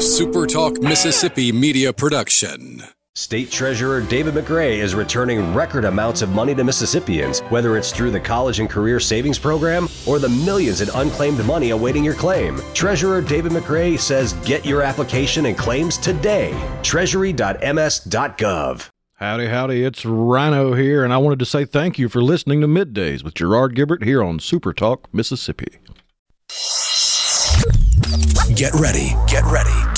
SuperTalk Mississippi media production. State Treasurer David McRae is returning record amounts of money to Mississippians, whether it's through the College and Career Savings Program or the millions in unclaimed money awaiting your claim. Treasurer David McRae says get your application and claims today. Treasury.ms.gov. Howdy, howdy, it's Rhino here, and I wanted to say thank you for listening to Middays with Gerard Gibert here on Super Talk, Mississippi. Get ready, get ready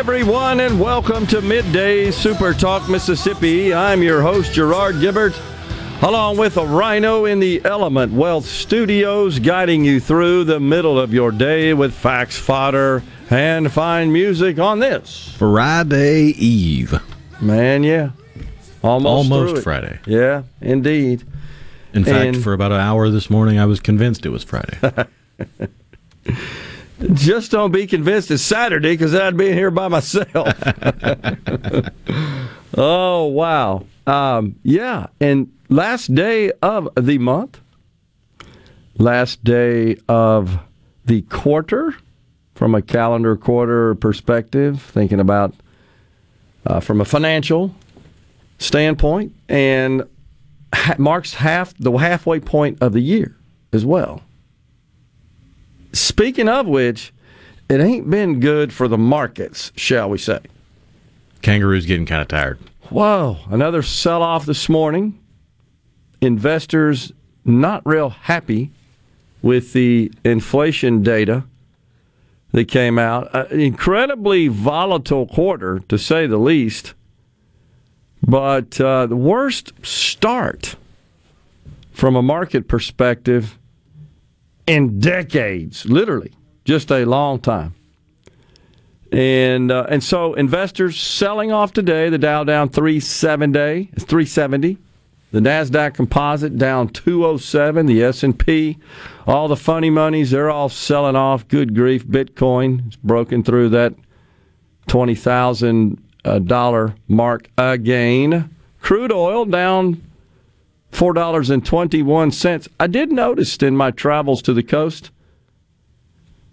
Everyone, and welcome to Midday Super Talk Mississippi. I'm your host, Gerard Gibert, along with a rhino in the Element Wealth Studios, guiding you through the middle of your day with facts, fodder, and fine music on this Friday Eve. Man, yeah. Almost, Almost. Friday. Yeah, indeed. In fact, And- for about an hour this morning, I was convinced it was Friday. Just don't be convinced it's Saturday because I'd be here by myself. oh, wow. Um, yeah. And last day of the month, last day of the quarter, from a calendar quarter perspective, thinking about uh, from a financial standpoint, and ha- marks half the halfway point of the year as well. Speaking of which, it ain't been good for the markets, shall we say. Kangaroo's getting kind of tired. Whoa, another sell off this morning. Investors not real happy with the inflation data that came out. An incredibly volatile quarter, to say the least. But uh, the worst start from a market perspective in decades, literally, just a long time. And uh, and so investors selling off today. The Dow down three seven day, three seventy. The Nasdaq Composite down two oh seven. The S and P, all the funny monies, they're all selling off. Good grief! Bitcoin is broken through that twenty thousand dollar mark again. Crude oil down four dollars and twenty one cents. I did notice in my travels to the coast,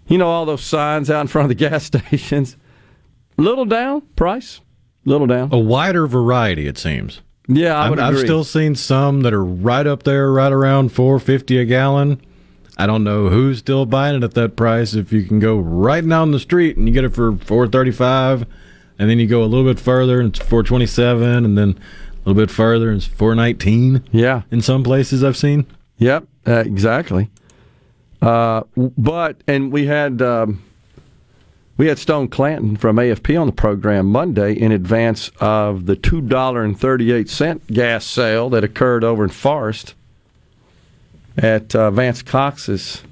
you know, all those signs out in front of the gas stations. Little down price, little down. A wider variety, it seems. Yeah, I I've, would I've still seen some that are right up there, right around four fifty a gallon. I don't know who's still buying it at that price. If you can go right down the street and you get it for four thirty five, and then you go a little bit further and it's four twenty seven, and then a little bit further and it's four nineteen. yeah, In some places I've seen. Yep, uh, exactly. Uh, but and we had um, we had Stone Clanton from AFP on the program Monday in advance of the two dollar and thirty eight cent gas sale that occurred over in Forest at uh, Vance Cox's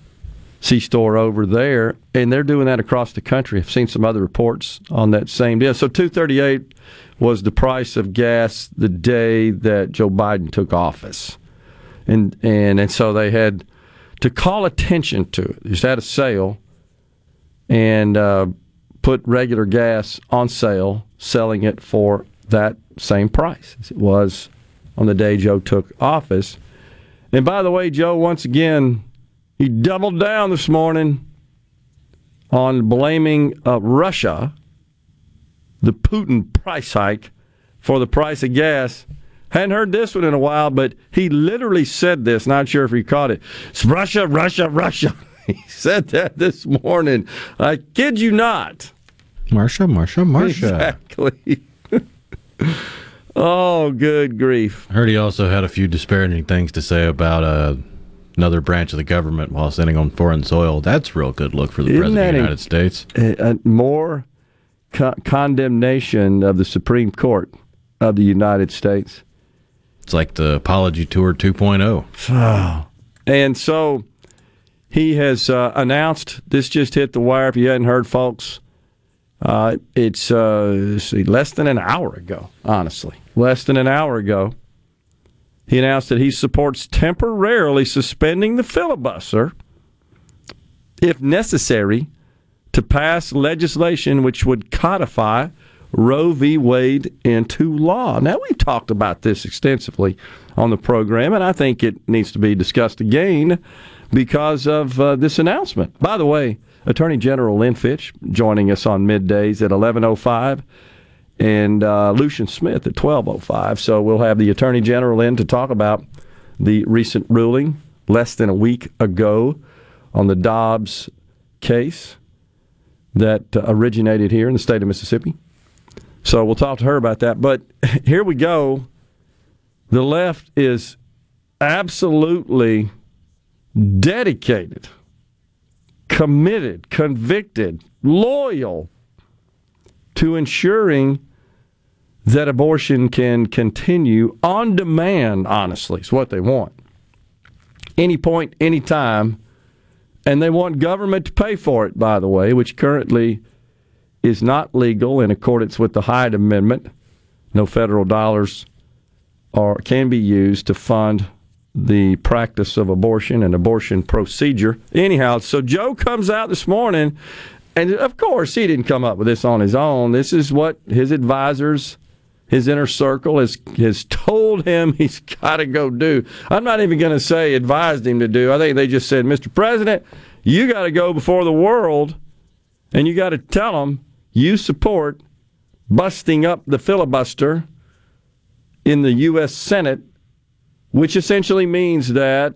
C store over there, and they're doing that across the country. I've seen some other reports on that same deal. So two thirty eight was the price of gas the day that Joe Biden took office and and and so they had to call attention to it. They just had a sale and uh, put regular gas on sale, selling it for that same price as it was on the day Joe took office. And by the way, Joe once again he doubled down this morning on blaming uh, Russia, the Putin price hike for the price of gas. Hadn't heard this one in a while, but he literally said this. Not sure if he caught it. It's Russia, Russia, Russia. He said that this morning. I kid you not. Marsha, Marsha, Marsha. Exactly. oh, good grief. I heard he also had a few disparaging things to say about uh, another branch of the government while sitting on foreign soil. That's real good look for the Isn't president of the United States. Uh, uh, more co- condemnation of the Supreme Court of the United States. It's like the apology tour 2.0. And so he has uh, announced this just hit the wire. If you hadn't heard, folks, uh, it's uh, see, less than an hour ago, honestly. Less than an hour ago, he announced that he supports temporarily suspending the filibuster if necessary to pass legislation which would codify Roe v. Wade into law. Now, we've talked about this extensively on the program, and I think it needs to be discussed again because of uh, this announcement. By the way, Attorney General Lynn Fitch joining us on middays at 11.05 and uh, Lucien Smith at 12.05. So we'll have the Attorney General in to talk about the recent ruling less than a week ago on the Dobbs case that uh, originated here in the state of Mississippi. So we'll talk to her about that. But here we go. The left is absolutely dedicated, committed, convicted, loyal to ensuring that abortion can continue on demand, honestly, is what they want. Any point, any time. And they want government to pay for it, by the way, which currently is not legal in accordance with the Hyde Amendment. No federal dollars are can be used to fund the practice of abortion and abortion procedure. Anyhow, so Joe comes out this morning, and of course he didn't come up with this on his own. This is what his advisors, his inner circle has has told him he's got to go do. I'm not even going to say advised him to do. I think they just said, Mr. President, you got to go before the world, and you got to tell them you support busting up the filibuster in the U.S. Senate, which essentially means that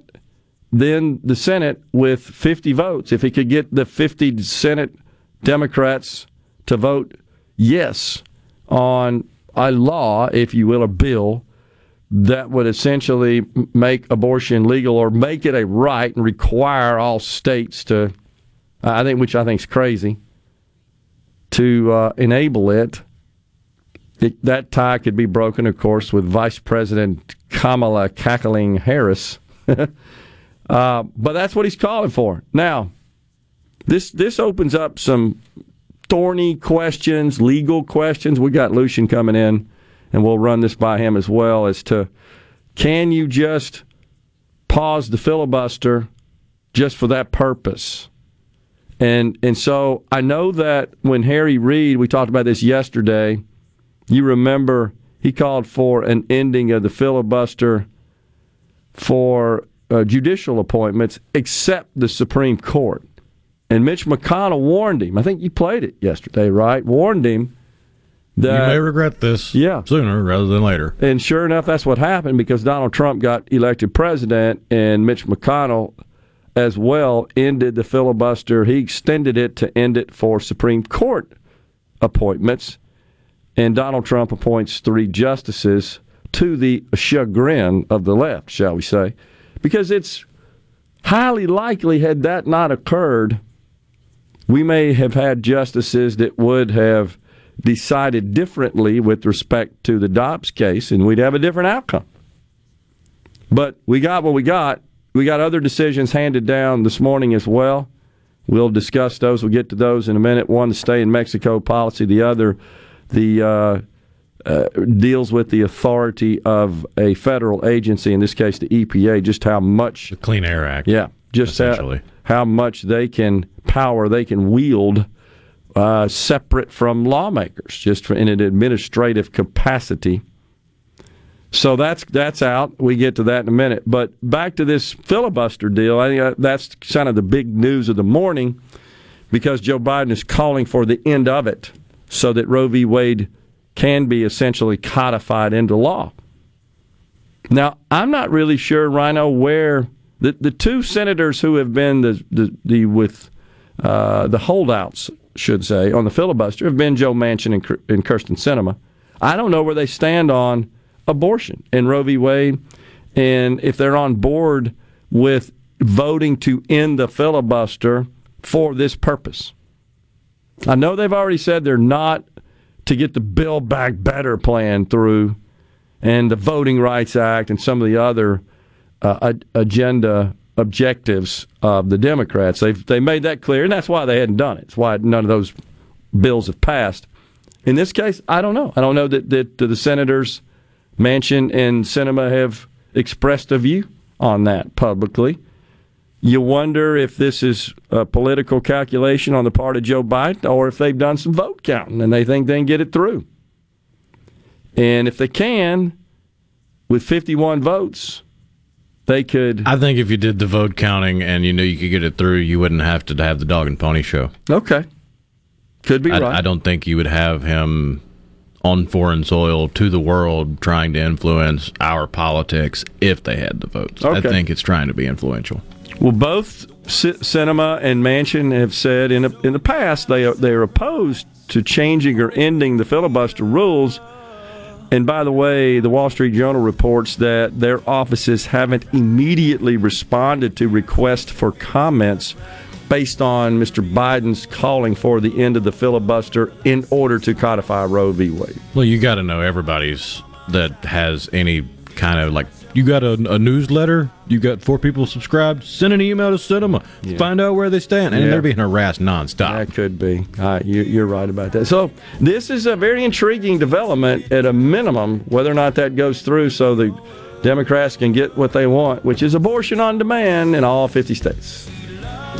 then the Senate, with 50 votes, if he could get the 50 Senate Democrats to vote yes on a law, if you will, a bill that would essentially make abortion legal or make it a right and require all states to, I think, which I think is crazy to uh, enable it. it. That tie could be broken, of course, with Vice President Kamala cackling Harris. uh, but that's what he's calling for. Now, this this opens up some thorny questions, legal questions. We got Lucien coming in, and we'll run this by him as well as to can you just pause the filibuster just for that purpose? And and so I know that when Harry Reid, we talked about this yesterday, you remember he called for an ending of the filibuster for uh, judicial appointments except the Supreme Court. And Mitch McConnell warned him. I think you played it yesterday, right? Warned him that you may regret this yeah. sooner rather than later. And sure enough, that's what happened because Donald Trump got elected president and Mitch McConnell as well ended the filibuster. He extended it to end it for Supreme Court appointments. And Donald Trump appoints three justices to the chagrin of the left, shall we say. Because it's highly likely, had that not occurred, we may have had justices that would have decided differently with respect to the Dobbs case, and we'd have a different outcome. But we got what we got, we got other decisions handed down this morning as well. We'll discuss those. We'll get to those in a minute. One, the stay in Mexico policy. The other, the uh, uh, deals with the authority of a federal agency, in this case, the EPA. Just how much the Clean Air Act. Yeah, just how, how much they can power they can wield uh, separate from lawmakers, just in an administrative capacity. So that's that's out. We get to that in a minute. But back to this filibuster deal. I think that's kind of the big news of the morning because Joe Biden is calling for the end of it so that Roe v. Wade can be essentially codified into law. Now, I'm not really sure, Rhino, where the, the two senators who have been the, the, the with uh, the holdouts, should say, on the filibuster have been Joe Manchin and, and Kyrsten Sinema. I don't know where they stand on abortion and Roe v. Wade, and if they're on board with voting to end the filibuster for this purpose. I know they've already said they're not to get the Build Back Better plan through and the Voting Rights Act and some of the other uh, agenda objectives of the Democrats. They've they made that clear, and that's why they hadn't done it. It's why none of those bills have passed. In this case, I don't know. I don't know that, that the senators Manchin and Sinema have expressed a view on that publicly. You wonder if this is a political calculation on the part of Joe Biden or if they've done some vote counting and they think they can get it through. And if they can, with 51 votes, they could. I think if you did the vote counting and you knew you could get it through, you wouldn't have to have the dog and pony show. Okay. Could be I, right. I don't think you would have him on foreign soil to the world trying to influence our politics if they had the votes. Okay. I think it's trying to be influential. Well, both Sinema and Manchin have said in, a, in the past they are, they are opposed to changing or ending the filibuster rules. And by the way, the Wall Street Journal reports that their offices haven't immediately responded to requests for comments based on Mr. Biden's calling for the end of the filibuster in order to codify Roe v. Wade. Well, you got to know everybody's that has any kind of like you got a, a, newsletter, you got four people subscribed, send an email to Sinema, yeah. find out where they stand, and yeah. they're being harassed nonstop. That could be. Uh, you, are right about that. So this is a very intriguing development at a minimum, whether or not that goes through, so the Democrats can get what they want, which is abortion on demand in all 50 states.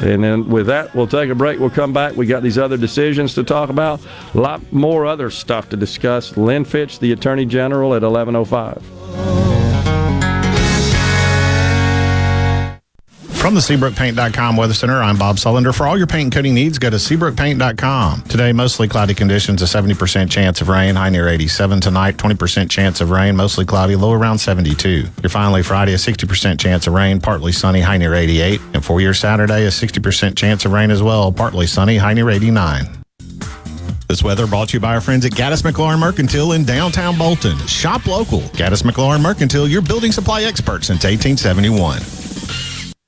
And then with that, we'll take a break. We'll come back. We got these other decisions to talk about. A lot more other stuff to discuss. Lynn Fitch, the Attorney General, at 1105. From the SeabrookPaint.com Weather Center, I'm Bob Sullender. For all your paint and coating needs, go to SeabrookPaint.com. Today, mostly cloudy conditions, a 70% chance of rain, high near 87. Tonight, 20% chance of rain, mostly cloudy, low around 72. Your finally Friday, a 60% chance of rain, partly sunny, high near 88. And for your Saturday, a 60% chance of rain as well, partly sunny, high near 89. This weather brought to you by our friends at Gaddis McLaurin Mercantile in downtown Bolton. Shop local. Gaddis McLaurin Mercantile, your building supply expert since 1871.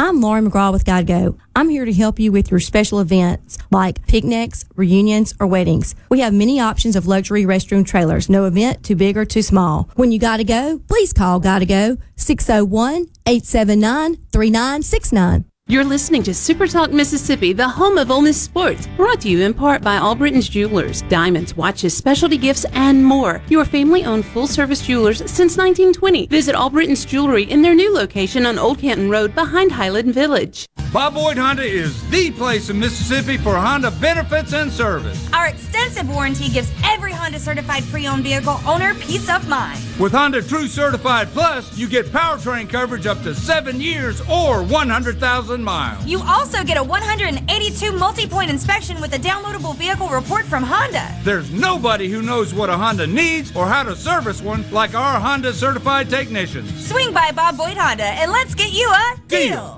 I'm Lauren McGraw with Gotta Go. I'm here to help you with your special events like picnics, reunions, or weddings. We have many options of luxury restroom trailers. No event too big or too small. When you gotta go, please call Gotta Go 601 879 3969. You're listening to Super Talk Mississippi, the home of Ole Miss sports, brought to you in part by Albriton's Jewelers, diamonds, watches, specialty gifts, and more. Your family-owned full-service jewelers since 1920. Visit Albriton's Jewelry in their new location on Old Canton Road behind Highland Village. Bob Boyd Honda is the place in Mississippi for Honda benefits and service. Our extensive warranty gives every Honda certified pre-owned vehicle owner peace of mind. With Honda True Certified Plus, you get powertrain coverage up to seven years or 100,000 miles. You also get a 182 multi-point inspection with a downloadable vehicle report from Honda. There's nobody who knows what a Honda needs or how to service one like our Honda certified technicians. Swing by Bob Boyd Honda and let's get you a deal. deal.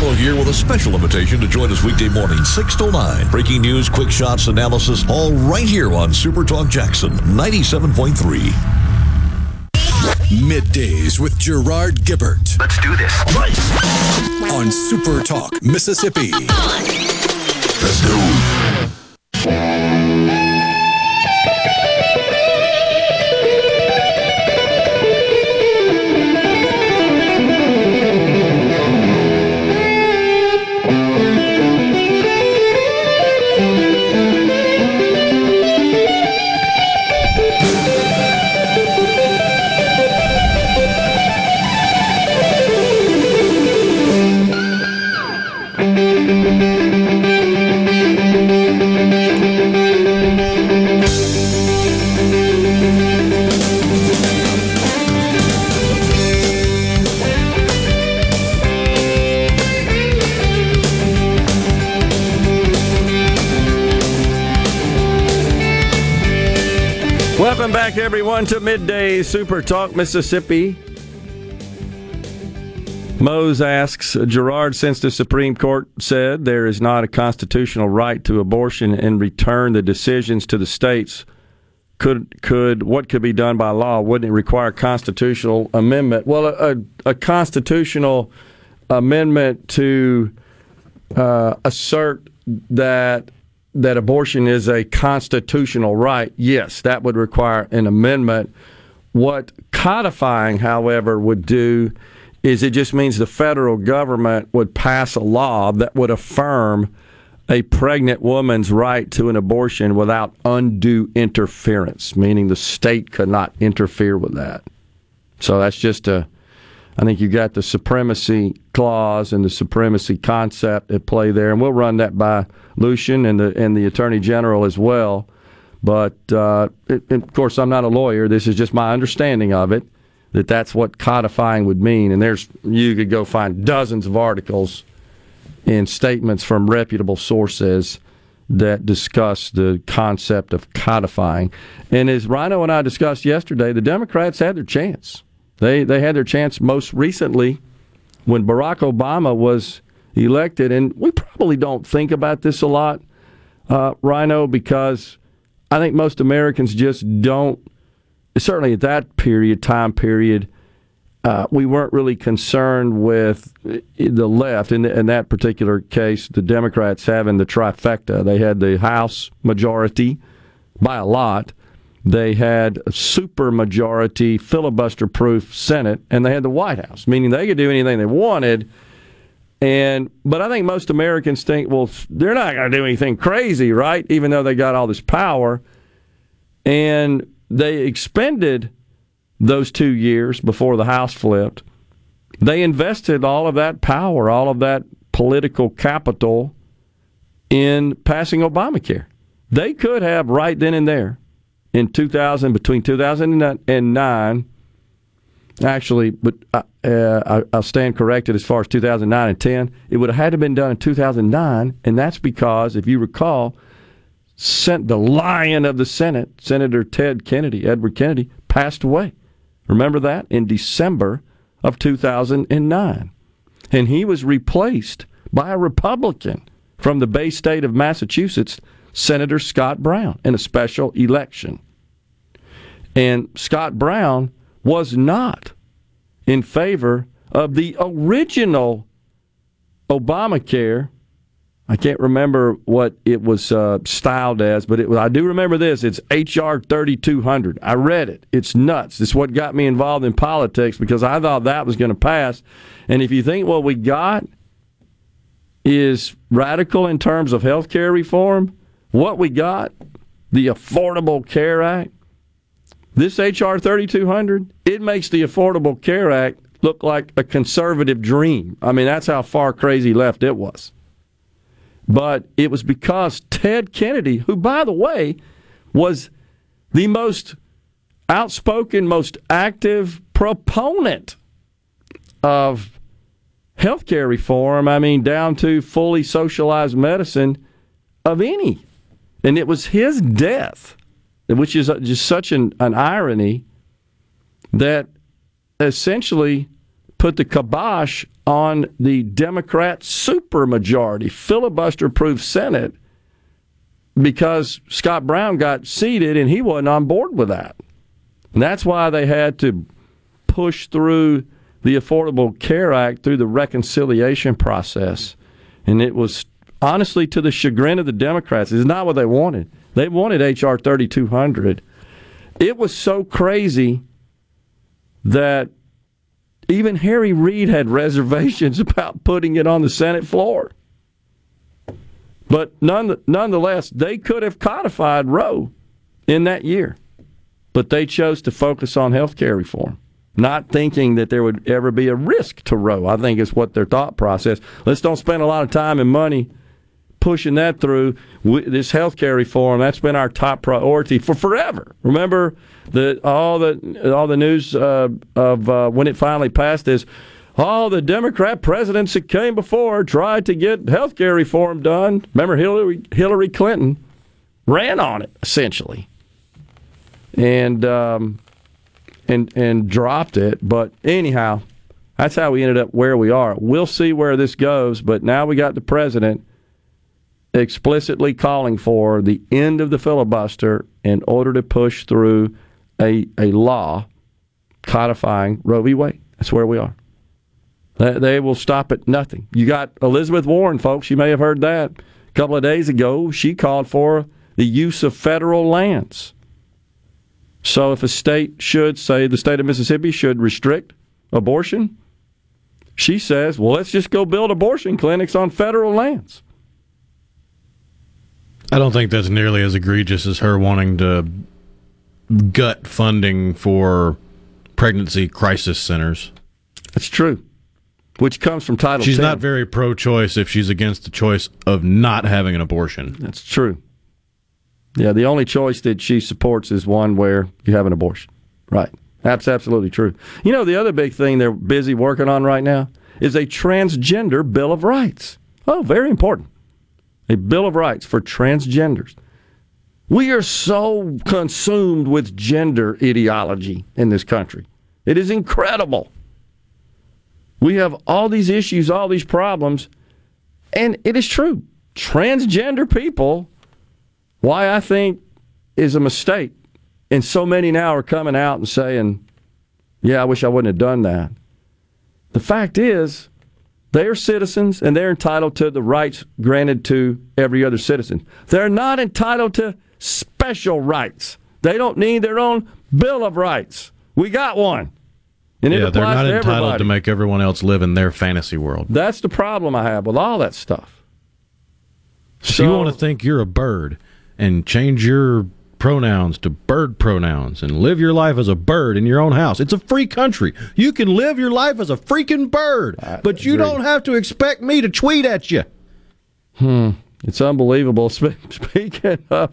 Gallo here with a special invitation to join us weekday morning, 6 to 9. Breaking news, quick shots, analysis, all right here on Super Talk Jackson 97.3. Middays with Gerard Gibert. Let's do this. On Super Talk, Mississippi. Let's go. Welcome back, everyone, to Midday Super Talk Mississippi. Mose asks Gerard, since the Supreme Court said there is not a constitutional right to abortion and return the decisions to the states, could could what could be done by law? Wouldn't it require a constitutional amendment? Well, a, a constitutional amendment to uh, assert that that abortion is a constitutional right, yes, that would require an amendment. What codifying, however, would do is it just means the federal government would pass a law that would affirm a pregnant woman's right to an abortion without undue interference, meaning the state could not interfere with that. So that's just a I think you got the supremacy clause and the supremacy concept at play there, and we'll run that by Lucien and the and the attorney general as well. But uh, it, of course, I'm not a lawyer. This is just my understanding of it. That that's what codifying would mean. And there's you could go find dozens of articles and statements from reputable sources that discuss the concept of codifying. And as Rhino and I discussed yesterday, the Democrats had their chance. They they had their chance most recently when Barack Obama was elected, and we probably don't think about this a lot, uh, Rhino, because I think most Americans just don't. Certainly at that period, time period, uh, we weren't really concerned with the left. In, in that particular case, the Democrats having the trifecta. They had the House majority by a lot. They had a super majority filibuster proof Senate, and they had the White House, meaning they could do anything they wanted. And but I think most Americans think, well, they're not going to do anything crazy, right? Even though they got all this power, and they expended those two years before the House flipped. They invested all of that power, all of that political capital in passing Obamacare. They could have right then and there in 2000, between 2009, actually, but uh, uh, I'll stand corrected as far as 2009 and 10. It would have had to have been done in 2009, and that's because, if you recall, sent the lion of the Senate, Senator Ted Kennedy, Edward Kennedy, passed away. Remember that? In December of 2009. And he was replaced by a Republican from the Bay State of Massachusetts, Senator Scott Brown, in a special election. And Scott Brown was not in favor of the original Obamacare. I can't remember what it was uh, styled as, but it I do remember this. It's HR 3200. I read it. It's nuts. It's what got me involved in politics because I thought that was going to pass. And if you think what we got is radical in terms of health care reform, what we got, the Affordable Care Act, this H.R. 3200, it makes the Affordable Care Act look like a conservative dream. I mean, that's how far crazy left it was. But it was because Ted Kennedy, who, by the way, was the most outspoken, most active proponent of healthcare reform, I mean, down to fully socialized medicine of any. And it was his death, which is just such an, an irony, that essentially put the kibosh on the Democrat supermajority, filibuster proof Senate, because Scott Brown got seated and he wasn't on board with that. And that's why they had to push through the Affordable Care Act through the reconciliation process. And it was honestly to the chagrin of the Democrats. It's not what they wanted. They wanted H.R. 3200. It was so crazy that even Harry Reid had reservations about putting it on the Senate floor. But none, nonetheless, they could have codified Roe in that year. But they chose to focus on health care reform, not thinking that there would ever be a risk to Roe. I think is what their thought process. Let's don't spend a lot of time and money pushing that through. This health care reform, that's been our top priority for forever. Remember the all the all the news uh, of uh, when it finally passed is all the Democrat presidents that came before tried to get health care reform done. Remember Hillary Hillary Clinton ran on it essentially, and um, and and dropped it. But anyhow, that's how we ended up where we are. We'll see where this goes. But now we got the president explicitly calling for the end of the filibuster in order to push through a, a law codifying Roe v. Wade. That's where we are. They will stop at nothing. You got Elizabeth Warren, folks. You may have heard that a couple of days ago. She called for the use of federal lands. So if a state should say the state of Mississippi should restrict abortion, she says, well, let's just go build abortion clinics on federal lands. I don't think that's nearly as egregious as her wanting to gut funding for pregnancy crisis centers. That's true. Which comes from Title She's 10. not very pro choice if she's against the choice of not having an abortion. That's true. Yeah, the only choice that she supports is one where you have an abortion. Right. That's absolutely true. You know, the other big thing they're busy working on right now is a transgender Bill of Rights. Oh, very important a Bill of Rights for transgenders. We are so consumed with gender ideology in this country. It is incredible. We have all these issues, all these problems, and it is true. Transgender people, why I think is a mistake. And so many now are coming out and saying, yeah, I wish I wouldn't have done that. The fact is, they are citizens and they're entitled to the rights granted to every other citizen. They're not entitled to special rights. They don't need their own Bill of Rights. We got one. And yeah, they're not entitled everybody. to make everyone else live in their fantasy world. That's the problem I have with all that stuff. So, you want to think you're a bird and change your pronouns to bird pronouns and live your life as a bird in your own house. It's a free country. You can live your life as a freaking bird, I but you don't have to expect me to tweet at you. Hmm. It's unbelievable. Speaking of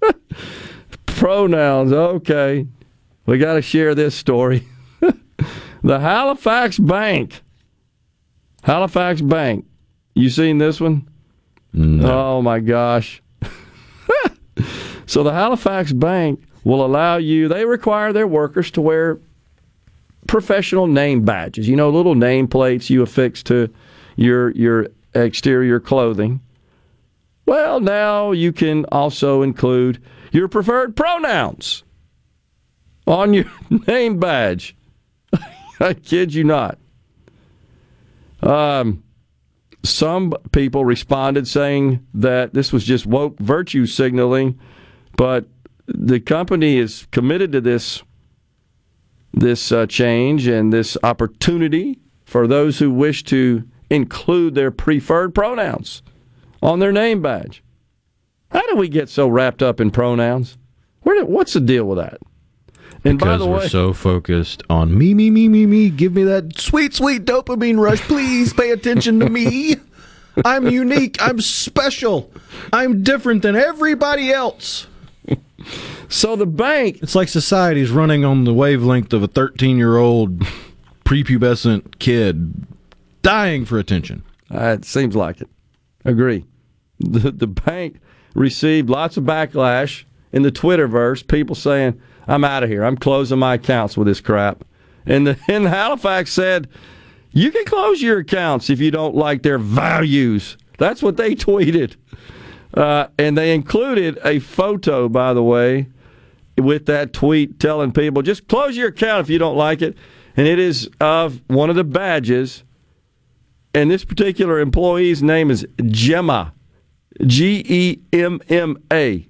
pronouns, okay. We got to share this story. the Halifax Bank. Halifax Bank. You seen this one? No. Oh my gosh. So the Halifax Bank will allow you, they require their workers to wear professional name badges, you know, little name plates you affix to your, your exterior clothing. Well, now you can also include your preferred pronouns on your name badge. I kid you not. Um, some people responded saying that this was just woke virtue signaling but the company is committed to this this uh, change and this opportunity for those who wish to include their preferred pronouns on their name badge. How do we get so wrapped up in pronouns? Where, what's the deal with that? And because by the way, we're so focused on me, me, me, me, me. Give me that sweet, sweet dopamine rush. Please pay attention to me. I'm unique. I'm special. I'm different than everybody else. So the bank. It's like society's running on the wavelength of a 13 year old prepubescent kid dying for attention. Uh, it seems like it. Agree. The, the bank received lots of backlash in the Twitterverse, people saying, I'm out of here. I'm closing my accounts with this crap. And, the, and Halifax said, you can close your accounts if you don't like their values. That's what they tweeted. Uh, and they included a photo, by the way, with that tweet telling people just close your account if you don't like it. and it is of one of the badges. And this particular employee's name is Gemma, G E M M A.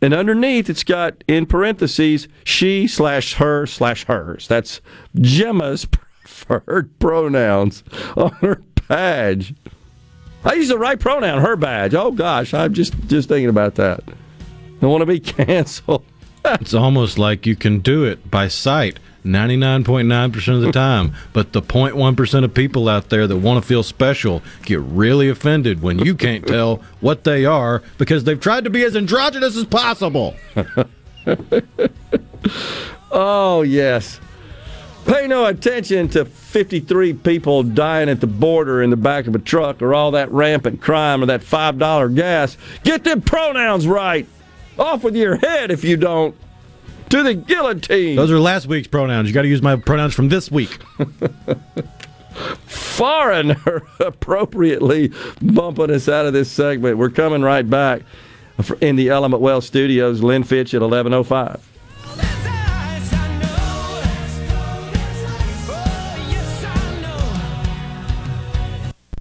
And underneath, it's got in parentheses she slash her slash hers. That's Gemma's preferred pronouns on her badge. I use the right pronoun, her badge. Oh gosh, I'm just just thinking about that. I want to be canceled. it's almost like you can do it by sight 99.9% of the time. But the 0.1% of people out there that want to feel special get really offended when you can't tell what they are because they've tried to be as androgynous as possible. oh, yes. Pay no attention to 53 people dying at the border in the back of a truck or all that rampant crime or that $5 gas. Get them pronouns right. Off with your head if you don't. To the guillotine. Those are last week's pronouns. You got to use my pronouns from this week. Foreigner appropriately bumping us out of this segment. We're coming right back in the Element Wealth studios. Lynn Fitch at 1105.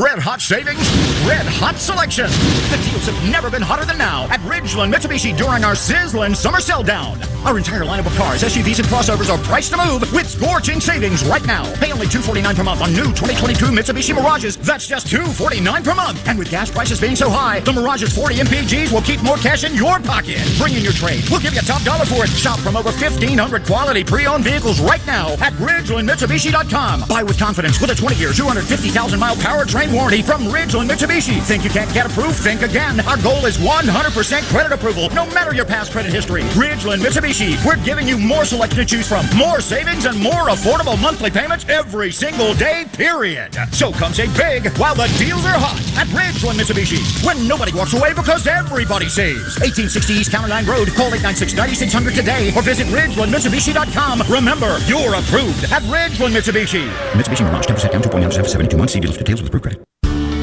Red hot savings, red hot selection. The deals have never been hotter than now at Ridgeland Mitsubishi during our sizzling summer sell down. Our entire lineup of cars, SUVs, and crossovers are priced to move with scorching savings right now. Pay only $249 per month on new 2022 Mitsubishi Mirages. That's just 249 per month. And with gas prices being so high, the Mirage's 40 MPGs will keep more cash in your pocket. Bring in your trade. We'll give you a top dollar for it. Shop from over 1,500 quality pre-owned vehicles right now at RidgelandMitsubishi.com. Buy with confidence with a 20-year, 250,000 mile powertrain warranty from Ridgeland Mitsubishi. Think you can't get approved? Think again. Our goal is 100% credit approval, no matter your past credit history. Ridgeland Mitsubishi. We're giving you more selection to choose from, more savings, and more affordable monthly payments every single day, period. So come save big while the deals are hot at Ridgeland Mitsubishi. When nobody walks away because everybody saves. 1860 East County Line Road. Call 896-9600 today or visit RidgelandMitsubishi.com. Remember, you're approved at Ridgeland Mitsubishi. Mitsubishi Mirage 10% down 2.9% for 72 months. See dealers details with approved credit.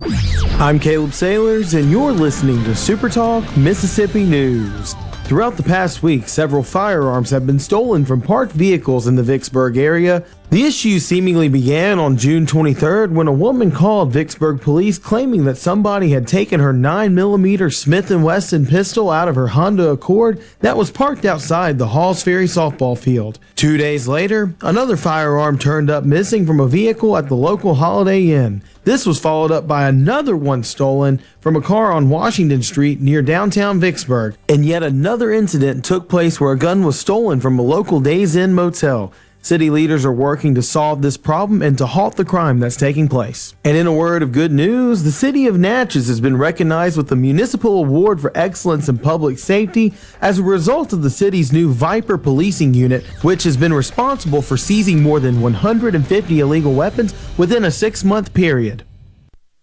I'm Caleb Sailors, and you're listening to Super Talk Mississippi News. Throughout the past week, several firearms have been stolen from parked vehicles in the Vicksburg area. The issue seemingly began on June 23rd when a woman called Vicksburg police claiming that somebody had taken her 9mm Smith & Wesson pistol out of her Honda Accord that was parked outside the Halls Ferry softball field. Two days later, another firearm turned up missing from a vehicle at the local Holiday Inn. This was followed up by another one stolen from a car on Washington Street near downtown Vicksburg. And yet another incident took place where a gun was stolen from a local Days Inn motel. City leaders are working to solve this problem and to halt the crime that's taking place. And in a word of good news, the city of Natchez has been recognized with the Municipal Award for Excellence in Public Safety as a result of the city's new Viper policing unit, which has been responsible for seizing more than 150 illegal weapons within a six month period.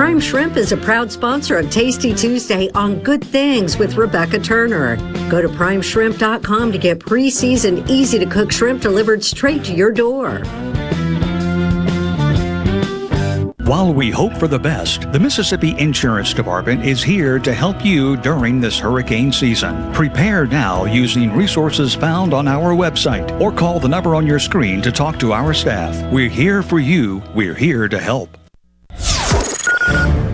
Prime Shrimp is a proud sponsor of Tasty Tuesday on Good Things with Rebecca Turner. Go to primeshrimp.com to get pre seasoned, easy to cook shrimp delivered straight to your door. While we hope for the best, the Mississippi Insurance Department is here to help you during this hurricane season. Prepare now using resources found on our website or call the number on your screen to talk to our staff. We're here for you. We're here to help.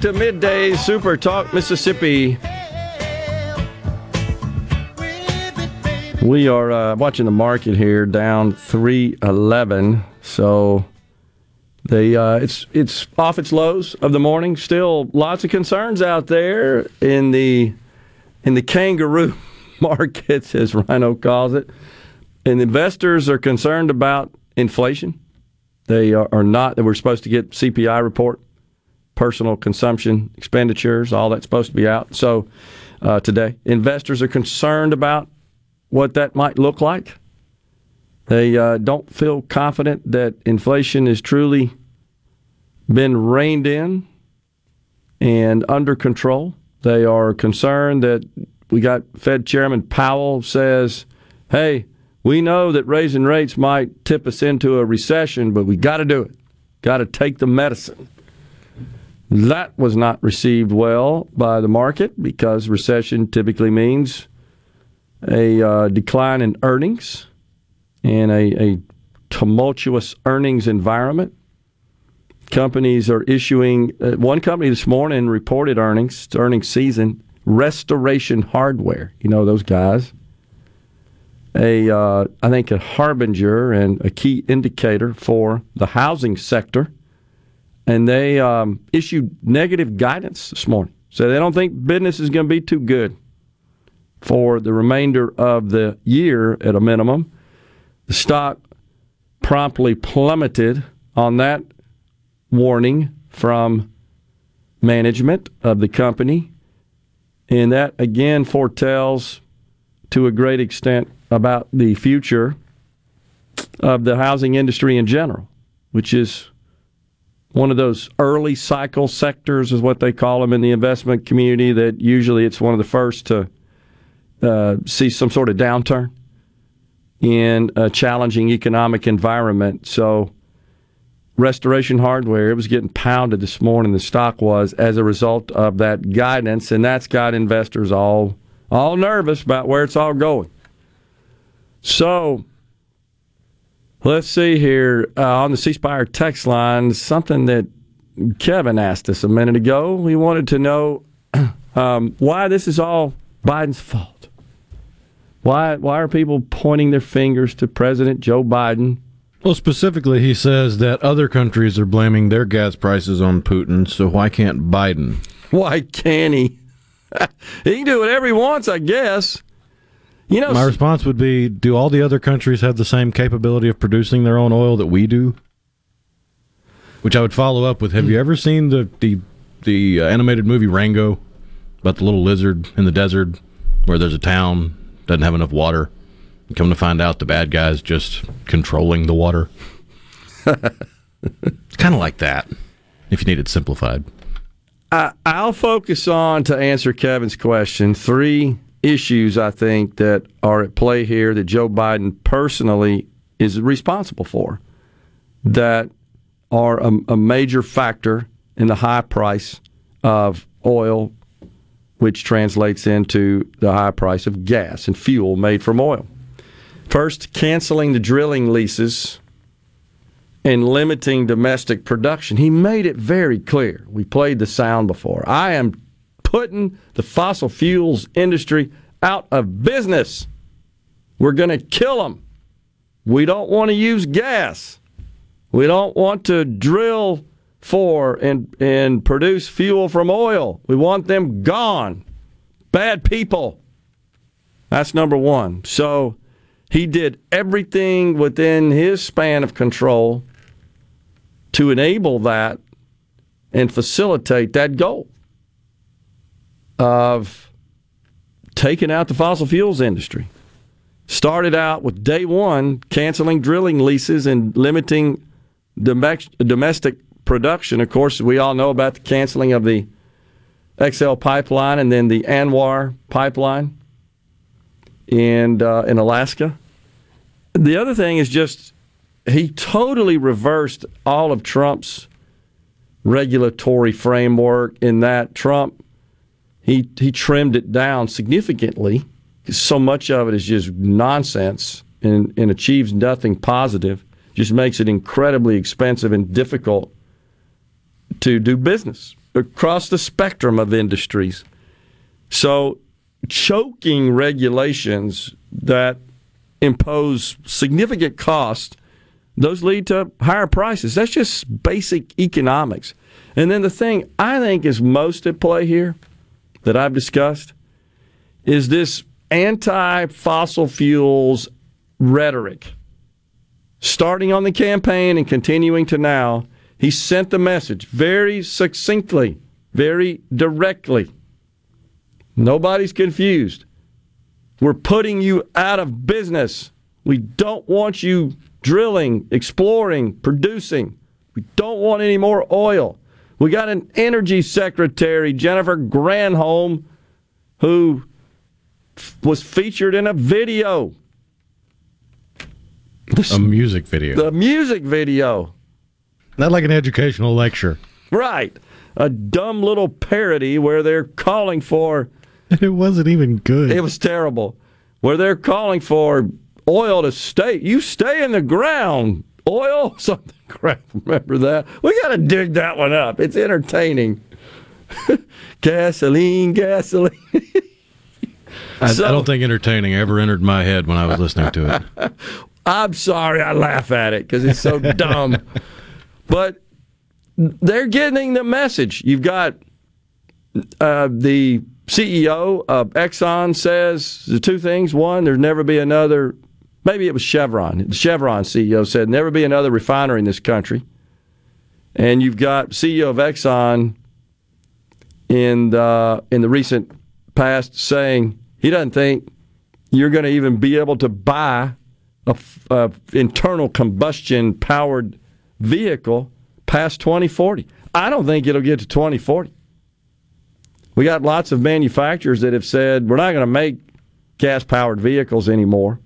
To Midday Super Talk Mississippi. We are uh, watching the market here down 311. So the uh, it's it's off its lows of the morning. Still lots of concerns out there in the in the kangaroo markets, as Rhino calls it. And investors are concerned about inflation. They are, not that we're supposed to get CPI report personal consumption expenditures, all that's supposed to be out. So uh, today, investors are concerned about what that might look like. They uh, don't feel confident that inflation has truly been reined in and under control. They are concerned that we got Fed Chairman Powell says, hey, we know that raising rates might tip us into a recession, but we got to do it. Got to take the medicine. That was not received well by the market because recession typically means a uh, decline in earnings and a, a tumultuous earnings environment. Companies are issuing, uh, one company this morning reported earnings, it's earnings season, Restoration Hardware. You know those guys. A, uh, I think, a harbinger and a key indicator for the housing sector and they um, issued negative guidance this morning. So they don't think business is going to be too good for the remainder of the year at a minimum. The stock promptly plummeted on that warning from management of the company. And that again foretells to a great extent about the future of the housing industry in general, which is one of those early cycle sectors is what they call them in the investment community that usually it's one of the first to uh, see some sort of downturn in a challenging economic environment. So Restoration Hardware, it was getting pounded this morning, the stock was, as a result of that guidance, and that's got investors all all nervous about where it's all going. So Let's see here uh, on the C Spire text line. Something that Kevin asked us a minute ago. He wanted to know um, why this is all Biden's fault. Why why are people pointing their fingers to President Joe Biden? Well, specifically, he says that other countries are blaming their gas prices on Putin, so why can't Biden? Why can't he? he can do whatever he wants, I guess. You know, My response would be Do all the other countries have the same capability of producing their own oil that we do? Which I would follow up with Have you ever seen the, the, the uh, animated movie Rango about the little lizard in the desert where there's a town, doesn't have enough water? Come to find out, the bad guy's just controlling the water. it's kind of like that, if you need it simplified. I, I'll focus on to answer Kevin's question three issues I think that are at play here that Joe Biden personally is responsible for that are a, a major factor in the high price of oil, which translates into the high price of gas and fuel made from oil. First, canceling the drilling leases and limiting domestic production. He made it very clear. We played the sound before. I am putting the fossil fuels industry out of business. We're going to kill them. We don't want to use gas. We don't want to drill for and, and produce fuel from oil. We want them gone. Bad people. That's number one. So he did everything within his span of control to enable that and facilitate that goal of taking out the fossil fuels industry. Started out with day one canceling drilling leases and limiting domestic production. Of course, we all know about the canceling of the XL pipeline and then the Anwar pipeline in uh, in Alaska. The other thing is just he totally reversed all of Trump's regulatory framework in that Trump he he trimmed it down significantly. So much of it is just nonsense and, and achieves nothing positive. Just makes it incredibly expensive and difficult to do business across the spectrum of industries. So choking regulations that impose significant cost, those lead to higher prices. That's just basic economics. And then the thing I think is most at play here that I've discussed is this anti fossil fuels rhetoric. Starting on the campaign and continuing to now, he sent the message very succinctly, very directly. Nobody's confused. We're putting you out of business. We don't want you drilling, exploring, producing. We don't want any more oil. We got an energy secretary, Jennifer Granholm, who f- was featured in a video. A music video. The music video. Not like an educational lecture. Right. A dumb little parody where they're calling for. It wasn't even good. It was terrible. Where they're calling for oil to stay. You stay in the ground. Oil? Something crap. Remember that? We got to dig that one up. It's entertaining. gasoline, gasoline. I, so, I don't think entertaining ever entered my head when I was listening to it. I'm sorry, I laugh at it because it's so dumb. But they're getting the message. You've got uh, the CEO of Exxon says the two things. One, there's never be another maybe it was Chevron. The Chevron CEO said, never be another refinery in this country. And you've got CEO of Exxon in the, in the recent past saying he doesn't think you're going to even be able to buy a, a internal combustion powered vehicle past 2040. I don't think it'll get to 2040. We got lots of manufacturers that have said we're not going to make gas powered vehicles anymore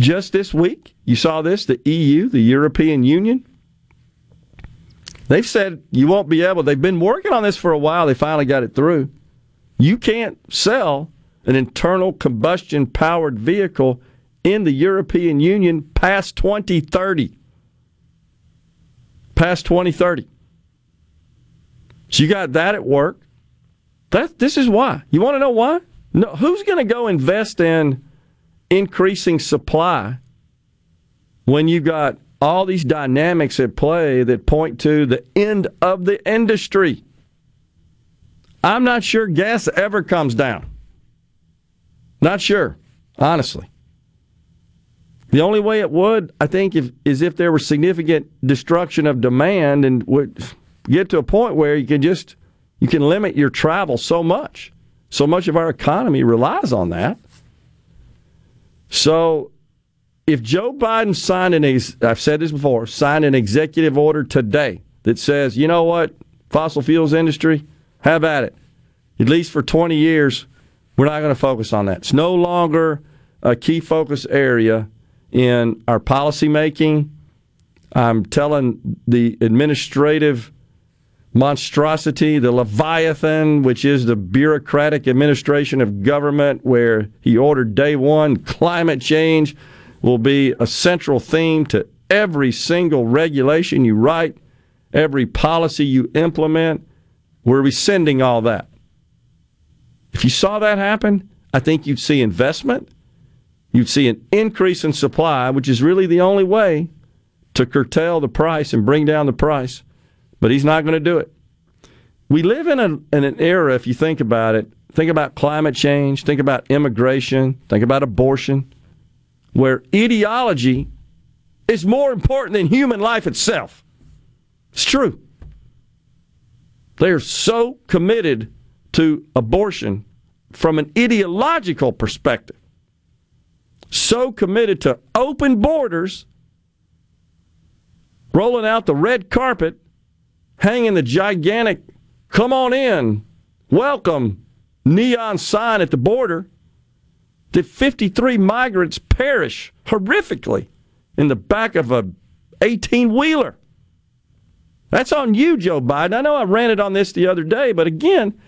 just this week, you saw this the EU, the European Union, they've said you won't be able, they've been working on this for a while, they finally got it through. You can't sell an internal combustion powered vehicle in the European Union past 2030. Past 2030. So you got that at work. That this is why. You want to know why? No, who's going to go invest in increasing supply when you've got all these dynamics at play that point to the end of the industry? I'm not sure gas ever comes down. Not sure, honestly. The only way it would, I think, if, is if there were significant destruction of demand and would get to a point where you can just you can limit your travel so much. So much of our economy relies on that. So if Joe Biden signed an I've said this before, signed an executive order today that says, you know what, fossil fuels industry, have at it. At least for 20 years, we're not going to focus on that. It's no longer a key focus area in our policy making. I'm telling the administrative monstrosity, the Leviathan, which is the bureaucratic administration of government, where he ordered day one climate change will be a central theme to every single regulation you write, every policy you implement. We're rescinding all that. If you saw that happen, I think you'd see investment, you'd see an increase in supply, which is really the only way to curtail the price and bring down the price but he's not going to do it. We live in, a, in an era, if you think about it, think about climate change, think about immigration, think about abortion, where ideology is more important than human life itself. It's true. They're so committed to abortion from an ideological perspective, so committed to open borders, rolling out the red carpet hanging the gigantic come on in, welcome neon sign at the border, did 53 migrants perish horrifically in the back of a 18 wheeler. That's on you, Joe Biden. I know I ranted on this the other day, but again,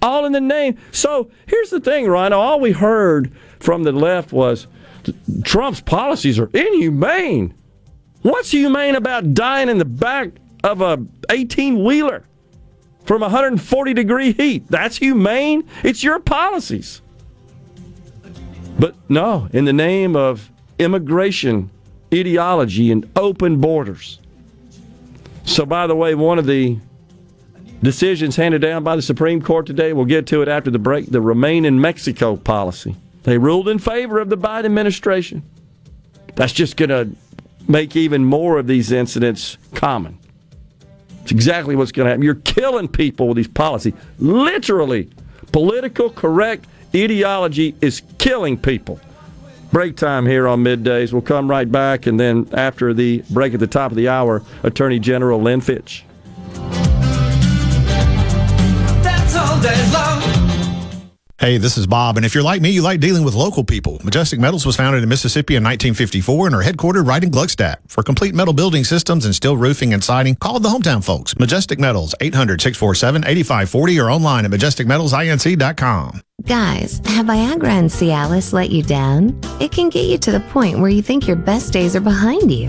all in the name. So here's the thing, Rhino. All we heard from the left was Trump's policies are inhumane. What's humane about dying in the back of a 18 wheeler from 140 degree heat. That's humane. It's your policies. But no, in the name of immigration ideology and open borders. So, by the way, one of the decisions handed down by the Supreme Court today, we'll get to it after the break, the Remain in Mexico policy. They ruled in favor of the Biden administration. That's just going to make even more of these incidents common. It's exactly what's going to happen. You're killing people with these policies. Literally, political correct ideology is killing people. Break time here on middays. We'll come right back, and then after the break at the top of the hour, Attorney General Lynn Fitch. That's all day long. Hey, this is Bob, and if you're like me, you like dealing with local people. Majestic Metals was founded in Mississippi in 1954 and are headquartered right in Gluckstadt. For complete metal building systems and steel roofing and siding, call the hometown folks. Majestic Metals, 800-647-8540 or online at majesticmetalsinc.com. Guys, have Viagra and Cialis let you down? It can get you to the point where you think your best days are behind you.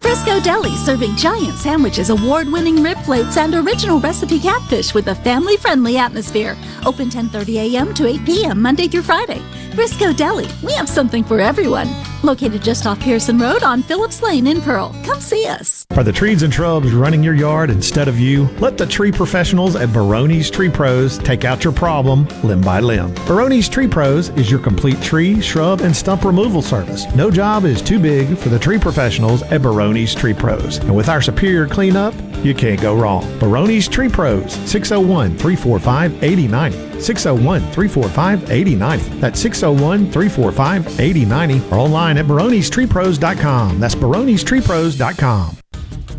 Frisco Deli serving giant sandwiches, award winning rib plates, and original recipe catfish with a family friendly atmosphere. Open 10:30 a.m. to 8 p.m. Monday through Friday. Frisco Deli, we have something for everyone. Located just off Pearson Road on Phillips Lane in Pearl. Come see us. Are the trees and shrubs running your yard instead of you? Let the tree professionals at Barone's Tree Pros take out your problem limb by limb. Barone's Tree Pros is your complete tree, shrub, and stump removal service. No job is too big for the tree professionals at Barone's Tree Pros. And with our superior cleanup, you can't go wrong. Barone's Tree Pros, 601 345 8090. 601 345 8090. That's 601 345 8090 or online at baronestreepros.com. That's baronestreepros.com.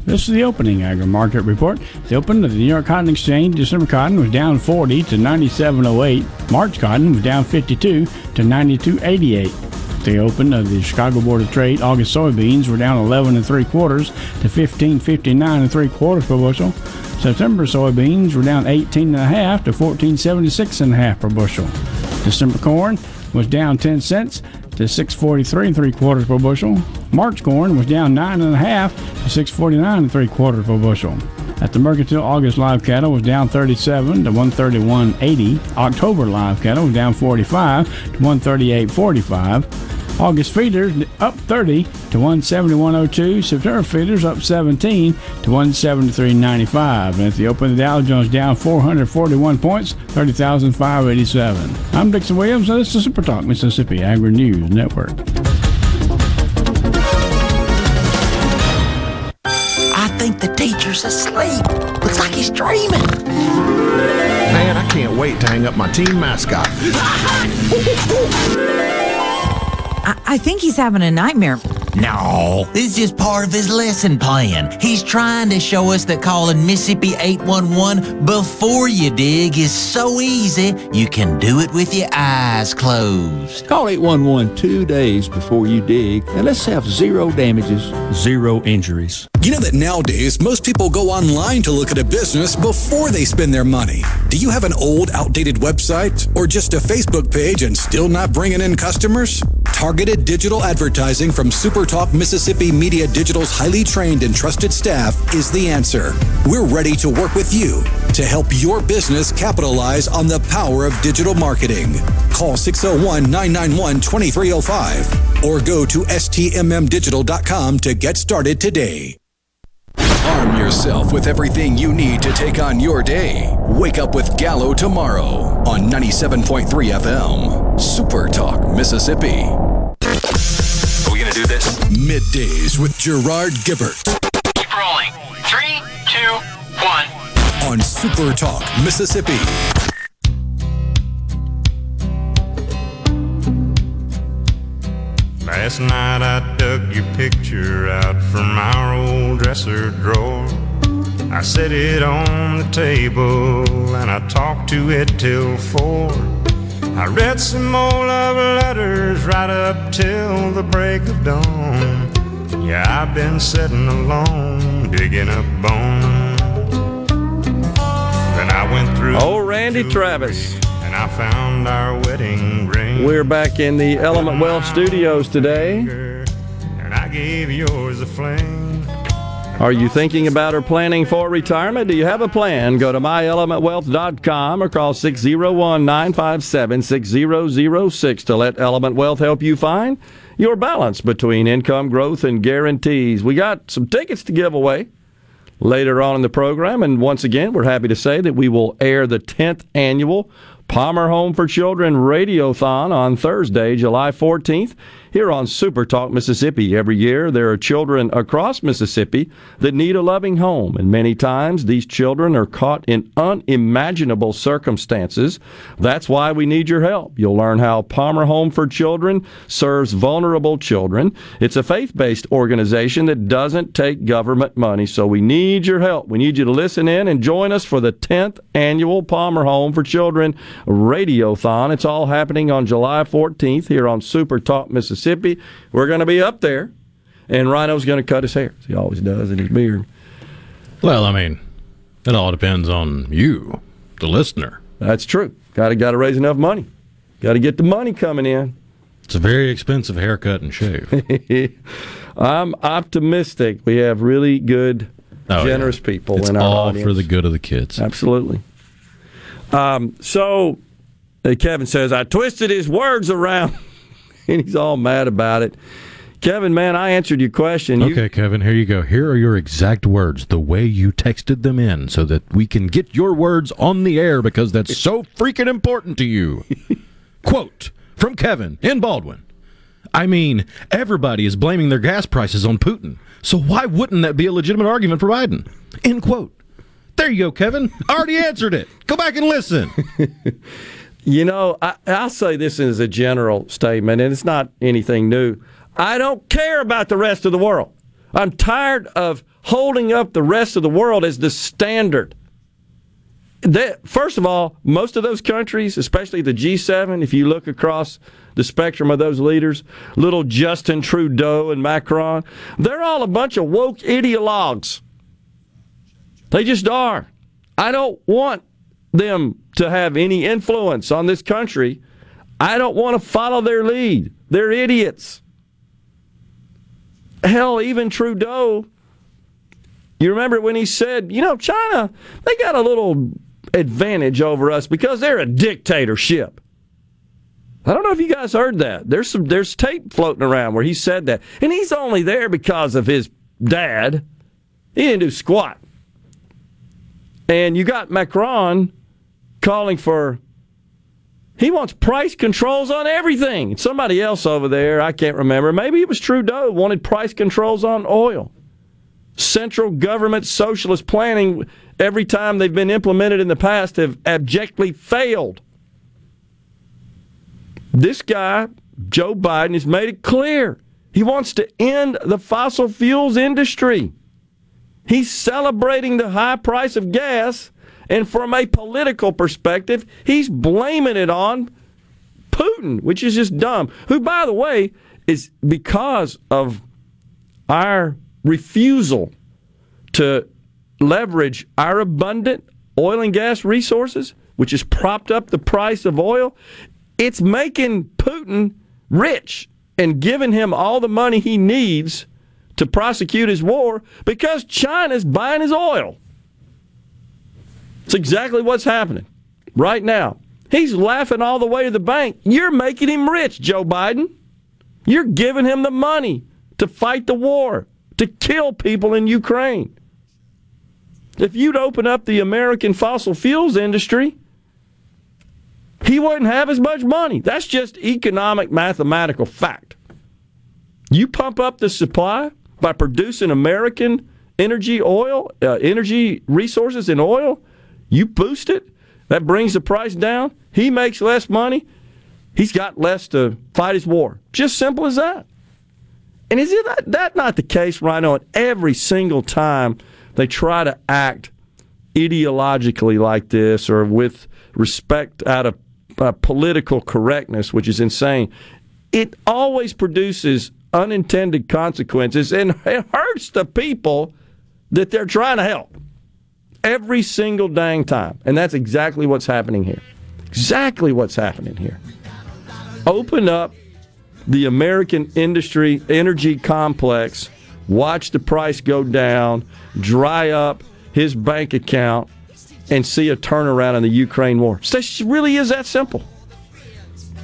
This is the opening agri market report. The open of the New York Cotton Exchange, December cotton was down 40 to 97.08. March cotton was down 52 to 92.88. The open of uh, the Chicago Board of Trade, August soybeans were down 11 and three quarters to 15.59 and three quarters per bushel. September soybeans were down 18 and a half to 14.76 and a half per bushel. December corn was down 10 cents to 643 and three quarters per bushel. March corn was down nine and a half to 649 and three quarters per bushel. At the Mercantile, August live cattle was down 37 to 131.80. October live cattle was down 45 to 138.45. August feeders up 30 to 171.02. September feeders up 17 to 173.95. And at the open, the Dow Jones down 441 points, 30,587. I'm Dixon Williams, and this is Super Talk Mississippi Agri News Network. Teacher's asleep. Looks like he's dreaming. Man, I can't wait to hang up my team mascot. I, I think he's having a nightmare. No, this is just part of his lesson plan. He's trying to show us that calling Mississippi 811 before you dig is so easy, you can do it with your eyes closed. Call 811 two days before you dig, and let's have zero damages, zero injuries. You know that nowadays most people go online to look at a business before they spend their money. Do you have an old, outdated website or just a Facebook page and still not bringing in customers? Targeted digital advertising from SuperTalk Mississippi Media Digital's highly trained and trusted staff is the answer. We're ready to work with you to help your business capitalize on the power of digital marketing. Call 601 991 2305 or go to stmmdigital.com to get started today. Arm yourself with everything you need to take on your day. Wake up with Gallo tomorrow on 97.3 FM. Super Talk, Mississippi. Do this? Middays with Gerard Gibert Keep rolling. Three, two, one. on Super Talk, Mississippi. Last night I dug your picture out from our old dresser drawer. I set it on the table and I talked to it till four. I read some more love letters right up till the break of dawn. Yeah, I've been sitting alone, digging up bones. Then I went through. Oh, Randy Travis. And I found our wedding ring. We're back in the Element Wealth studios today. And I gave yours a fling. Are you thinking about or planning for retirement? Do you have a plan? Go to myelementwealth.com or call 601 957 6006 to let Element Wealth help you find your balance between income growth and guarantees. We got some tickets to give away later on in the program. And once again, we're happy to say that we will air the 10th annual Palmer Home for Children Radiothon on Thursday, July 14th, here on Super Talk Mississippi. Every year, there are children across Mississippi that need a loving home, and many times these children are caught in unimaginable circumstances. That's why we need your help. You'll learn how Palmer Home for Children serves vulnerable children. It's a faith based organization that doesn't take government money, so we need your help. We need you to listen in and join us for the 10th annual Palmer Home for Children Radiothon. It's all happening on July 14th here on Super Talk Mississippi. We're going to be up there, and Rhino's going to cut his hair, as he always does, in his beard. Well, I mean, it all depends on you, the listener. That's true. Got to got to raise enough money. Got to get the money coming in. It's a very expensive haircut and shave. I'm optimistic. We have really good, Oh, generous yeah. people It's in our all audience. for the good of the kids. Absolutely. Um, so uh, Kevin says, I twisted his words around, and he's all mad about it. Kevin, man, I answered your question. You- Okay, Kevin, here you go. Here are your exact words, the way you texted them in, so that we can get your words on the air because that's so freaking important to you. Quote from Kevin in Baldwyn. I mean, everybody is blaming their gas prices on Putin, so why wouldn't that be a legitimate argument for Biden? End quote. There you go, Kevin. I already answered it. Go back and listen. You know, I, I'll say this as a general statement, and it's not anything new. I don't care about the rest of the world. I'm tired of holding up the rest of the world as the standard. That, first of all, most of those countries, especially the G7, if you look across the spectrum of those leaders, little Justin Trudeau and Macron, they're all a bunch of woke ideologues. They just are. I don't want them to have any influence on this country. I don't want to follow their lead. They're idiots. Hell, even Trudeau, you remember when he said, you know, China, they got a little advantage over us because they're a dictatorship. I don't know if you guys heard that. There's some there's tape floating around where he said that. And he's only there because of his dad. He didn't do squat. And you got Macron calling for he wants price controls on everything. Somebody else over there, I can't remember, maybe it was Trudeau, wanted price controls on oil. Central government socialist planning, every time they've been implemented in the past, have abjectly failed. This guy, Joe Biden, has made it clear he wants to end the fossil fuels industry. He's celebrating the high price of gas, and from a political perspective, he's blaming it on Putin, which is just dumb. Who, by the way, is because of our refusal to leverage our abundant oil and gas resources, which has propped up the price of oil, it's making Putin rich and giving him all the money he needs to prosecute his war because China's buying his oil. It's exactly what's happening right now. He's laughing all the way to the bank. You're making him rich, Joe Biden. You're giving him the money to fight the war, to kill people in Ukraine. If you'd open up the American fossil fuels industry, he wouldn't have as much money. That's just economic mathematical fact. You pump up the supply by producing American energy oil, uh, energy resources in oil, you boost it, that brings the price down. He makes less money. He's got less to fight his war. Just simple as that. And is it that, that not the case, Rhino? At every single time they try to act ideologically like this or with respect out of uh, political correctness, which is insane, it always produces unintended consequences and it hurts the people that they're trying to help every single dang time. And that's exactly what's happening here. Exactly what's happening here. Open up the American industry energy complex, watch the price go down, dry up his bank account, and see a turnaround in the Ukraine war. It really is that simple.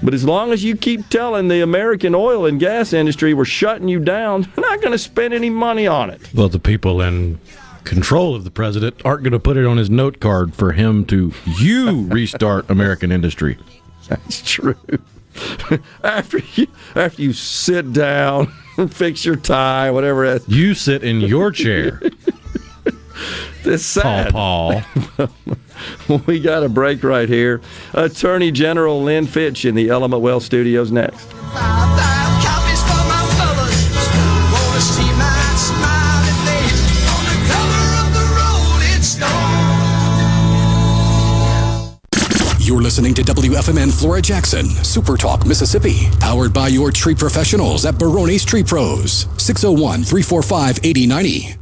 But as long as you keep telling the American oil and gas industry we're shutting you down, they're not going to spend any money on it. Well, the people in control of the president aren't going to put it on his note card for him to you restart American industry. That's true. after you after you sit down, fix your tie, whatever. It, You sit in your chair, it's sad. Paul. we got a break right here. Attorney General Lynn Fitch in the Element Wealth Studios next. Listening to WFMN Flora Jackson, Super Talk, Mississippi, powered by your tree professionals at Barone's Tree Pros, 601 345 8090.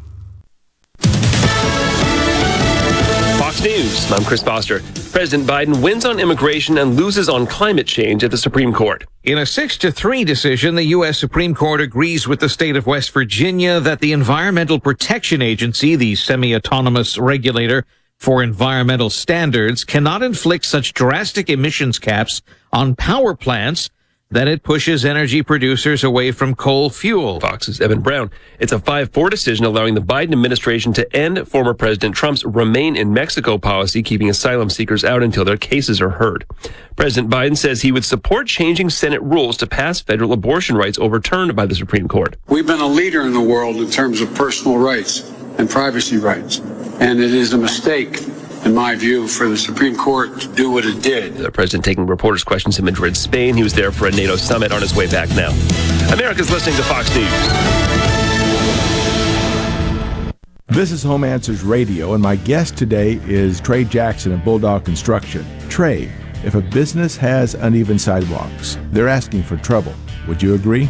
Fox Fox News. I'm Chris Foster. President Biden wins on immigration and loses on climate change at the Supreme Court. In a 6 to 3 decision, the U.S. Supreme Court agrees with the state of West Virginia that the Environmental Protection Agency, the semi autonomous regulator for environmental standards, cannot inflict such drastic emissions caps on power plants that it pushes energy producers away from coal fuel. Fox's Evan Brown. It's a 5-4 decision allowing the Biden administration to end former President Trump's remain in Mexico policy, keeping asylum seekers out until their cases are heard. President Biden says he would support changing Senate rules to pass federal abortion rights overturned by the Supreme Court. We've been a leader in the world in terms of personal rights and privacy rights, and it is a mistake in my view, for the Supreme Court to do what it did. The president taking reporters' questions in Madrid, Spain. He was there for a NATO summit on his way back now. America's listening to Fox News. This is Home Answers Radio, and my guest today is Trey Jackson of Bulldog Construction. Trey, if a business has uneven sidewalks, they're asking for trouble. Would you agree?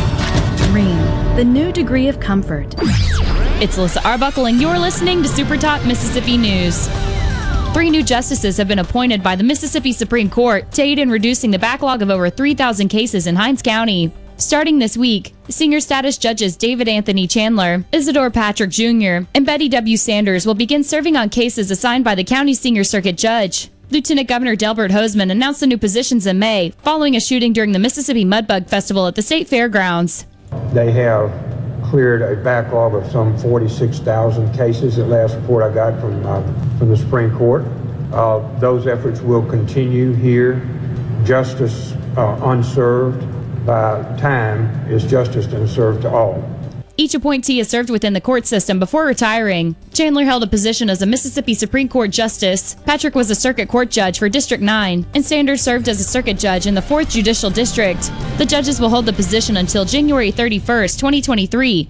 The new degree of comfort. It's Alyssa Arbuckle, and you're listening to Super Talk Mississippi News. Three new justices have been appointed by the Mississippi Supreme Court to aid in reducing the backlog of over 3,000 cases in Hinds County. Starting this week, senior status judges David Anthony Chandler, Isadore Patrick Jr., and Betty W. Sanders will begin serving on cases assigned by the county senior circuit judge. Lieutenant Governor Delbert Hosemann announced the new positions in May following a shooting during the Mississippi Mudbug Festival at the state fairgrounds. They have cleared a backlog of some 46,000 cases. The last report I got from uh, from the Supreme Court. Uh, those efforts will continue here. Justice uh, unserved by time is justice unserved to all. Each appointee has served within the court system before retiring. Chandler held a position as a Mississippi Supreme Court justice. Patrick was a circuit court judge for District 9, and Sanders served as a circuit judge in the 4th Judicial District. The judges will hold the position until January 31, 2023.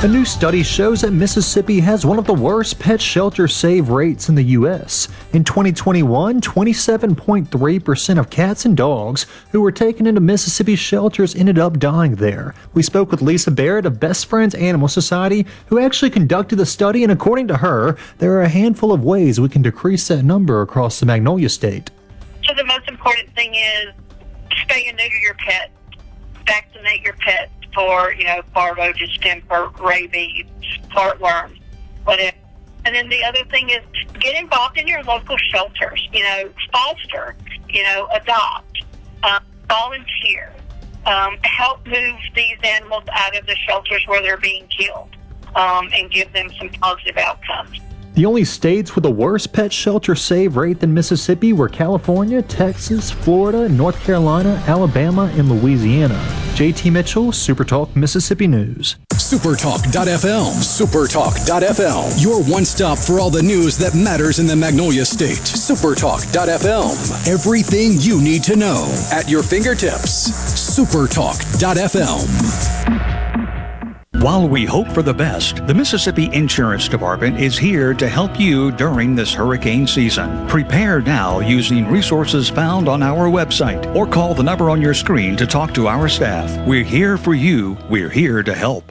A new study shows that Mississippi has one of the worst pet shelter save rates in the U.S. In 2021, 27.3% of cats and dogs who were taken into Mississippi shelters ended up dying there. We spoke with Lisa Barrett of Best Friends Animal Society, who actually conducted the study, and according to her, there are a handful of ways we can decrease that number across the Magnolia State. So the most important thing is spay and neuter your pet, vaccinate your pet for, you know, parvo, distemper, rabies, heartworms, whatever. And then the other thing is get involved in your local shelters. You know, foster, you know, adopt, um, volunteer, um, help move these animals out of the shelters where they're being killed, um, and give them some positive outcomes. The only states with a worse pet shelter save rate than Mississippi were California, Texas, Florida, North Carolina, Alabama, and Louisiana. JT Mitchell, SuperTalk Mississippi News. Supertalk.fm. Supertalk.fm. Your one stop for all the news that matters in the Magnolia State. Supertalk.fm. Everything you need to know at your fingertips. Supertalk.fm. While we hope for the best, the Mississippi Insurance Department is here to help you during this hurricane season. Prepare now using resources found on our website or call the number on your screen to talk to our staff. We're here for you. We're here to help.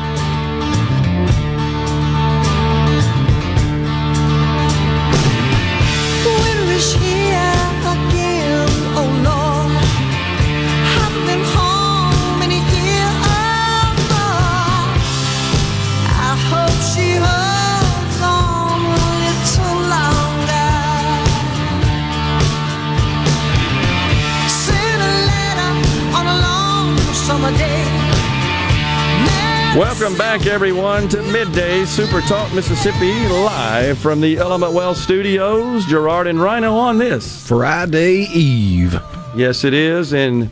Welcome back, everyone, to Midday Super Talk Mississippi, live from the Element Wealth Studios. Gerard and Rhino on this Friday Eve. Yes, it is, and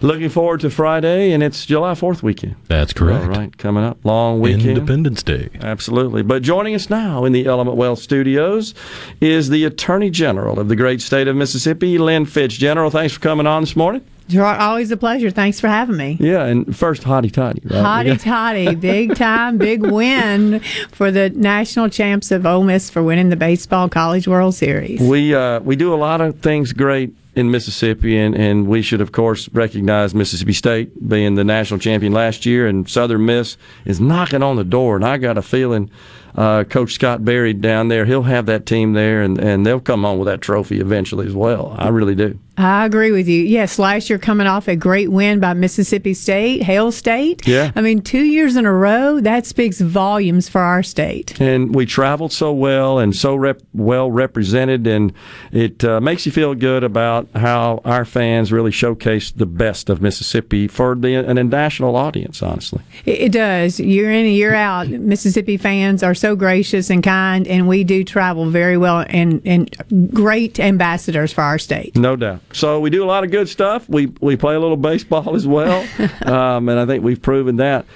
looking forward to Friday, and it's July Fourth weekend. That's correct. All right, coming up, long weekend, Independence Day. Absolutely. But joining us now in the Element Wealth Studios is the Attorney General of the great state of Mississippi, Lynn Fitch. General, thanks for coming on this morning. Gerard, always a pleasure. Thanks for having me. Yeah, and first, hotty toddy. Right? Hotty toddy, big time, big win for the national champs of Ole Miss for winning the baseball College World Series. We uh, we do a lot of things great in Mississippi, and, and we should, of course, recognize Mississippi State being the national champion last year, and Southern Miss is knocking on the door. And I got a feeling uh, Coach Scott Berry down there, he'll have that team there, and, and they'll come on with that trophy eventually as well. I really do. I agree with you. Yes, last year coming off a great win by Mississippi State, Hail State. Yeah. I mean, two years in a row, that speaks volumes for our state. And we traveled so well and so rep- well represented, and it uh, makes you feel good about how our fans really showcased the best of Mississippi for the an national audience. Honestly, It, it does. Year in and year out, Mississippi fans are so gracious and kind, and we do travel very well and, and great ambassadors for our state. no doubt. So we do a lot of good stuff. We we play a little baseball as well, um, and I think we've proven that.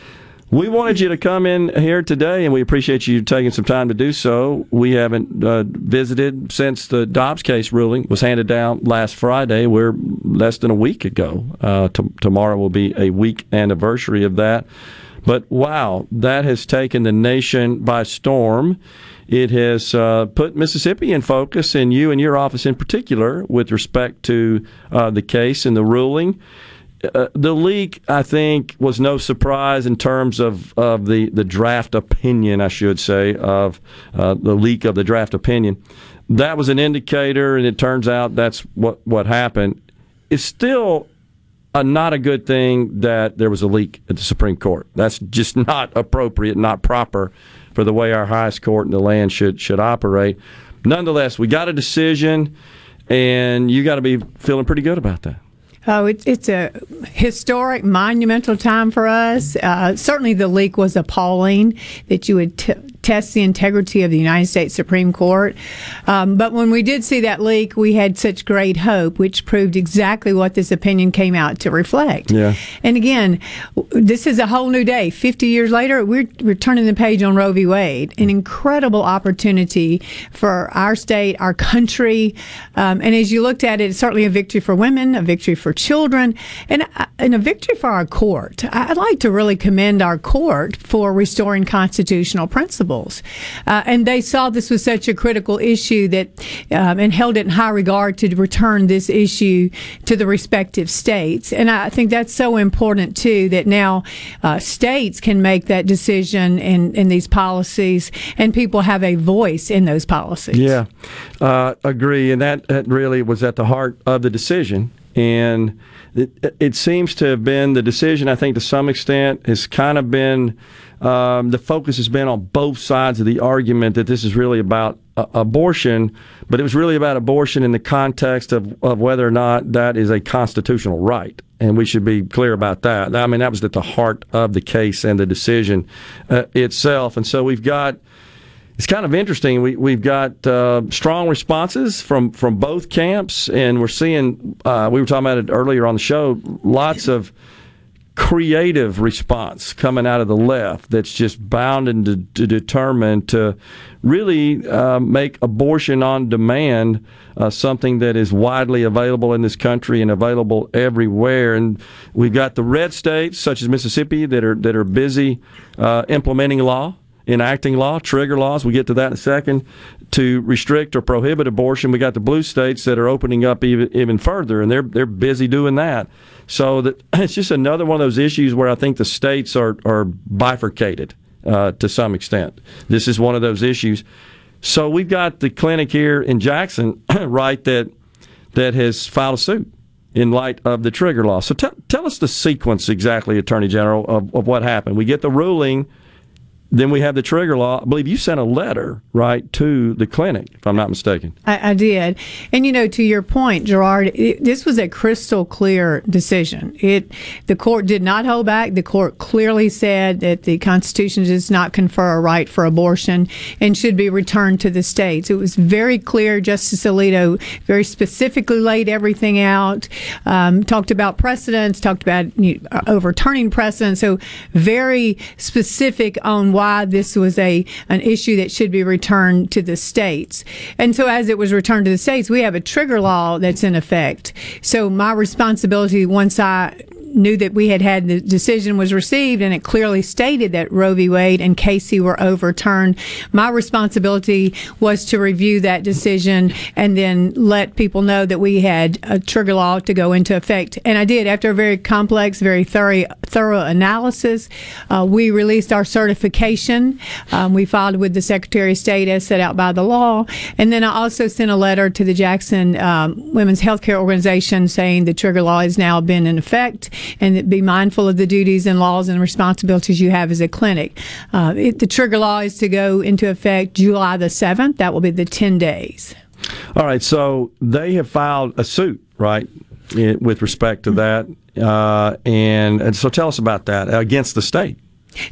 We wanted you to come in here today, and we appreciate you taking some time to do so. We haven't uh, visited since the Dobbs case ruling was handed down last Friday. We're less than a week ago. Uh, t- tomorrow will be a week anniversary of that. But wow, that has taken the nation by storm. It has uh, put Mississippi in focus, and you and your office in particular, with respect to uh, the case and the ruling. Uh, the leak, I think, was no surprise in terms of, of the, the draft opinion, I should say, of uh, the leak of the draft opinion. That was an indicator, and it turns out that's what, what happened. It's still not a good thing that there was a leak at the Supreme Court. That's just not appropriate, not proper for the way our highest court in the land should should operate. Nonetheless, we got a decision, and you got to be feeling pretty good about that. Oh, it's it's a historic, monumental time for us. Uh, certainly, the leak was appalling that you would t- test the integrity of the United States Supreme Court. Um, but when we did see that leak, we had such great hope, which proved exactly what this opinion came out to reflect. Yeah. And again, this is a whole new day. 50 years later, we're, we're turning the page on Roe v. Wade. An incredible opportunity for our state, our country. Um, and as you looked at it, it's certainly a victory for women, a victory for children, and, uh, and a victory for our court. I'd like to really commend our court for restoring constitutional principles. Labels. Uh, and they saw this was such a critical issue that, um, and held it in high regard to return this issue to the respective states. And I think that's so important too that now uh, states can make that decision in, in these policies and people have a voice in those policies. Yeah, uh, agree. And that, that really was at the heart of the decision. And it, it seems to have been the decision, I think, to some extent, has kind of been um, the focus has been on both sides of the argument that this is really about uh, abortion, but it was really about abortion in the context of, of whether or not that is a constitutional right. And we should be clear about that. I mean, that was at the heart of the case and the decision uh, itself. And so we've got it's kind of interesting. We we've got uh, strong responses from from both camps, and we're seeing. Uh, we were talking about it earlier on the show. Lots of creative response coming out of the left that's just bound and de- de- determined to really uh, make abortion on demand uh, something that is widely available in this country and available everywhere. And we've got the red states, such as Mississippi, that are that are busy uh, implementing law enacting law, trigger laws. We get to that in a second to restrict or prohibit abortion. We got the blue states that are opening up even even further, and they're they're busy doing that. So that it's just another one of those issues where I think the states are are bifurcated uh, to some extent. This is one of those issues. So we've got the clinic here in Jackson, right? That that has filed a suit in light of the trigger law. So t- tell us the sequence exactly, Attorney General, of, of what happened. We get the ruling then we have the trigger law. I believe you sent a letter, right, to the clinic, if I'm not mistaken. I, I did. And, you know, to your point, Gerard, it, this was a crystal clear decision. It The court did not hold back. The court clearly said that the Constitution does not confer a right for abortion and should be returned to the states. It was very clear. Justice Alito very specifically laid everything out, um, talked about precedents, talked about you know, overturning precedents. So, very specific on why why this was a an issue that should be returned to the states. And so as it was returned to the states, we have a trigger law that's in effect. So my responsibility once I knew that we had had the decision was received and it clearly stated that Roe v. Wade and Casey were overturned. My responsibility was to review that decision and then let people know that we had a trigger law to go into effect. And I did after a very complex, very thorough, thorough analysis. Uh, we released our certification. Um, we filed with the Secretary of State as set out by the law. And then I also sent a letter to the Jackson um, Women's Healthcare Organization saying the trigger law has now been in effect and be mindful of the duties and laws and responsibilities you have as a clinic. Uh, it, the trigger law is to go into effect July the 7th. That will be the 10 days. All right. So they have filed a suit, right, with respect to that. Uh, and, and so tell us about that against the state.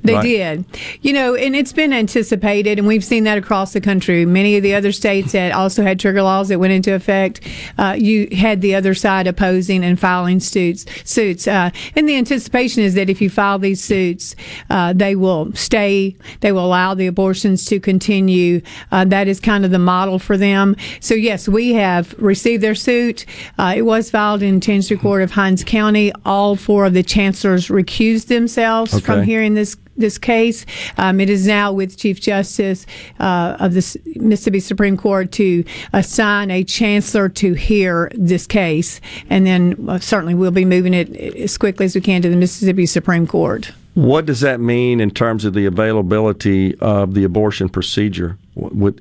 They right. did. You know, and it's been anticipated, and we've seen that across the country. Many of the other states that also had trigger laws that went into effect, uh, you had the other side opposing and filing suits. Suits, uh, and the anticipation is that if you file these suits, uh, they will stay. They will allow the abortions to continue. Uh, that is kind of the model for them. So yes, we have received their suit. Uh, it was filed in Chancery Court of Hinds County. All four of the chancellors recused themselves Okay. from hearing this this case. Um, it is now with Chief Justice uh, of the Mississippi Supreme Court to assign a chancellor to hear this case, and then uh, certainly we'll be moving it as quickly as we can to the Mississippi Supreme Court. What does that mean in terms of the availability of the abortion procedure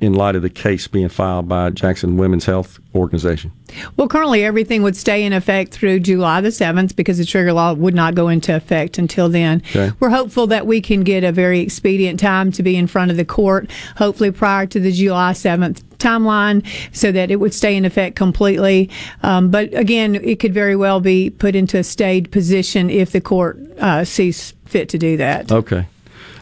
in light of the case being filed by Jackson Women's Health Organization? Well, currently everything would stay in effect through July the 7th because the trigger law would not go into effect until then. Okay. We're hopeful that we can get a very expedient time to be in front of the court, hopefully prior to the July 7th timeline so that it would stay in effect completely. Um, but again, it could very well be put into a stayed position if the court uh, sees fit to do that. Okay.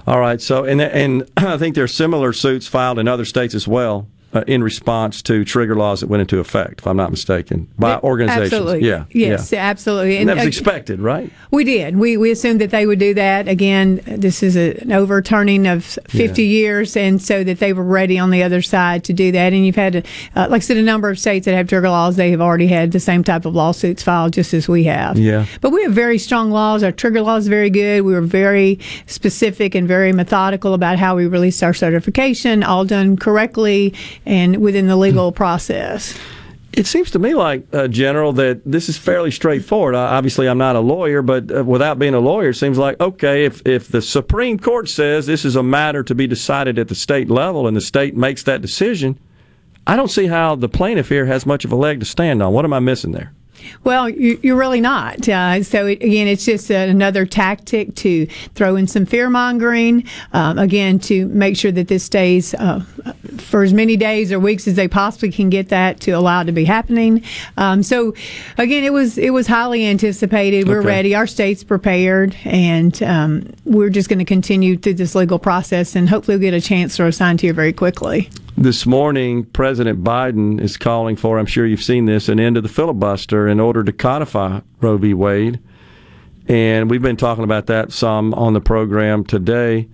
All right. So, and and I think there are similar suits filed in other states as well uh, in response to trigger laws that went into effect, if I'm not mistaken, by organizations. Absolutely. Yeah. Yes, yeah. absolutely. And that was expected, right? We did. We we assumed that they would do that. Again, this is a, an overturning of 50 years, and so that they were ready on the other side to do that. And you've had, uh, like I said, a number of states that have trigger laws. They have already had the same type of lawsuits filed, just as we have. Yeah. But we have very strong laws. Our trigger law is very good. We were very specific and very methodical about how we released our certification, all done correctly and within the legal process. It seems to me like, uh, General, that this is fairly straightforward. Uh, obviously, I'm not a lawyer, but uh, without being a lawyer, it seems like, okay, if, if the Supreme Court says this is a matter to be decided at the state level and the state makes that decision, I don't see how the plaintiff here has much of a leg to stand on. What am I missing there? Well, you, you're really not. Uh, so it, again, it's just another tactic to throw in some fear mongering. Um, again, to make sure that this stays uh, for as many days or weeks as they possibly can get that to allow it to be happening. Um, so again, it was it was highly anticipated. We're Okay. ready. Our state's prepared, and um, we're just going to continue through this legal process, and hopefully, we'll get a chance to assign to you very quickly. This morning, President Biden is calling for, I'm sure you've seen this, an end to the filibuster in order to codify Roe v. Wade. And we've been talking about that some on the program today.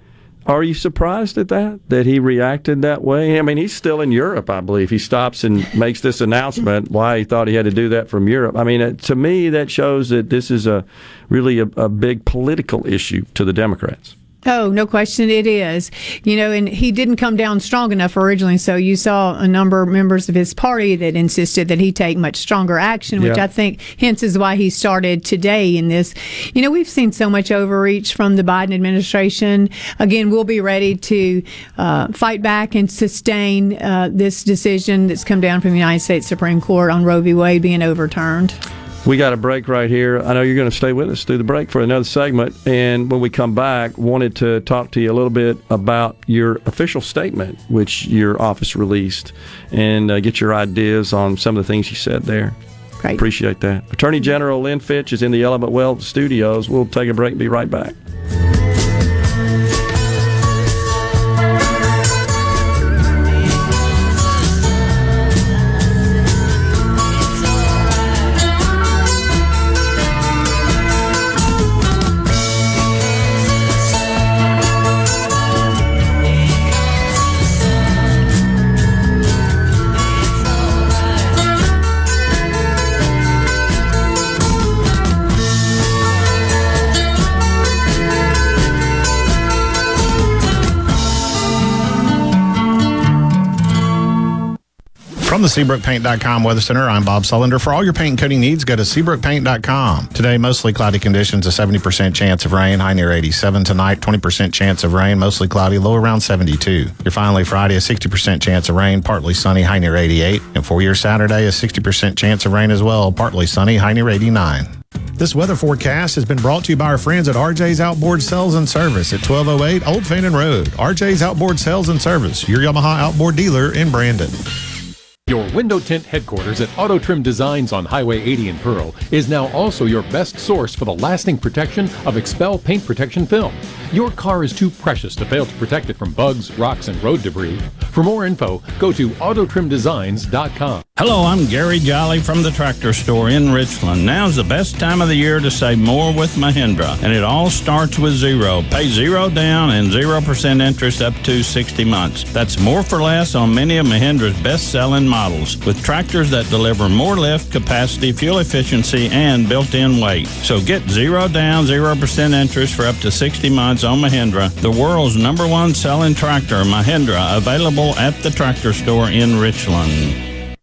Are you surprised at that? That he reacted that way? I mean, he's still in Europe, I believe. He stops and makes this announcement why he thought he had to do that from Europe. I mean, uh, to me, that shows that this is a really a, a big political issue to the Democrats. Oh, no question, it is. You know, and he didn't come down strong enough originally, so you saw a number of members of his party that insisted that he take much stronger action, which Yeah. I think hence is why he started today in this. You know, we've seen so much overreach from the Biden administration. Again, we'll be ready to uh, fight back and sustain uh, this decision that's come down from the United States Supreme Court on Roe v. Wade being overturned. We got a break right here. I know you're going to stay with us through the break for another segment. And when we come back, wanted to talk to you a little bit about your official statement, which your office released, and uh, get your ideas on some of the things you said there. Great. Appreciate that. Attorney General Lynn Fitch is in the Element Wealth studios. We'll take a break and be right back. From the SeabrookPaint.com Weather Center, I'm Bob Sullender. For all your paint and coating needs, go to SeabrookPaint.com. Today, mostly cloudy conditions, a 70% chance of rain, high near 87. Tonight, 20% chance of rain, mostly cloudy, low around 72. Your finally Friday, a 60% chance of rain, partly sunny, high near 88. And for your Saturday, a 60% chance of rain as well, partly sunny, high near 89. This weather forecast has been brought to you by our friends at RJ's Outboard Sales and Service at 1208 Old Fannin Road. RJ's Outboard Sales and Service, your Yamaha outboard dealer in Brandon. Your window tint headquarters at Auto Trim Designs on Highway 80 in Pearl is now also your best source for the lasting protection of XPEL paint protection film. Your car is too precious to fail to protect it from bugs, rocks, and road debris. For more info, go to autotrimdesigns.com. Hello, I'm Gary Jolly from the tractor store in Richland. Now's the best time of the year to save more with Mahindra, and it all starts with zero. Pay zero down and 0% interest up to 60 months. That's more for less on many of Mahindra's best selling models, with tractors that deliver more lift, capacity, fuel efficiency, and built in weight. So get zero down, 0% interest for up to 60 months on Mahindra, the world's number one selling tractor, Mahindra, available at the tractor store in Richland.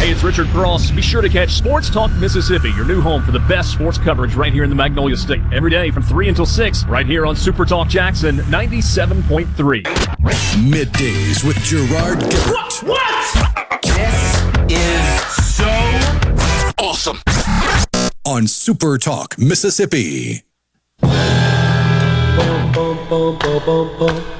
Hey, it's Richard Cross. Be sure to catch Sports Talk Mississippi, your new home for the best sports coverage right here in the Magnolia State. Every day from 3 until 6, right here on Super Talk Jackson 97.3. Middays with Gerard Gibert. What? This is so awesome. On Super Talk Mississippi. Bum, bum, bum,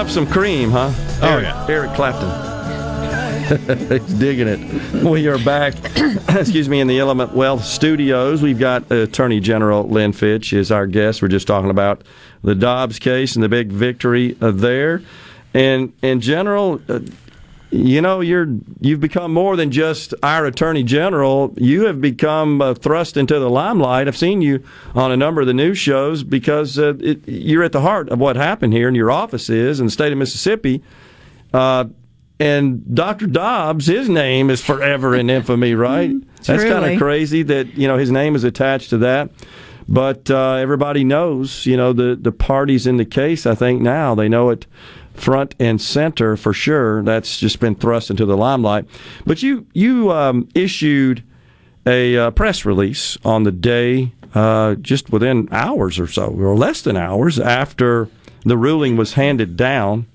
up some cream, huh? Oh, Eric, yeah. Eric Clapton. He's digging it. We are back, excuse me, in the Element Wealth studios. We've got Attorney General Lynn Fitch is our guest. We're just talking about the Dobbs case and the big victory there. And in general, uh, you know, you're you've become more than just our Attorney General. You have become uh, thrust into the limelight. I've seen you on a number of the news shows because uh, it, you're at the heart of what happened here, and your office is in the state of Mississippi. Uh, and Dr. Dobbs, his name is forever in infamy, right? That's kind of crazy that you know his name is attached to that. But uh, everybody knows, you know, the the parties in the case. I think now they know it front and center for sure. That's just been thrust into the limelight. But you you um, issued a uh, press release on the day, uh, just within hours or so, or less than hours after the ruling was handed down.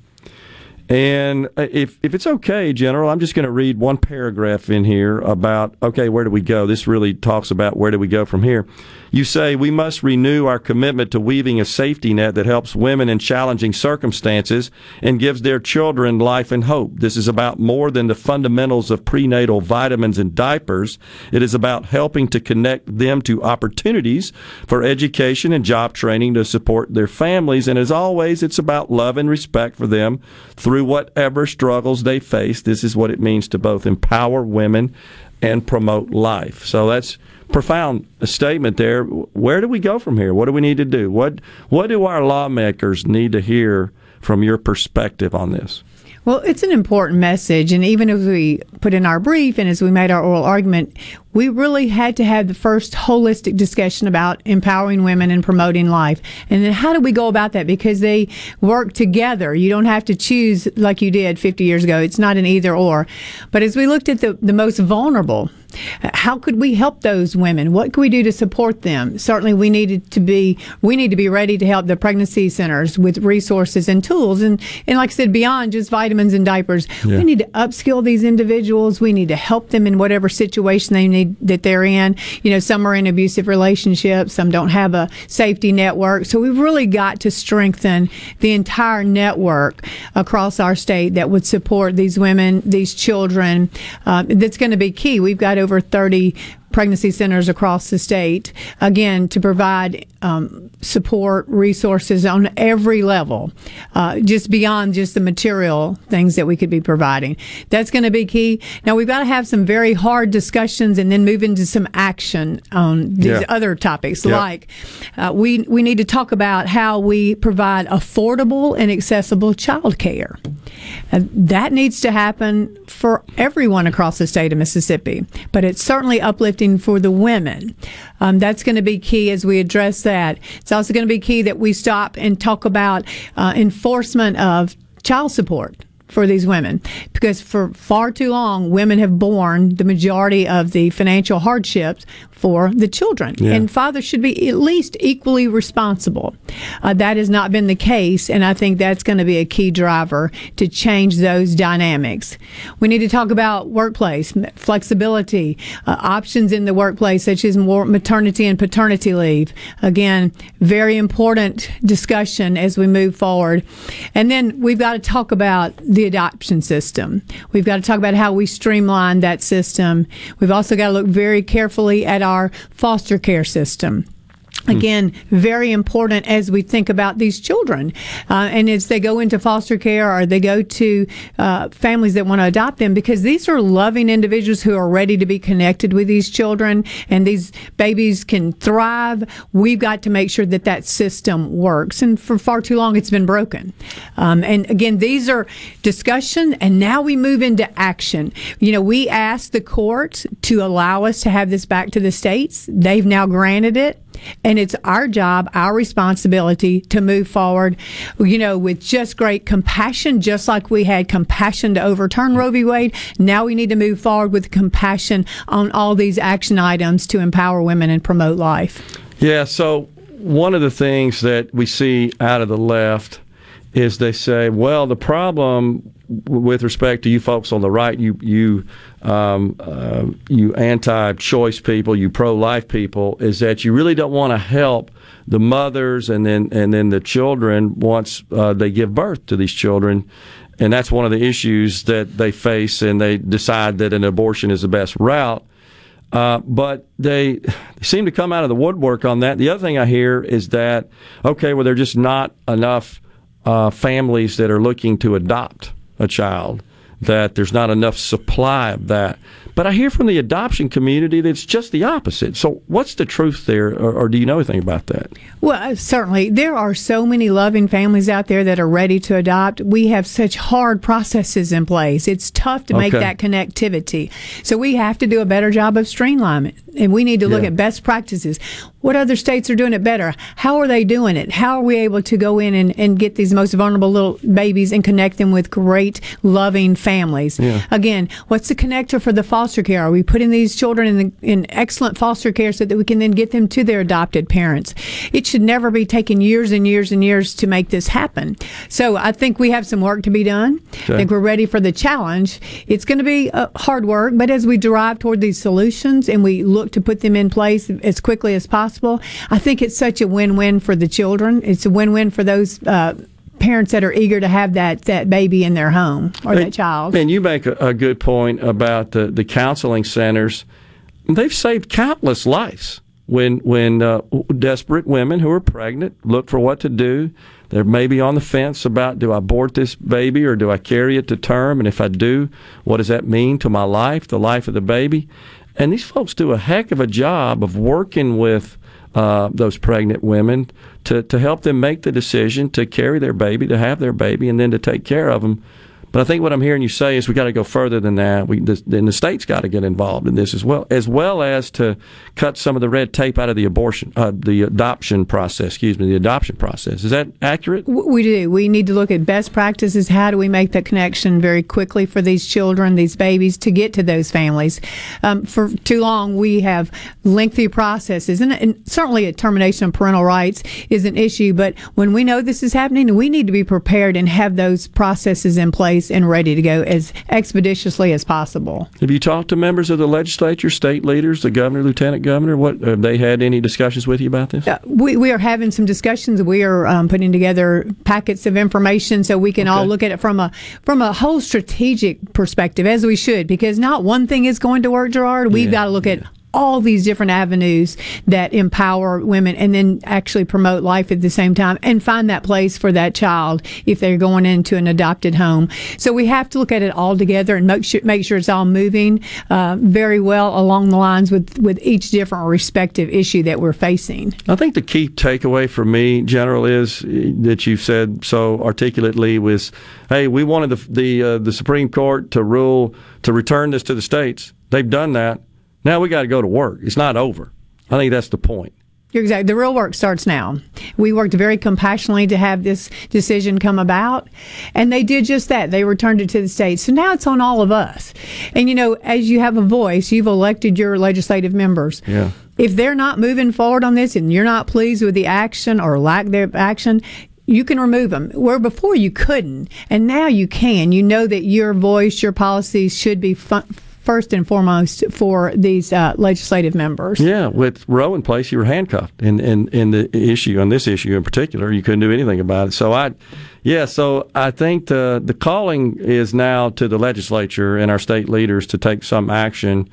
And uh, if if it's okay, General, I'm just going to read one paragraph in here about okay, where do we go? This really talks about where do we go from here. You say we must renew our commitment to weaving a safety net that helps women in challenging circumstances and gives their children life and hope. This is about more than the fundamentals of prenatal vitamins and diapers. It is about helping to connect them to opportunities for education and job training to support their families. And as always, it's about love and respect for them through whatever struggles they face. This is what it means to both empower women and promote life. So that's profound statement there. Where do we go from here? What do we need to do? What what do our lawmakers need to hear from your perspective on this? Well, it's an important message. And even as we put in our brief and as we made our oral argument, we really had to have the first holistic discussion about empowering women and promoting life. And then how do we go about that? Because they work together. You don't have to choose like you did 50 years ago. It's not an either or. But as we looked at the, the most vulnerable, how could we help those women? What could we do to support them? Certainly, we needed to be we need to be ready to help the pregnancy centers with resources and tools, and and like I said, beyond just vitamins and diapers, Yeah. we need to upskill these individuals. We need to help them in whatever situation they need that they're in. You know, some are in abusive relationships, some don't have a safety network. So we've really got to strengthen the entire network across our state that would support these women, these children. Uh, that's going to be key. We've got over 30 pregnancy centers across the state, again, to provide um, support, resources on every level, uh, just beyond just the material things that we could be providing. That's going to be key. Now, we've got to have some very hard discussions and then move into some action on these Yeah. other topics, like uh, we, we need to talk about how we provide affordable and accessible child care. And that needs to happen for everyone across the state of Mississippi, but it's certainly uplifting for the women. Um, that's going to be key as we address that. It's also going to be key that we stop and talk about uh, enforcement of child support for these women. Because for far too long women have borne the majority of the financial hardships for the children. Yeah. and fathers should be at least equally responsible. Uh, that has not been the case and i think that's going to be a key driver to change those dynamics. We need to talk about workplace flexibility uh, options in the workplace such as more maternity and paternity leave. Again very important discussion as we move forward. And then we've got to talk about the adoption system. We've got to talk about how we streamline that system. We've also got to look very carefully at our foster care system Again, very important as we think about these children. Uh, and as they go into foster care or they go to uh, families that want to adopt them, because these are loving individuals who are ready to be connected with these children and these babies can thrive. We've got to make sure that that system works. And for far too long, it's been broken. Um, and again, these are discussion, and now we move into action. You know, we asked the court to allow us to have this back to the states. They've now granted it. And it's our job, our responsibility to move forward, you know, with just great compassion, just like we had compassion to overturn Roe v. Wade. Now we need to move forward with compassion on all these action items to empower women and promote life. Yeah, so one of the things that we see out of the left is they say, well, the problem with respect to you folks on the right, you you um, uh, you anti-choice people, you pro-life people, is that you really don't want to help the mothers and then and then the children once uh, they give birth to these children. And that's one of the issues that they face, and they decide that an abortion is the best route. Uh, but they seem to come out of the woodwork on that. The other thing I hear is that, okay, well, there are just not enough uh, families that are looking to adopt a child, that there's not enough supply of that. But I hear from the adoption community that it's just the opposite. So, what's the truth there, or, or do you know anything about that? Well, uh, certainly. There are so many loving families out there that are ready to adopt. We have such hard processes in place. It's tough to make that connectivity. So we have to do a better job of streamlining. And we need to look Yeah. at best practices. What other states are doing it better? How are they doing it? How are we able to go in and, and get these most vulnerable little babies and connect them with great, loving families? Yeah. Again, what's the connector for the foster care? Are we putting these children in, the, in excellent foster care so that we can then get them to their adopted parents? It should never be taking years and years and years to make this happen. So I think we have some work to be done. Okay. I think we're ready for the challenge. It's going to be uh, hard work, but as we drive toward these solutions and we look to put them in place as quickly as possible, I think it's such a win-win for the children. It's a win-win for those. Uh, Parents that are eager to have that, that baby in their home or that child. And you make a, a good point about the, the counseling centers. They've saved countless lives when when uh, desperate women who are pregnant look for what to do. They're maybe on the fence about do I abort this baby or do I carry it to term? And if I do, what does that mean to my life, the life of the baby? And these folks do a heck of a job of working with uh, those pregnant women to, to help them make the decision to carry their baby, to have their baby, and then to take care of them. But I think what I'm hearing you say is we got to go further than that. We, the, then the state's got to get involved in this as well, as well as to cut some of the red tape out of the abortion, uh, the adoption process. Excuse me, the adoption process. Is that accurate? We do. We need to look at best practices. How do we make that connection very quickly for these children, these babies, to get to those families? Um, for too long, we have lengthy processes, and, and certainly a termination of parental rights is an issue. But when we know this is happening, we need to be prepared and have those processes in place and ready to go as expeditiously as possible. Have you talked to members of the legislature, state leaders, the governor, lieutenant governor? What have they had any discussions with you about this? Uh, we, we are having some discussions. We are um, putting together packets of information so we can all look at it from a from a whole strategic perspective, as we should, because not one thing is going to work, Gerard. We've Yeah, got to look at all these different avenues that empower women and then actually promote life at the same time and find that place for that child if they're going into an adopted home. So we have to look at it all together and make sure, make sure it's all moving uh, very well along the lines with, with each different respective issue that we're facing. I think the key takeaway for me, General, is that you said so articulately was, hey, we wanted the the, uh, the Supreme Court to rule to return this to the states. They've done that. Now we got to go to work. It's not over. I think that's the point. You're exactly. The real work starts now. We worked very compassionately to have this decision come about, and they did just that. They returned it to the states. So now it's on all of us. And you know, as you have a voice, you've elected your legislative members. Yeah. If they're not moving forward on this, and you're not pleased with the action or lack thereof action, you can remove them where before you couldn't and now you can you know that your voice your policies should be fun- first and foremost for these uh, legislative members. Yeah, with Roe in place, you were handcuffed in, in, in the issue, on this issue in particular. You couldn't do anything about it. So I, yeah, so I think the, the calling is now to the legislature and our state leaders to take some action.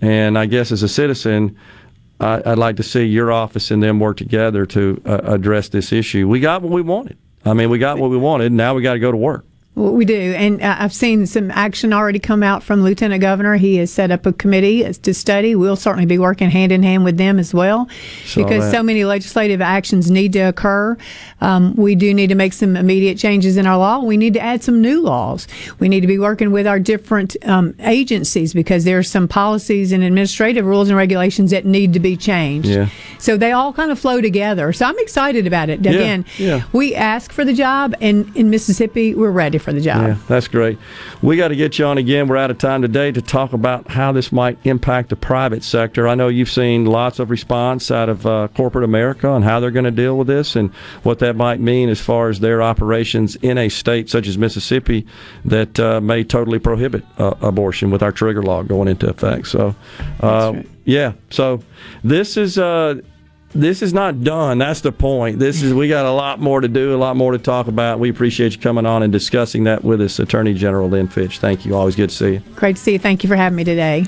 And I guess as a citizen, I, would like to see your office and them work together to uh, address this issue. We got what we wanted. I mean, we got what we wanted. Now we got to go to work. We do, and uh, I've seen some action already come out from Lieutenant Governor. He has set up a committee to study. We'll certainly be working hand in hand with them as well, Saw because that. so many legislative actions need to occur. Um, we do need to make some immediate changes in our law. We need to add some new laws. We need to be working with our different um, agencies because there are some policies and administrative rules and regulations that need to be changed. Yeah. So they all kind of flow together. So I'm excited about it. Again, yeah, yeah. we ask for the job, and in Mississippi, we're ready for the job. Yeah, that's great. We got to get you on again. We're out of time today to talk about how this might impact the private sector. I know you've seen lots of response out of uh, corporate America on how they're going to deal with this and what that might mean as far as their operations in a state such as Mississippi that uh, may totally prohibit uh, abortion with our trigger law going into effect. So, uh, right. yeah. So this is uh, this is not done. That's the point. This is we got a lot more to do, a lot more to talk about. We appreciate you coming on and discussing that with us, Attorney General Lynn Fitch. Thank you. Always good to see you. Great to see you. Thank you for having me today.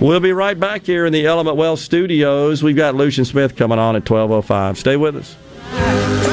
We'll be right back here in the Element Wealth Studios. We've got Lucien Smith coming on at twelve oh five. Stay with us.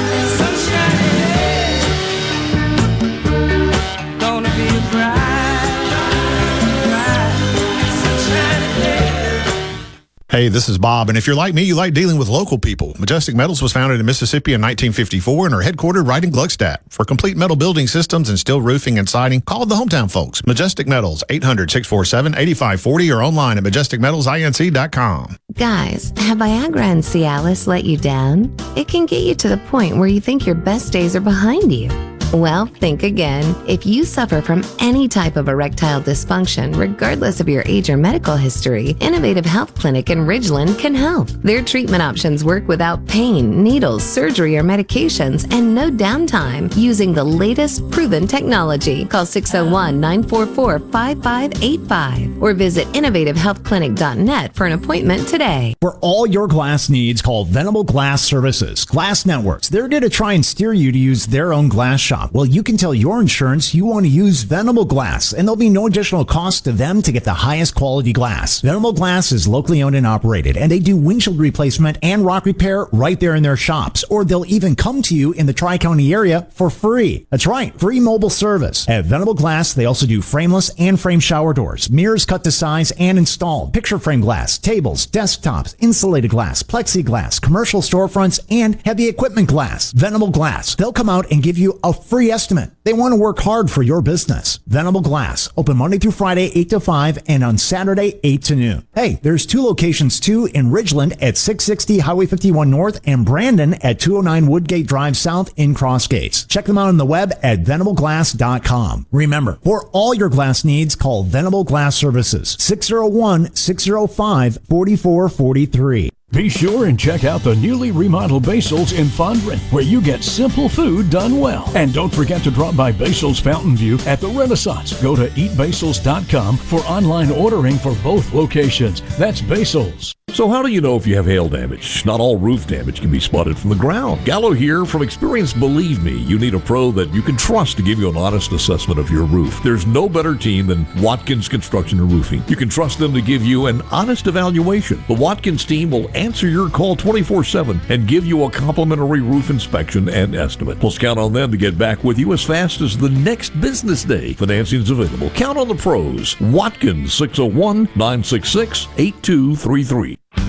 Hey, this is Bob, and if you're like me, you like dealing with local people. Majestic Metals was founded in Mississippi in 1954 and are headquartered right in Gluckstadt. For complete metal building systems and steel roofing and siding, call the hometown folks. Majestic Metals, 800-647-8540 or online at majesticmetalsinc.com. Guys, have Viagra and Cialis let you down? It can get you to the point where you think your best days are behind you. Well, think again. If you suffer from any type of erectile dysfunction, regardless of your age or medical history, Innovative Health Clinic in Ridgeland can help. Their treatment options work without pain, needles, surgery, or medications, and no downtime using the latest proven technology. Call 601 944 5585 or visit innovativehealthclinic.net for an appointment today. For all your glass needs, call Venable Glass Services. Glass Networks. They're going to try and steer you to use their own glass shop well, you can tell your insurance you want to use Venable Glass, and there'll be no additional cost to them to get the highest quality glass. Venable Glass is locally owned and operated, and they do windshield replacement and rock repair right there in their shops, or they'll even come to you in the Tri County area for free. That's right, free mobile service. At Venable Glass, they also do frameless and frame shower doors, mirrors cut to size and installed, picture frame glass, tables, desktops, insulated glass, plexiglass, commercial storefronts, and heavy equipment glass. Venable Glass. They'll come out and give you a free estimate. They want to work hard for your business. Venable Glass, open Monday through Friday, 8 to 5, and on Saturday, 8 to noon. Hey, there's two locations too in Ridgeland at 660 Highway 51 North and Brandon at 209 Woodgate Drive South in Crossgates. Check them out on the web at venableglass.com. Remember, for all your glass needs, call Venable Glass Services 601 605 4443. Be sure and check out the newly remodeled Basil's in Fondren, where you get simple food done well. And don't forget to drop by Basil's Fountain View at the Renaissance. Go to eatbasils.com for online ordering for both locations. That's Basil's. So, how do you know if you have hail damage? Not all roof damage can be spotted from the ground. Gallo here from Experience. Believe me, you need a pro that you can trust to give you an honest assessment of your roof. There's no better team than Watkins Construction and Roofing. You can trust them to give you an honest evaluation. The Watkins team will answer your call 24 7 and give you a complimentary roof inspection and estimate. Plus, count on them to get back with you as fast as the next business day. Financing's available. Count on the pros. Watkins 601 966 8233.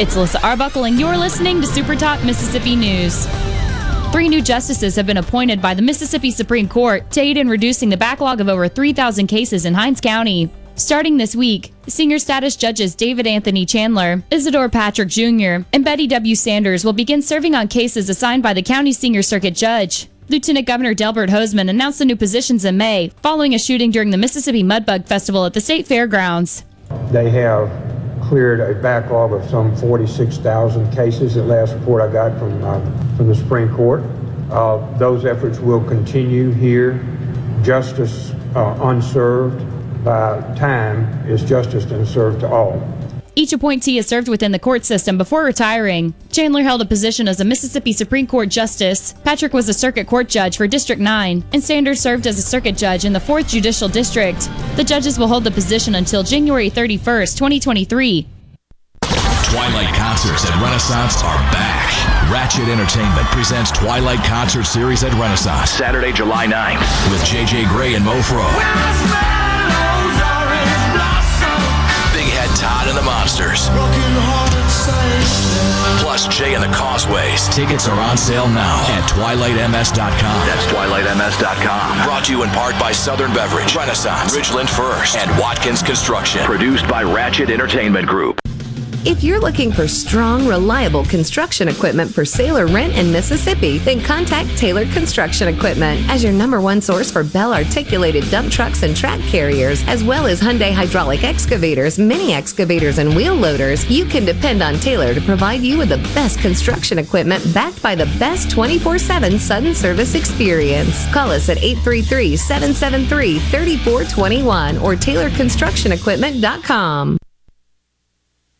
It's Alyssa Arbuckle, and you're listening to Super Talk Mississippi News. Three new justices have been appointed by the Mississippi Supreme Court to aid in reducing the backlog of over 3,000 cases in Hinds County. Starting this week, senior status judges David Anthony Chandler, Isadore Patrick Jr., and Betty W. Sanders will begin serving on cases assigned by the county senior circuit judge. Lieutenant Governor Delbert Hosemann announced the new positions in May following a shooting during the Mississippi Mudbug Festival at the state fairgrounds. They have cleared a backlog of some 46,000 cases. The last report I got from uh, from the Supreme Court. Uh, those efforts will continue here. Justice uh, unserved by time is justice unserved to all. Each appointee has served within the court system before retiring. Chandler held a position as a Mississippi Supreme Court justice. Patrick was a circuit court judge for District 9, and Sanders served as a circuit judge in the 4th Judicial District. The judges will hold the position until January 31st, 2023. Twilight concerts at Renaissance are back. Ratchet Entertainment presents Twilight Concert Series at Renaissance Saturday, July 9th with JJ Grey and Mofro. Big Todd and the Monsters. Plus Jay and the Causeways. Tickets are on sale now at twilightms.com. That's twilightms.com. Brought to you in part by Southern Beverage, Renaissance, Ridgeland First, and Watkins Construction. Produced by Ratchet Entertainment Group. If you're looking for strong, reliable construction equipment for sale or rent in Mississippi, then contact Taylor Construction Equipment as your number one source for Bell articulated dump trucks and track carriers, as well as Hyundai hydraulic excavators, mini excavators, and wheel loaders. You can depend on Taylor to provide you with the best construction equipment backed by the best 24 7 sudden service experience. Call us at 833 773 3421 or TaylorConstructionEquipment.com.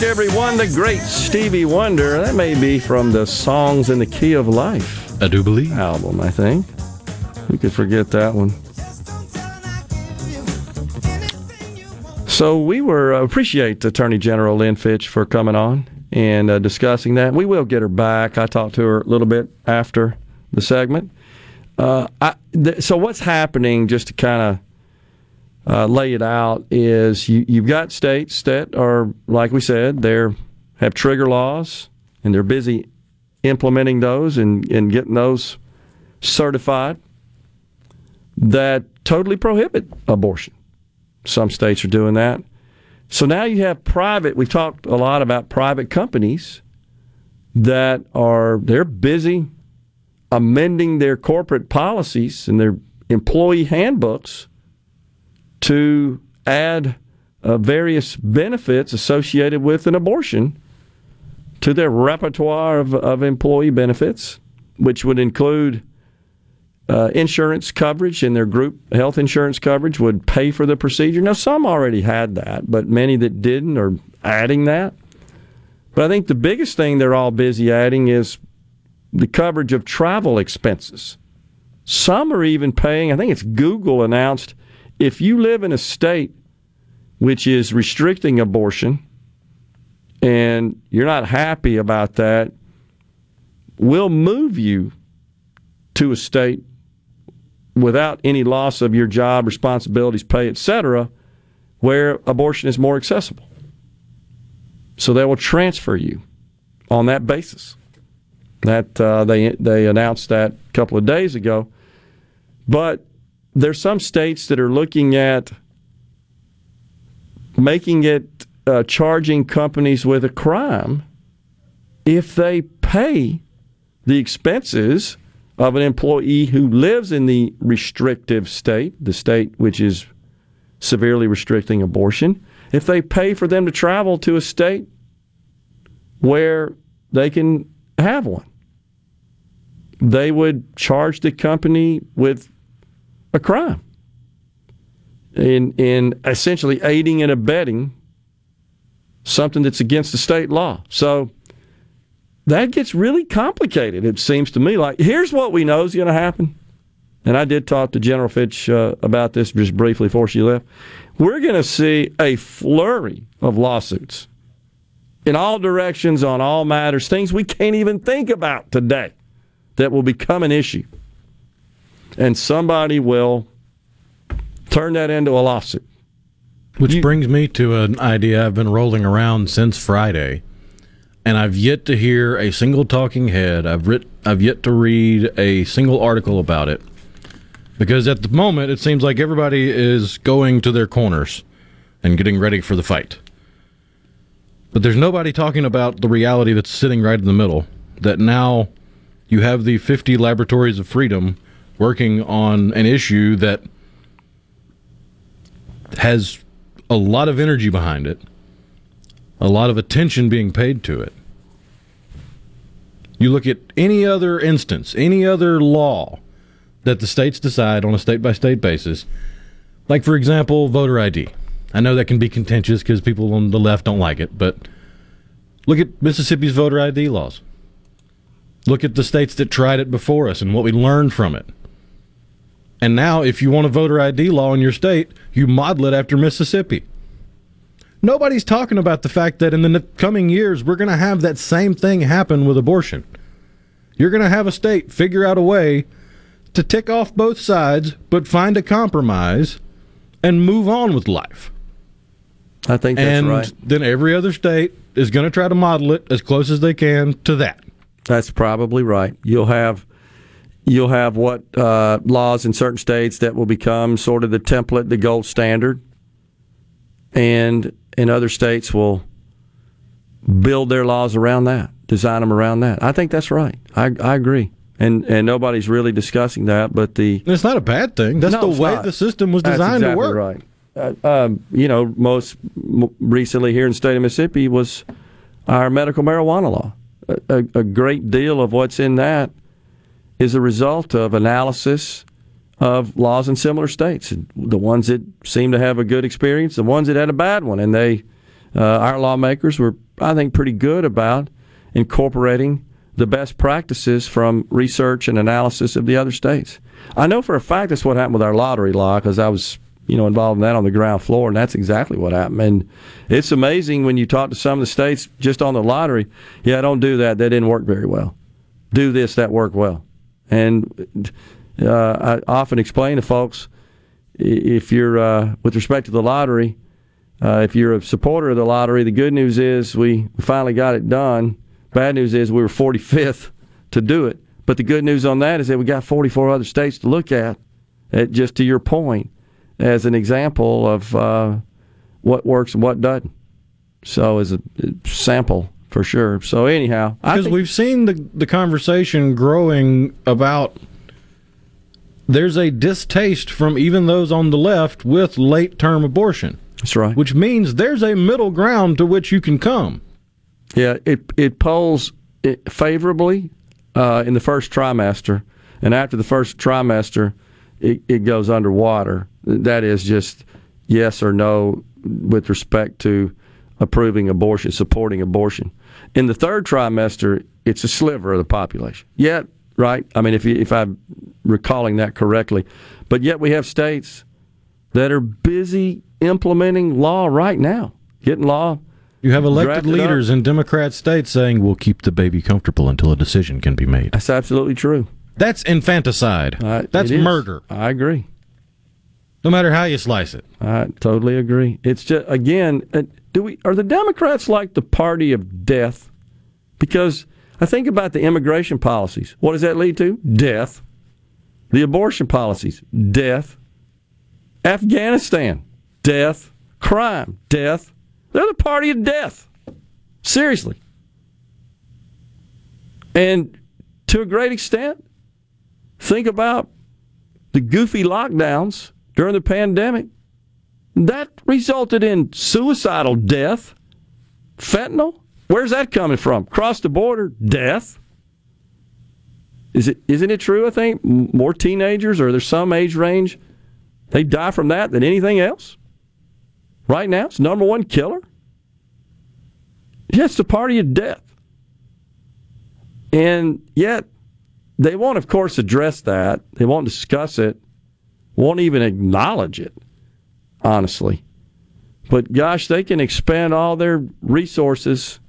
Back, everyone. The great Stevie Wonder. That may be from the Songs in the Key of Life. I do believe. Album, I think. We could forget that one. So we were uh, appreciate Attorney General Lynn Fitch for coming on and uh, discussing that. We will get her back. I talked to her a little bit after the segment. Uh, I, th- so what's happening? Just to kind of uh, lay it out is you, you've got states that are, like we said, they have trigger laws and they're busy implementing those and, and getting those certified that totally prohibit abortion. Some states are doing that. So now you have private, we've talked a lot about private companies that are, they're busy amending their corporate policies and they're employee handbooks to add uh, various benefits associated with an abortion to their repertoire of, of employee benefits, which would include uh, insurance coverage and their group health insurance coverage would pay for the procedure. Now, some already had that, but many that didn't are adding that. But I think the biggest thing they're all busy adding is the coverage of travel expenses. Some are even paying, I think it's Google announced, if you live in a state which is restricting abortion and you're not happy about that, we'll move you to a state without any loss of your job, responsibilities, pay, etc., where abortion is more accessible. So they will transfer you on that basis. That uh, they they announced that a couple of days ago, but there's some states that are looking at making it uh, charging companies with a crime if they pay the expenses of an employee who lives in the restrictive state, the state which is severely restricting abortion, if they pay for them to travel to a state where they can have one. They would charge the company with a crime in in essentially aiding and abetting something that's against the state law. So that gets really complicated. It seems to me like here's what we know is going to happen. And I did talk to General Fitch uh, about this just briefly before she left. We're going to see a flurry of lawsuits in all directions on all matters, things we can't even think about today that will become an issue. And somebody will turn that into a lawsuit. Which you, brings me to an idea I've been rolling around since Friday, and I've yet to hear a single talking head. I've writ, I've yet to read a single article about it, because at the moment it seems like everybody is going to their corners and getting ready for the fight. But there's nobody talking about the reality that's sitting right in the middle. That now you have the 50 laboratories of freedom working on an issue that has a lot of energy behind it, a lot of attention being paid to it. You look at any other instance, any other law that the states decide on a state by state basis, like, for example, voter ID. I know that can be contentious because people on the left don't like it, but look at Mississippi's voter ID laws. Look at the states that tried it before us and what we learned from it. And now, if you want a voter ID law in your state, you model it after Mississippi. Nobody's talking about the fact that in the coming years, we're going to have that same thing happen with abortion. You're going to have a state figure out a way to tick off both sides, but find a compromise and move on with life. I think that's and right. then every other state is going to try to model it as close as they can to that. That's probably right. You'll have you'll have what uh, laws in certain states that will become sort of the template, the gold standard, and in other states will build their laws around that, design them around that. I think that's right. I, I agree. And and nobody's really discussing that, but the it's not a bad thing. That's no, the way not. the system was designed exactly to work. Right. Uh, um, you know, most m- recently here in the state of Mississippi was our medical marijuana law. A, a, a great deal of what's in that is a result of analysis of laws in similar states. The ones that seem to have a good experience, the ones that had a bad one, and they, uh, our lawmakers were, I think, pretty good about incorporating the best practices from research and analysis of the other states. I know for a fact that's what happened with our lottery law because I was, you know, involved in that on the ground floor, and that's exactly what happened. And it's amazing when you talk to some of the states just on the lottery. Yeah, don't do that. That didn't work very well. Do this. That worked well. And uh, I often explain to folks if you're, uh, with respect to the lottery, uh, if you're a supporter of the lottery, the good news is we finally got it done. Bad news is we were 45th to do it. But the good news on that is that we got 44 other states to look at, at just to your point, as an example of uh, what works and what doesn't. So, as a sample for sure. So anyhow, because we've seen the the conversation growing about there's a distaste from even those on the left with late term abortion. That's right. Which means there's a middle ground to which you can come. Yeah, it it polls favorably uh, in the first trimester, and after the first trimester, it, it goes underwater. That is just yes or no with respect to approving abortion, supporting abortion. In the third trimester, it's a sliver of the population. Yet, right? I mean, if you, if I'm recalling that correctly, but yet we have states that are busy implementing law right now, getting law. You have elected leaders up. in Democrat states saying we'll keep the baby comfortable until a decision can be made. That's absolutely true. That's infanticide. Uh, That's murder. I agree. No matter how you slice it. I totally agree. It's just again, uh, do we are the Democrats like the party of death? Because I think about the immigration policies. What does that lead to? Death. The abortion policies, death. Afghanistan, death. Crime, death. They're the party of death. Seriously. And to a great extent, think about the goofy lockdowns during the pandemic. That resulted in suicidal death. Fentanyl? Where's that coming from? Cross the border, death. Is it isn't it true? I think more teenagers or there's some age range they die from that than anything else. Right now, it's number one killer. It's the party of death, and yet they won't, of course, address that. They won't discuss it. Won't even acknowledge it. Honestly, but gosh, they can expand all their resources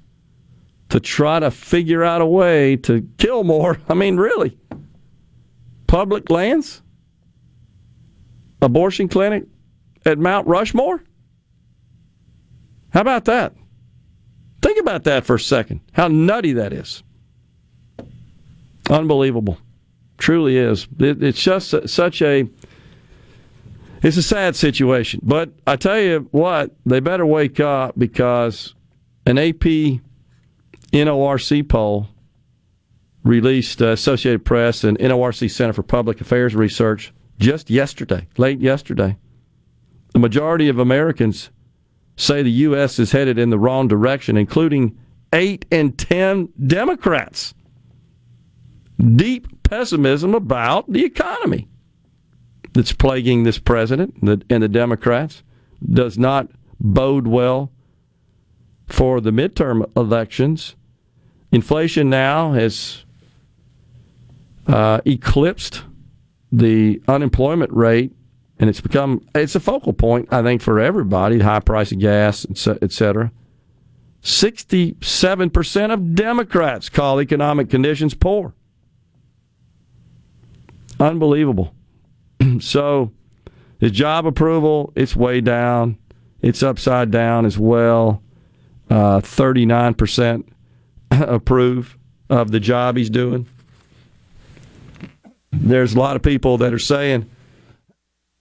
to try to figure out a way to kill more. I mean, really. Public lands? Abortion clinic at Mount Rushmore? How about that? Think about that for a second. How nutty that is. Unbelievable. Truly is. It's just such a it's a sad situation. But I tell you what, they better wake up because an AP NORC poll released uh, Associated Press and NORC Center for Public Affairs Research just yesterday, late yesterday. The majority of Americans say the U.S. is headed in the wrong direction, including eight in ten Democrats. Deep pessimism about the economy that's plaguing this president and the Democrats does not bode well for the midterm elections. Inflation now has uh, eclipsed the unemployment rate, and it's become it's a focal point, I think, for everybody. The high price of gas, et cetera. Sixty-seven percent of Democrats call economic conditions poor. Unbelievable. so, his job approval, it's way down. It's upside down as well. Uh, 39% approve of the job he's doing. There's a lot of people that are saying,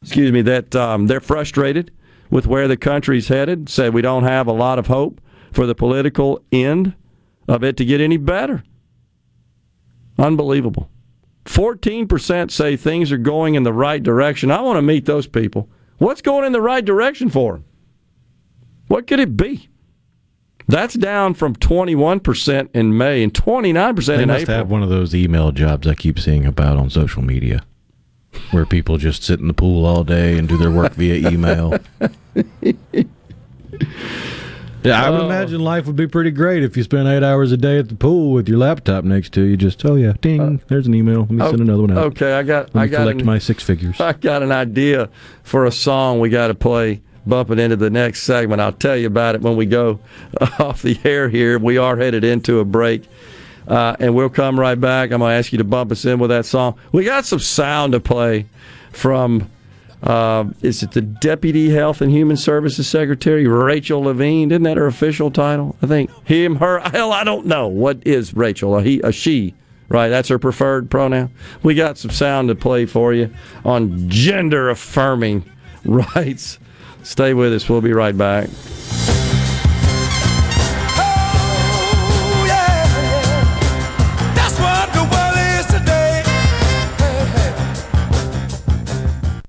excuse me, that um, they're frustrated with where the country's headed, say we don't have a lot of hope for the political end of it to get any better. Unbelievable. 14% say things are going in the right direction. I want to meet those people. What's going in the right direction for them? What could it be? That's down from 21% in May and 29% They in must April. have one of those email jobs I keep seeing about on social media, where people just sit in the pool all day and do their work via email. Yeah, I would Oh. imagine life would be pretty great if you spent eight hours a day at the pool with your laptop next to you. Just, oh yeah, ding, there's an email. Let me send another one out. Okay, I got I got collect an, my six figures. I got an idea for a song we got to play. Bump it into the next segment. I'll tell you about it when we go off the air here. We are headed into a break. Uh, and we'll come right back. I'm going to ask you to bump us in with that song. We got some sound to play from, uh, is it the Deputy Health and Human Services Secretary, Rachel Levine? Isn't that her official title? I think him, her. Hell, I don't know. What is Rachel? A he, a she? Right, that's her preferred pronoun. We got some sound to play for you on gender affirming rights. Stay with us. We'll be right back.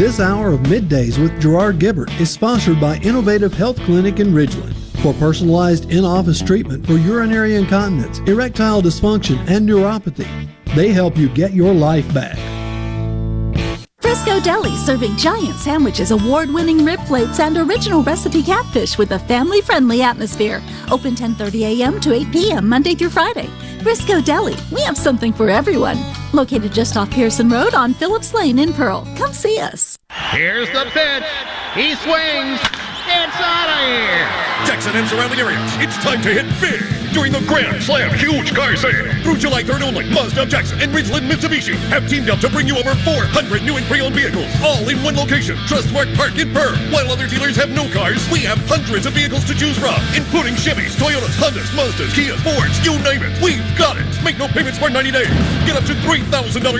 This hour of Middays with Gerard Gibert is sponsored by Innovative Health Clinic in Ridgeland. For personalized in-office treatment for urinary incontinence, erectile dysfunction, and neuropathy, they help you get your life back. Frisco Deli serving giant sandwiches, award winning rib plates, and original recipe catfish with a family friendly atmosphere. Open 10:30 a.m. to 8 p.m. Monday through Friday. Frisco Deli, we have something for everyone. Located just off Pearson Road on Phillips Lane in Pearl. Come see us. Here's the pitch. He swings. It's out of here. Jackson and surrounding areas. It's time to hit big during the Grand Slam Huge Car Sale. Through July 3rd only, Mazda of Jackson and Ridgeland Mitsubishi have teamed up to bring you over 400 new and pre-owned vehicles, all in one location. Trustmark Park in Pearl. While other dealers have no cars, we have hundreds of vehicles to choose from, including Chevys, Toyotas, Hondas, Mazdas, Kias, Fords, you name it. We've got it. Make no payments for 90 days. Get up to $3,000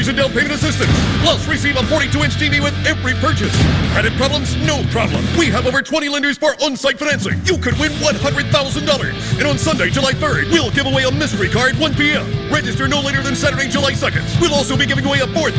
in down payment assistance. Plus, receive a 42-inch TV with every purchase. Credit problems? No problem. We have over 20 lenders for on-site financing. You could win $100,000. And on Sunday, July 3rd, we'll give away a mystery car at 1 p.m. Register no later than Saturday, July 2nd. We'll also be giving away a $4,000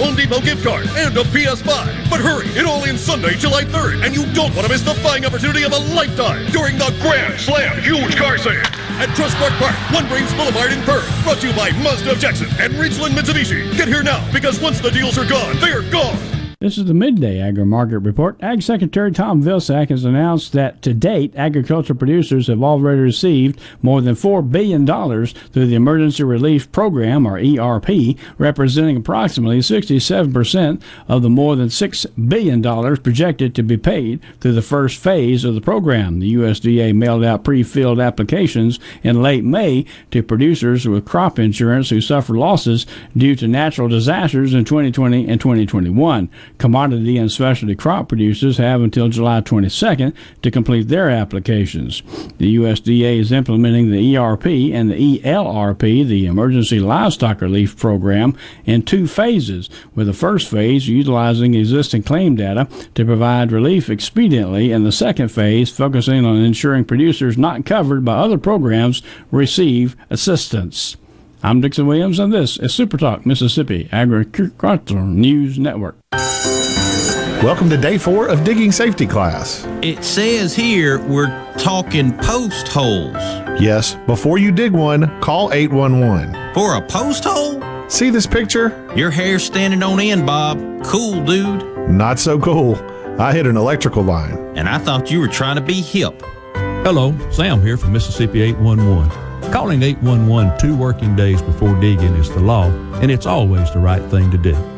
Home Depot gift card and a PS5. But hurry, it all ends Sunday, July 3rd, and you don't want to miss the buying opportunity of a lifetime during the Grand Slam Huge Car Sale at Trustmark Park, One Braves Boulevard in Pearl. Brought to you by Mazda of Jackson and Ridgeland Mitsubishi. Get here now because once the deals are gone, they're gone. This is the midday agri market report. Ag Secretary Tom Vilsack has announced that to date, agricultural producers have already received more than $4 billion through the Emergency Relief Program, or ERP, representing approximately 67% of the more than $6 billion projected to be paid through the first phase of the program. The USDA mailed out pre filled applications in late May to producers with crop insurance who suffered losses due to natural disasters in 2020 and 2021. Commodity and specialty crop producers have until July 22nd to complete their applications. The USDA is implementing the ERP and the ELRP, the Emergency Livestock Relief Program, in two phases, with the first phase utilizing existing claim data to provide relief expediently, and the second phase focusing on ensuring producers not covered by other programs receive assistance. I'm Dixon Williams, and this is Super Talk Mississippi Agricultural News Network. Welcome to day four of digging safety class. It says here we're talking post holes. Yes, before you dig one, call 811. For a post hole? See this picture? Your hair's standing on end, Bob. Cool, dude. Not so cool. I hit an electrical line. And I thought you were trying to be hip. Hello, Sam here from Mississippi 811. Calling 811 two working days before digging is the law, and it's always the right thing to do.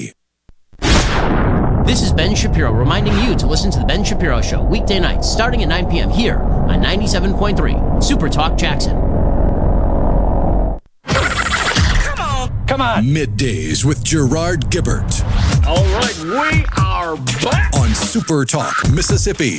This is Ben Shapiro reminding you to listen to The Ben Shapiro Show weekday nights starting at 9 p.m. here on 97.3 Super Talk Jackson. Come on. Come on. Middays with Gerard Gibert All right, we are back. on Super Talk Mississippi.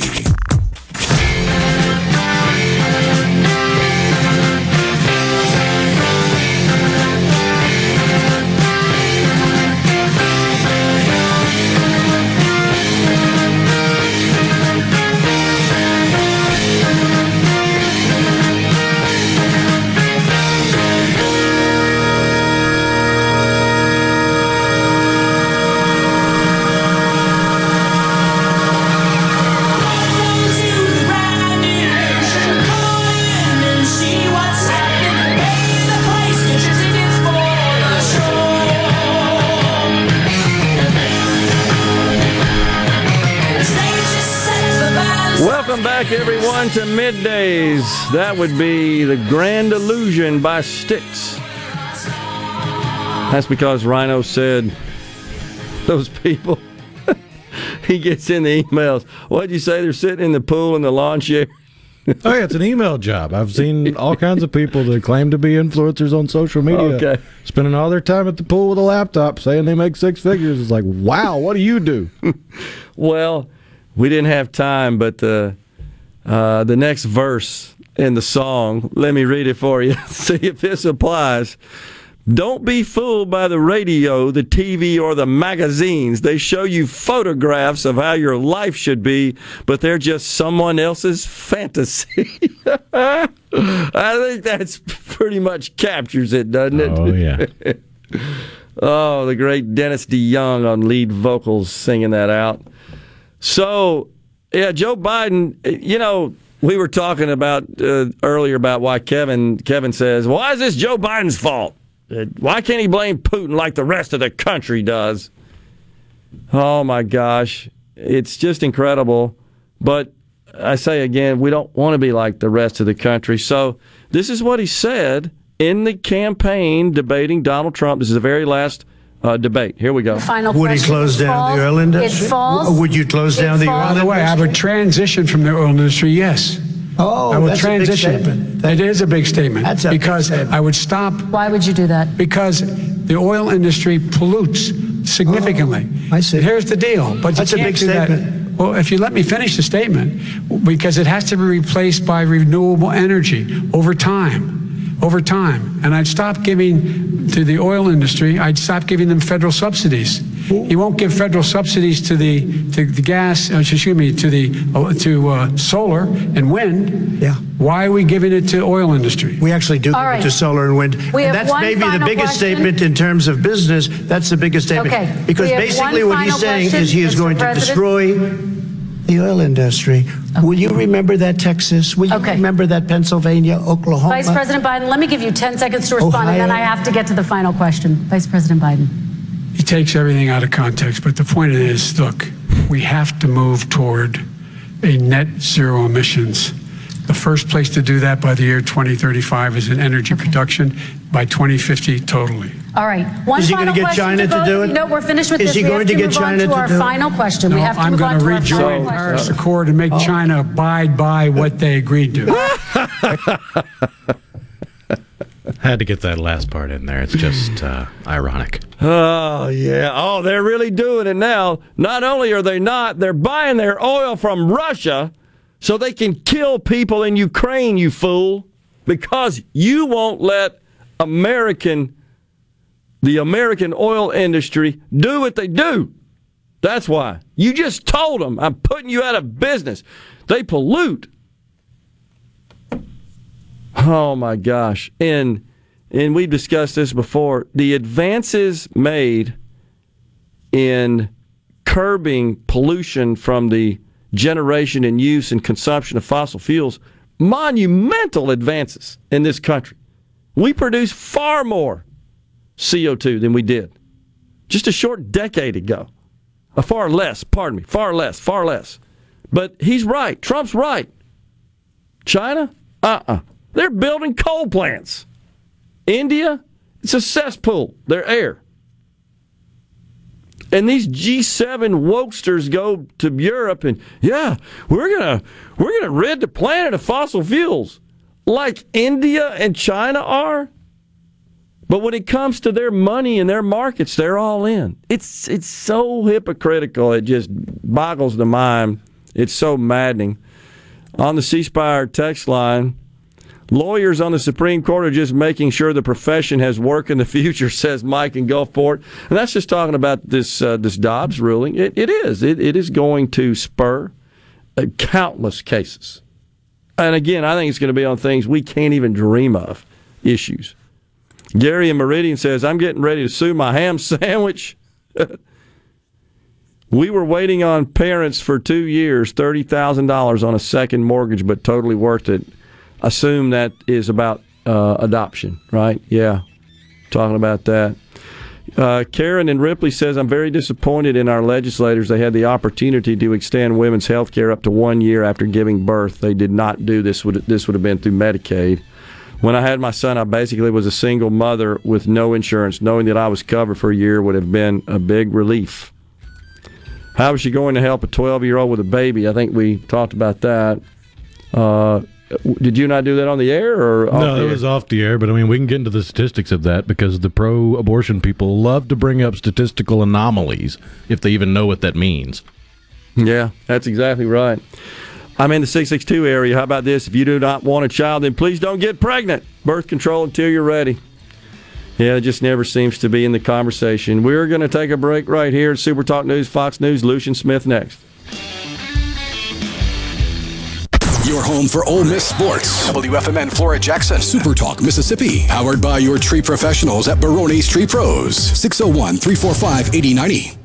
Everyone, to middays. That would be The Grand Illusion by Styx. That's because Rhino said those people. he gets in the emails. What'd you say? They're sitting in the pool in the lawn chair. oh yeah, it's an email job. I've seen all kinds of people that claim to be influencers on social media, Okay. spending all their time at the pool with a laptop, saying they make six figures. It's like, wow, what do you do? Well, we didn't have time, but the uh, the next verse in the song, let me read it for you. See if this applies. Don't be fooled by the radio, the TV, or the magazines. They show you photographs of how your life should be, but they're just someone else's fantasy. I think that's pretty much captures it, doesn't it? Oh, yeah. oh, the great Dennis DeYoung on lead vocals singing that out. So, yeah, Joe Biden, you know, we were talking about uh, earlier about why Kevin Kevin says, "Why is this Joe Biden's fault? Uh, Why can't he blame Putin like the rest of the country does?" Oh my gosh, it's just incredible. But I say again, we don't want to be like the rest of the country. So, this is what he said in the campaign debating Donald Trump. This is the very last uh, debate. Here we go. Would he close down the oil industry? Would you close down the oil By the way, I would transition from the oil industry, yes. Oh, I would that's a big transition. statement. It is a big statement. That's a big because I would stop. Why would you do that? Because the oil industry pollutes significantly. I see. Here's the deal. But That's a can't big do that- statement. Well, if you let me finish the statement, because it has to be replaced by renewable energy over time. Over time. And I'd stop giving to the oil industry, I'd stop giving them federal subsidies. He won't give federal subsidies to the to the gas, uh, excuse me, to the uh, to uh, solar and wind. Yeah. Why are we giving it to oil industry? We actually do All give right. it to solar and wind. We and have that's maybe the biggest question. statement in terms of business. That's the biggest statement. Okay. Because basically what he's final saying question, is he is Mr. going to destroy the oil industry. Will you remember that Texas? Will you remember that Pennsylvania, Oklahoma? Vice President Biden, let me give you 10 seconds to respond, and then I have to get to the final question. Vice President Biden. He takes everything out of context, but the point is look, we have to move toward a net zero emissions. The first place to do that by the year 2035 is in energy production, by 2050, totally. All right. One Is he final gonna get question China to vote. do it? No, we're finished with Is this. he we going have to to get move China on to to do it? final question. No, we have to I'm move going to to our rejoin final the question. Paris Accord and make China abide by what they agreed to. Had to get that last part in there. It's just uh, ironic. Oh, yeah. Oh, they're really doing it now. Not only are they not, they're buying their oil from Russia so they can kill people in Ukraine, you fool, because you won't let American, the American oil industry, do what they do. That's why. You just told them, I'm putting you out of business. They pollute. Oh my gosh. And and we've discussed this before. The advances made in curbing pollution from the generation and use and consumption of fossil fuels, monumental advances in this country. We produce far more CO2 than we did just a short decade ago. A far less, pardon me, far less, far less. But he's right. Trump's right. China? Uh uh-uh. uh. they are building coal plants. India? It's a cesspool, their air. And these G7 wokesters go to Europe and yeah, we're gonna we're gonna rid the planet of fossil fuels like India and China are. But when it comes to their money and their markets, they're all in. It's it's so hypocritical. It just boggles the mind. It's so maddening. On the ceasefire text line, lawyers on the Supreme Court are just making sure the profession has work in the future, says Mike in Gulfport. And that's just talking about this uh, this Dobbs ruling. It, it is. It, it is going to spur uh, countless cases. And again, I think it's going to be on things we can't even dream of issues. Gary in Meridian says, I'm getting ready to sue my ham sandwich. we were waiting on parents for two years, $30,000 on a second mortgage, but totally worth it. Assume that is about uh, adoption, right? Yeah, talking about that. Uh, Karen and Ripley says, I'm very disappointed in our legislators. They had the opportunity to extend women's health care up to one year after giving birth. They did not do this. Would This would have been through Medicaid. When I had my son, I basically was a single mother with no insurance. Knowing that I was covered for a year would have been a big relief. How is she going to help a 12 year old with a baby? I think we talked about that. Uh, did you not do that on the air or no? It was off the air, but I mean, we can get into the statistics of that because the pro-abortion people love to bring up statistical anomalies if they even know what that means. Yeah, that's exactly right. I'm in the 662 area. How about this? If you do not want a child, then please don't get pregnant. Birth control until you're ready. Yeah, it just never seems to be in the conversation. We're going to take a break right here at Super Talk News, Fox News. Lucien Smith next. Your home for Ole Miss sports. WFMN Flora Jackson. Super Talk Mississippi. Powered by your tree professionals at Barone's Tree Pros. 601 345 8090.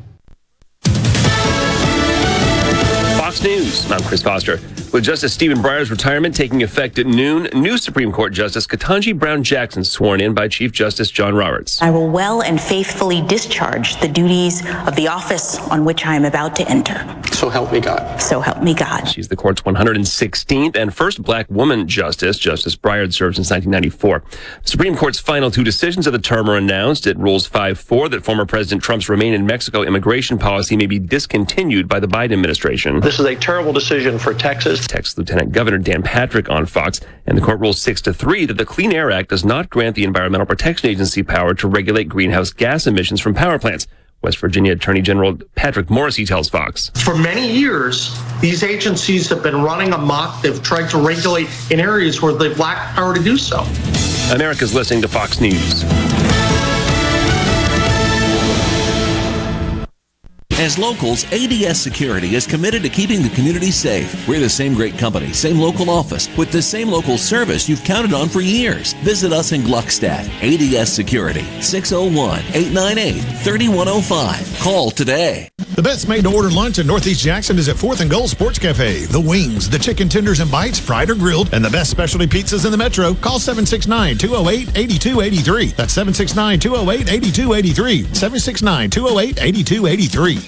Fox News. I'm Chris Foster. With Justice Stephen Breyer's retirement taking effect at noon, new Supreme Court Justice Ketanji Brown Jackson sworn in by Chief Justice John Roberts. I will well and faithfully discharge the duties of the office on which I am about to enter. So help me God. So help me God. She's the court's 116th and first black woman justice. Justice Breyer served since 1994. The Supreme Court's final two decisions of the term are announced. It rules 5-4 that former President Trump's remain in Mexico immigration policy may be discontinued by the Biden administration. This is a terrible decision for Texas. Texas Lieutenant Governor Dan Patrick on Fox, and the court rules 6 to 3 that the Clean Air Act does not grant the Environmental Protection Agency power to regulate greenhouse gas emissions from power plants. West Virginia Attorney General Patrick Morrisey tells Fox. For many years, these agencies have been running amok. They've tried to regulate in areas where they've lacked power to do so. America's listening to Fox News. As locals, ADS Security is committed to keeping the community safe. We're the same great company, same local office, with the same local service you've counted on for years. Visit us in Gluckstadt. ADS Security, 601 898 3105. Call today. The best made to order lunch in Northeast Jackson is at 4th and Gold Sports Cafe. The wings, the chicken tenders and bites, fried or grilled, and the best specialty pizzas in the metro. Call 769 208 8283. That's 769 208 8283. 769 208 8283.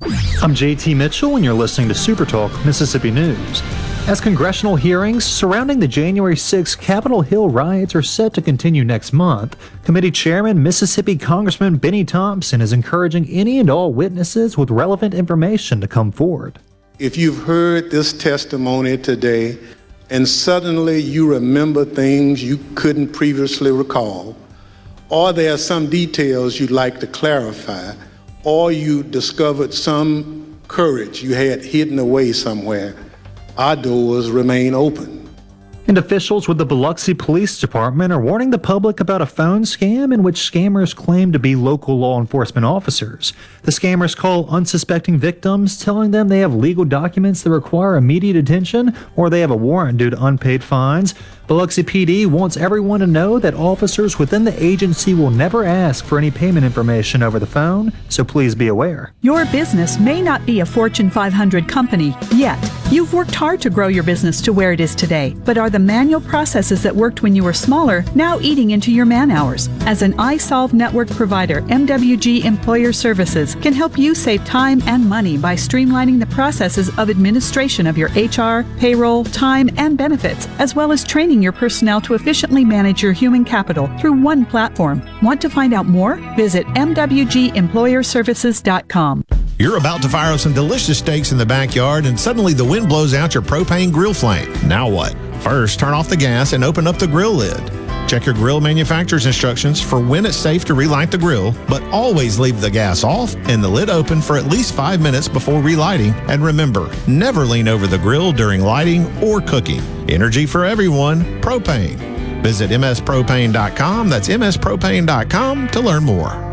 I'm JT Mitchell, and you're listening to Super Talk Mississippi News. As congressional hearings surrounding the January 6 Capitol Hill riots are set to continue next month, Committee Chairman Mississippi Congressman Benny Thompson is encouraging any and all witnesses with relevant information to come forward. If you've heard this testimony today and suddenly you remember things you couldn't previously recall, or there are some details you'd like to clarify, or you discovered some courage you had hidden away somewhere, our doors remain open. And officials with the Biloxi Police Department are warning the public about a phone scam in which scammers claim to be local law enforcement officers. The scammers call unsuspecting victims, telling them they have legal documents that require immediate attention or they have a warrant due to unpaid fines. Biloxi PD wants everyone to know that officers within the agency will never ask for any payment information over the phone, so please be aware. Your business may not be a Fortune 500 company yet. You've worked hard to grow your business to where it is today, but are the manual processes that worked when you were smaller now eating into your man hours? As an isolved network provider, MWG Employer Services can help you save time and money by streamlining the processes of administration of your HR, payroll, time, and benefits, as well as training your personnel to efficiently manage your human capital through one platform. Want to find out more? Visit MWGEmployerServices.com. You're about to fire up some delicious steaks in the backyard, and suddenly the wind blows out your propane grill flame. Now what? First, turn off the gas and open up the grill lid. Check your grill manufacturer's instructions for when it's safe to relight the grill, but always leave the gas off and the lid open for at least five minutes before relighting. And remember, never lean over the grill during lighting or cooking. Energy for everyone, propane. Visit mspropane.com. That's mspropane.com to learn more.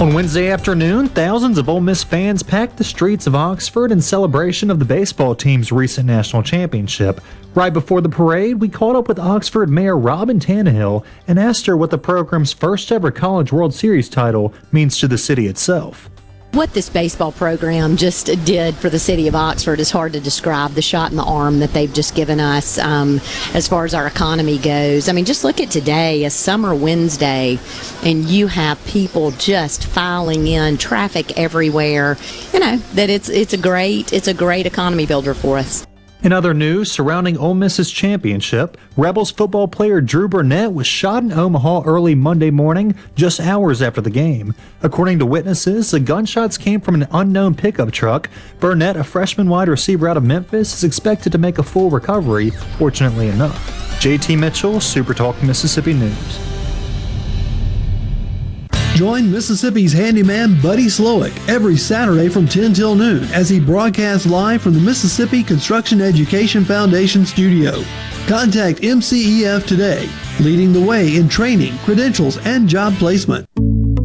On Wednesday afternoon, thousands of Ole Miss fans packed the streets of Oxford in celebration of the baseball team's recent national championship. Right before the parade, we caught up with Oxford Mayor Robin Tannehill and asked her what the program's first ever College World Series title means to the city itself. What this baseball program just did for the city of Oxford is hard to describe. The shot in the arm that they've just given us um, as far as our economy goes. I mean, just look at today, a summer Wednesday, and you have people just filing in, traffic everywhere. You know that it's it's a great it's a great economy builder for us. In other news surrounding Ole Miss's championship, Rebels football player Drew Burnett was shot in Omaha early Monday morning, just hours after the game. According to witnesses, the gunshots came from an unknown pickup truck. Burnett, a freshman wide receiver out of Memphis, is expected to make a full recovery, fortunately enough. JT Mitchell, Super Talk Mississippi News. Join Mississippi's handyman Buddy Slowick every Saturday from 10 till noon as he broadcasts live from the Mississippi Construction Education Foundation studio. Contact MCEF today, leading the way in training, credentials, and job placement.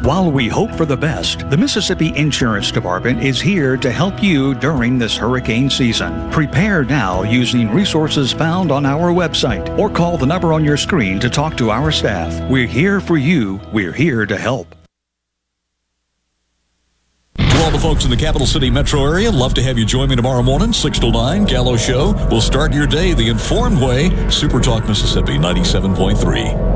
While we hope for the best, the Mississippi Insurance Department is here to help you during this hurricane season. Prepare now using resources found on our website or call the number on your screen to talk to our staff. We're here for you. We're here to help. To all the folks in the capital city metro area, love to have you join me tomorrow morning, 6 to 9, Gallo Show. We'll start your day the informed way. Super Talk Mississippi 97.3.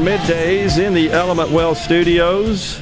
Middays in the Element Wealth Studios.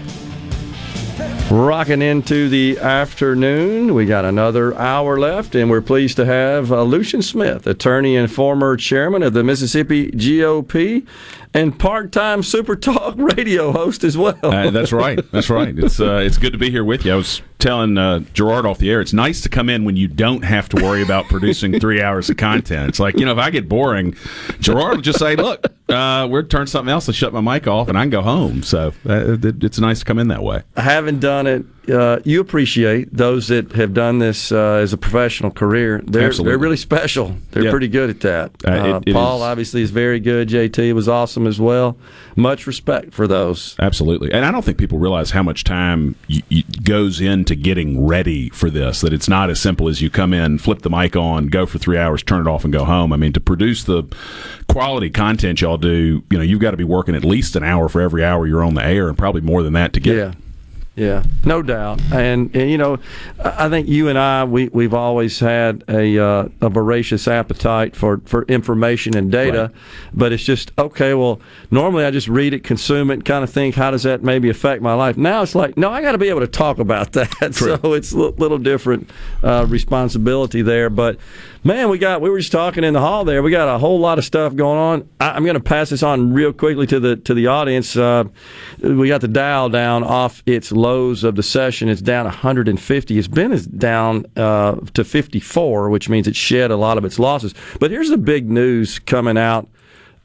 Rocking into the afternoon. We got another hour left, and we're pleased to have uh, Lucien Smith, attorney and former chairman of the Mississippi GOP, and part-time Super Talk radio host as well. uh, that's right. That's right. It's uh, it's good to be here with you. I was telling uh, Gerard off the air, it's nice to come in when you don't have to worry about producing three hours of content. It's like you know, if I get boring, Gerard will just say, "Look, uh, we're turn something else and shut my mic off, and I can go home." So uh, it, it's nice to come in that way. I haven't done it. Uh, you appreciate those that have done this uh, as a professional career. They're Absolutely. they're really special. They're Yeah. pretty good at that. Uh, it- it Paul is- obviously is very good. JT was awesome as well. Much respect for those. Absolutely, and I don't think people realize how much time y- y- goes into getting ready for this. That it's not as simple as you come in, flip the mic on, go for three hours, turn it off, and go home. I mean, to produce the quality content y'all do, you know, you've got to be working at least an hour for every hour you're on the air, and probably more than that to get. Yeah. Yeah, no doubt, and, and you know, I think you and I we we've always had a uh, a voracious appetite for, for information and data, but it's just okay. Well, normally I just read it, consume it, kind of think how does that maybe affect my life. Now it's like no, I got to be able to talk about that. So it's a little different uh, responsibility there, but man, we got we were just talking in the hall there. We got a whole lot of stuff going on. I, I'm going to pass this on real quickly to the to the audience. Uh, we got the Dow down off its lows of the session. It's down 150. It's been as down uh, to 54, which means it shed a lot of its losses. But here's the big news coming out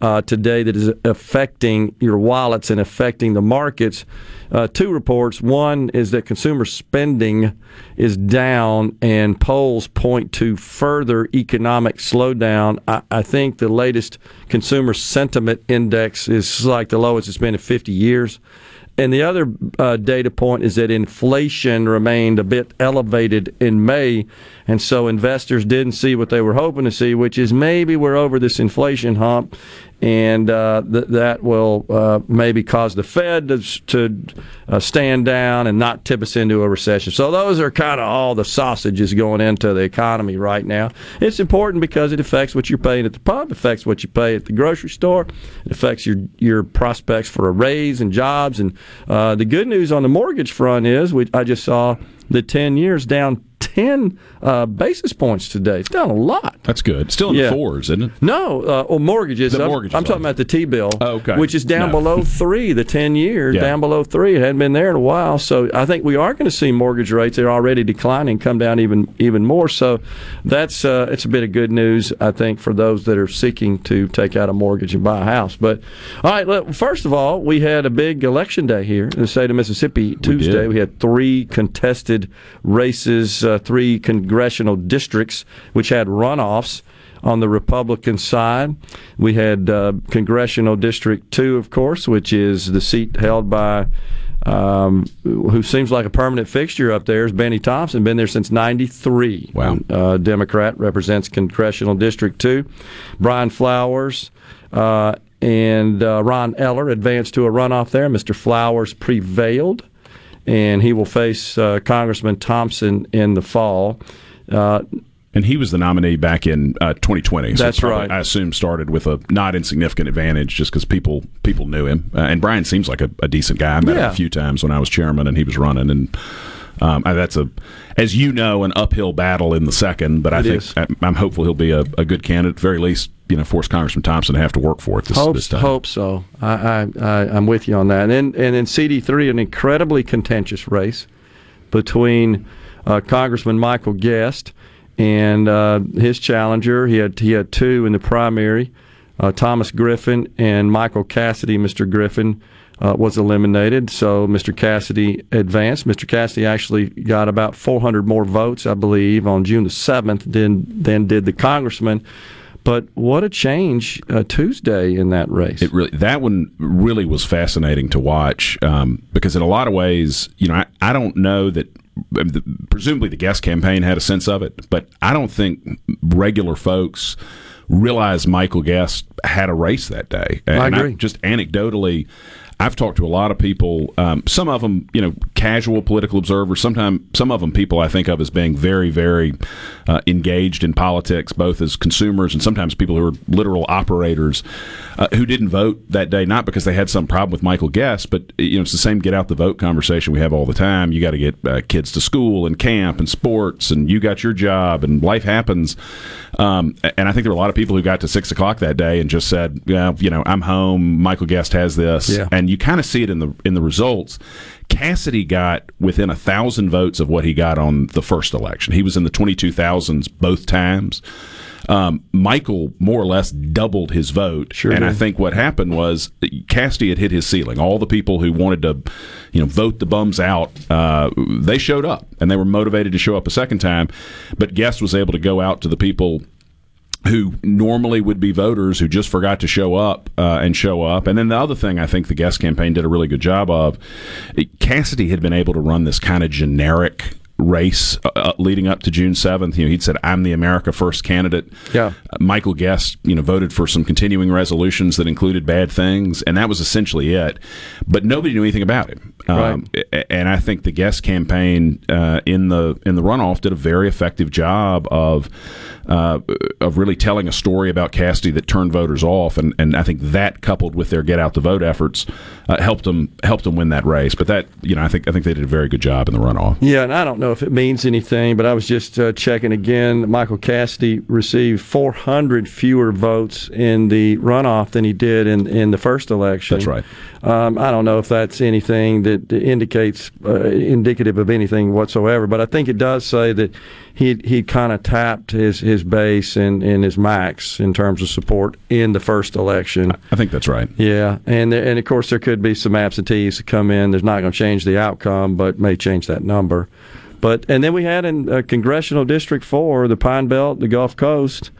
uh, today that is affecting your wallets and affecting the markets. Uh, two reports. One is that consumer spending is down, and polls point to further economic slowdown. I, I think the latest consumer sentiment index is like the lowest it's been in 50 years. And the other uh, data point is that inflation remained a bit elevated in May, and so investors didn't see what they were hoping to see, which is maybe we're over this inflation hump, and uh, th- that will uh, maybe cause the Fed to, to uh, stand down and not tip us into a recession. So those are kind of all the sausages going into the economy right now. It's important because it affects what you're paying at the pump, affects what you pay at the grocery store, it affects your your prospects for a raise and jobs. And uh, the good news on the mortgage front is we, I just saw the 10 years down 10 uh, basis points today. It's down a lot. That's good. Still in Yeah. the fours, isn't it? No, uh, well, mortgages. The I'm- mortgages I'm, talking about the T bill, okay. which is down No. below three. The ten years Yeah. down below three. It hadn't been there in a while, so I think we are going to see mortgage rates. They're already declining, come down even even more. So that's uh, it's a bit of good news, I think, for those that are seeking to take out a mortgage and buy a house. But all right, look, first of all, we had a big election day here in the state of Mississippi Tuesday. We had three contested races, uh, three congressional districts, which had runoffs on the Republican side. We had uh, Congressional District 2, of course, which is the seat held by um, who seems like a permanent fixture up there is Benny Thompson, been there since 93. Wow. Uh, Democrat, represents Congressional District 2. Brian Flowers uh, and uh, Ron Eller advanced to a runoff there. Mr. Flowers prevailed, and he will face uh, Congressman Thompson in the fall. Uh, And he was the nominee back in uh, 2020. So That's probably, right. I assume started with a not insignificant advantage just because people people knew him. Uh, and Brian seems like a, a decent guy. I met him a few times when I was chairman and he was running. And um, that's a, as you know, an uphill battle in the second. But I It think. I, I'm hopeful he'll be a, a good candidate. Very least, you know, force Congressman Thompson to have to work for it this, hope, this time. hope so. I, I, I'm with you on that. And then, and in CD3, an incredibly contentious race between uh, Congressman Michael Guest and uh, his challenger. He had he had two in the primary. Uh, Thomas Griffin and Michael Cassidy. Mr. Griffin uh, was eliminated, so Mr. Cassidy advanced. Mr. Cassidy actually got about 400 more votes, I believe, on June the 7th than than did the congressman. But what a change uh, Tuesday in that race. It really that one really was fascinating to watch um, because in a lot of ways, you know, I, I don't know that. I the- Presumably, the guest campaign had a sense of it, but I don't think regular folks realized Michael Guest had a race that day. I And agree. just anecdotally, I've talked to a lot of people. Um, some of them, you know, casual political observers. Sometimes, some of them, people I think of as being very, very uh, engaged in politics, both as consumers and sometimes people who are literal operators uh, who didn't vote that day, not because they had some problem with Michael Guest, but you know, it's the same get out the vote conversation we have all the time. You got to get uh, kids to school and camp and sports, and you got your job, and life happens. Um, and I think there were a lot of people who got to six o'clock that day and just said, "Yeah, you know, I'm home. Michael Guest has this," Yeah. and you kind of see it in the in the results. Cassidy got within a thousand votes of what he got on the first election. He was in the twenty two thousands both times. Um, Michael more or less doubled his vote, Sure and I think what happened was Cassidy had hit his ceiling. All the people who wanted to, you know, vote the bums out, uh, they showed up, and they were motivated to show up a second time. But Guest was able to go out to the people who normally would be voters who just forgot to show up uh, and show up. And then the other thing I think the guest campaign did a really good job of, Cassidy had been able to run this kind of generic race uh, uh, leading up to June 7th. You know, he'd said, I'm the America First candidate. Yeah. Uh, Michael Guest, you know, voted for some continuing resolutions that included bad things, and that was essentially it. But nobody knew anything about him. Um, and I think the Guest campaign uh, in the in the runoff did a very effective job of uh, of really telling a story about Cassidy that turned voters off, and, and I think that coupled with their get out the vote efforts uh, helped them helped them win that race. But that you know, I think I think they did a very good job in the runoff. Yeah, and I don't know if it means anything, but I was just uh, checking again. Michael Cassidy received 400 fewer votes in the runoff than he did in, in the first election. That's right. Um, I don't know if that's anything that indicates uh, indicative of anything whatsoever, but I think it does say that he he kind of tapped his, his base and, and his max in terms of support in the first election. I think that's right. Yeah, and there- and of course there could be some absentees to come in. There's not going to change the outcome, but may change that number. But and then we had in uh, congressional district four, the Pine Belt, the Gulf Coast,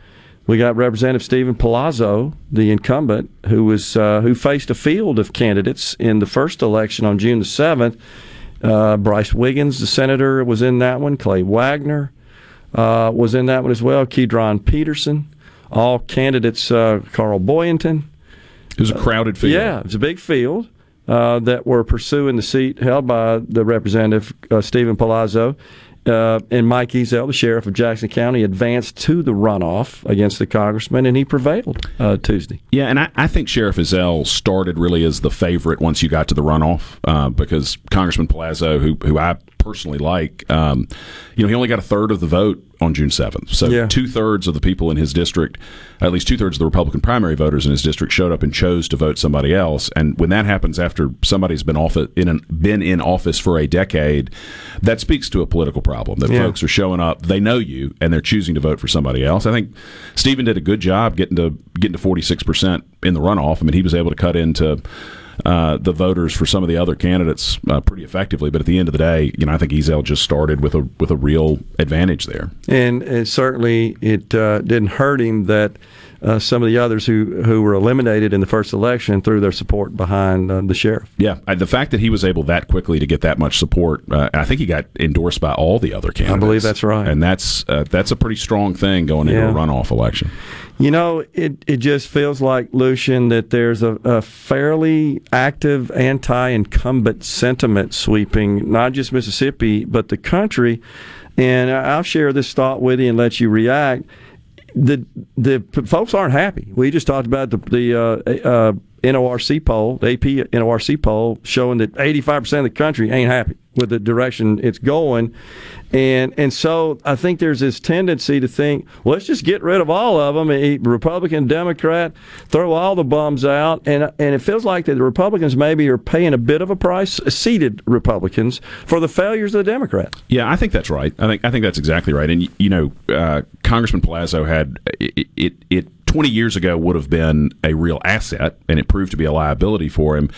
we got Representative Steven Palazzo, the incumbent, who was uh, who faced a field of candidates in the first election on June the seventh. Uh, Brice Wiggins, the senator, was in that one. Clay Wagner uh, was in that one as well. Kidron Peterson, all candidates. Uh, Carl Boyanton. It was a crowded field. yeah, it was a big field uh, that were pursuing the seat held by the representative uh, Steven Palazzo. Uh, and Mike Ezell, the sheriff of Jackson County, advanced to the runoff against the congressman, and he prevailed uh, Tuesday. Yeah, and I, I think Sheriff Ezell started really as the favorite once you got to the runoff uh, because Congressman Palazzo, who who I personally like, um, you know, he only got a third of the vote on June seventh. So Yeah. two thirds of the people in his district, at least two thirds of the Republican primary voters in his district, showed up and chose to vote somebody else. And when that happens after somebody's been off in an, been in office for a decade, that speaks to a political problem. That Yeah. folks are showing up, they know you, and they're choosing to vote for somebody else. I think Steven did a good job getting to getting to forty six percent in the runoff. I mean, he was able to cut into uh, the voters for some of the other candidates uh, pretty effectively. But at the end of the day, you know, I think Ezell just started with a with a real advantage there. And, and certainly it uh, didn't hurt him that uh, some of the others who, who were eliminated in the first election threw their support behind uh, the sheriff. Yeah, the fact that he was able that quickly to get that much support, uh, I think he got endorsed by all the other candidates. I believe that's right. and that's uh, that's a pretty strong thing going into Yeah. a runoff election. You know, it, it just feels like, Lucien, that there's a, a fairly active anti incumbent sentiment sweeping not just Mississippi, but the country. And I'll share this thought with you and let you react. The the folks aren't happy. We just talked about the the uh, uh, NORC poll, the AP NORC poll, showing that 85 percent of the country ain't happy with the direction it's going, and and so I think there's this tendency to think, well, let's just get rid of all of them, eh, Republican, Democrat, throw all the bums out, and and it feels like that the Republicans maybe are paying a bit of a price, seated Republicans, for the failures of the Democrats. Yeah, I think that's right. I think I think that's exactly right. And you know, uh, Congressman Palazzo had it, it. It 20 years ago would have been a real asset, and it proved to be a liability for him.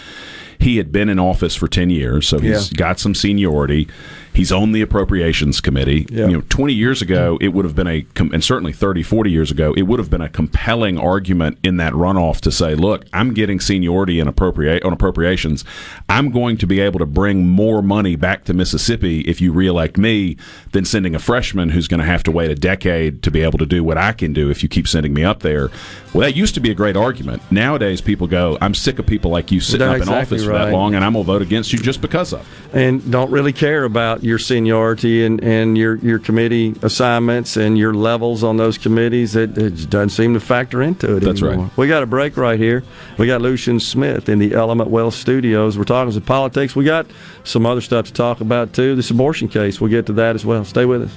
He had been in office for 10 years, so he's Yeah. got some seniority. He's on the appropriations committee. Yeah. You know, 20 years ago, it would have been a, and certainly 30, 40 years ago, it would have been a compelling argument in that runoff to say, look, I'm getting seniority in appropriate on appropriations. I'm going to be able to bring more money back to Mississippi if you reelect me than sending a freshman who's going to have to wait a decade to be able to do what I can do if you keep sending me up there. Well, that used to be a great argument. Nowadays, people go, I'm sick of people like you sitting That's up in exactly office for right. that long, and I'm going to vote against you just because of it. and don't really care about your seniority and, and your, your committee assignments and your levels on those committees. It, it doesn't seem to factor into it That's anymore. right. We got a break right here. We got Lucien Smith in the Element Wealth Studios. We're talking some politics. We got some other stuff to talk about too. This abortion case. We'll get to that as well. Stay with us.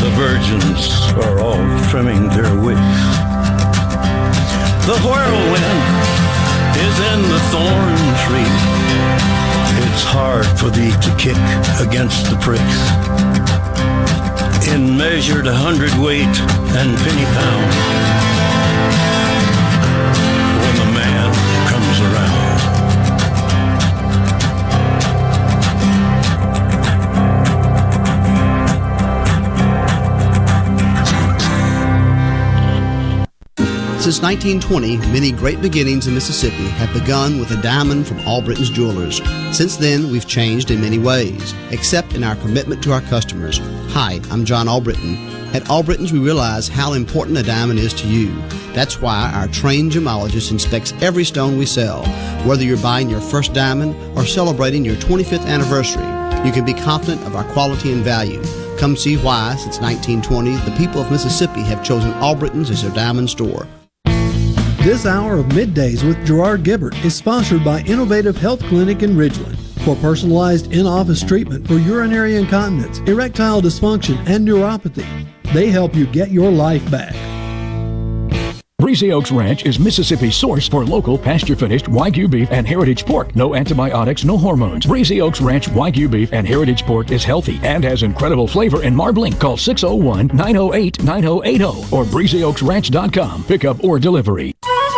The virgins are all trimming their wicks. The whirlwind is in the thorn tree. It's hard for thee to kick against the pricks. In measured hundredweight and penny pound. Since 1920, many great beginnings in Mississippi have begun with a diamond from Albritton's Jewelers. Since then, we've changed in many ways, except in our commitment to our customers. Hi, I'm John Albritton. At Albritton's, we realize how important a diamond is to you. That's why our trained gemologist inspects every stone we sell. Whether you're buying your first diamond or celebrating your 25th anniversary, you can be confident of our quality and value. Come see why, since 1920, the people of Mississippi have chosen Albritton's as their diamond store. This hour of Middays with Gerard Gibert is sponsored by Innovative Health Clinic in Ridgeland. For personalized in office treatment for urinary incontinence, erectile dysfunction, and neuropathy, they help you get your life back. Breezy Oaks Ranch is Mississippi's source for local pasture finished Wagyu beef and heritage pork. No antibiotics, no hormones. Breezy Oaks Ranch Wagyu beef and heritage pork is healthy and has incredible flavor and marbling. Call 601 908 9080 or breezyoaksranch.com. Pickup or delivery.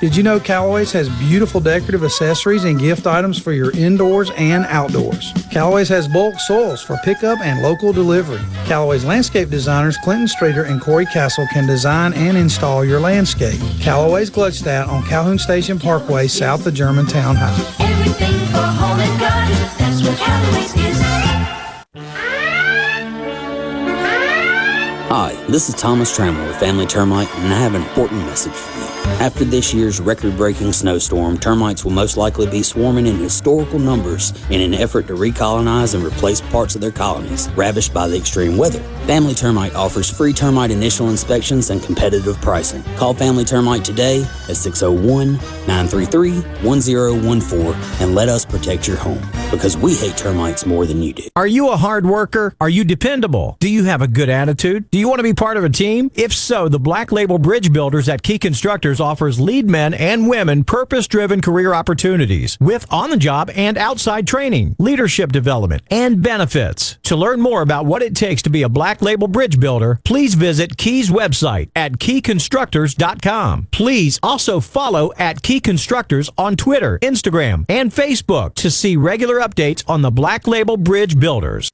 Did you know Callaway's has beautiful decorative accessories and gift items for your indoors and outdoors? Callaway's has bulk soils for pickup and local delivery. Callaway's landscape designers Clinton Streeter and Corey Castle can design and install your landscape. Callaway's Gluckstadt on Calhoun Station Parkway south of Germantown High. Everything for home and garden, that's what Callaway's is. Hi, this is Thomas Trammell with Family Termite, and I have an important message for you. After this year's record breaking snowstorm, termites will most likely be swarming in historical numbers in an effort to recolonize and replace parts of their colonies ravished by the extreme weather. Family Termite offers free termite initial inspections and competitive pricing. Call Family Termite today at 601 933 1014 and let us protect your home because we hate termites more than you do. Are you a hard worker? Are you dependable? Do you have a good attitude? Do you want to be part of a team? If so, the Black Label Bridge Builders at Key Constructors offers lead men and women purpose driven career opportunities with on the job and outside training, leadership development, and benefits. To learn more about what it takes to be a Black Label Bridge Builder, please visit Key's website at keyconstructors.com. Please also follow at Key Constructors on Twitter, Instagram, and Facebook to see regular updates on the Black Label Bridge Builders.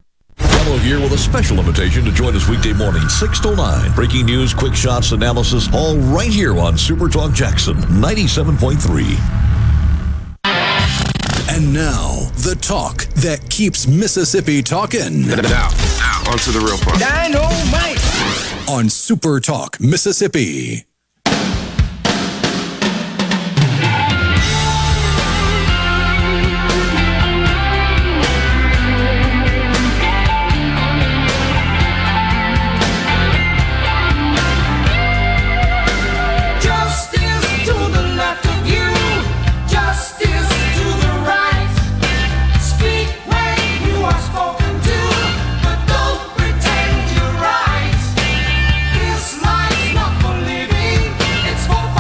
Gallo here with a special invitation to join us weekday morning, 6 to 9. Breaking news, quick shots, analysis, all right here on Super Talk Jackson 97.3. And now, the talk that keeps Mississippi talking. Now, now, on to the real part. Dynamite! On Super Talk, Mississippi.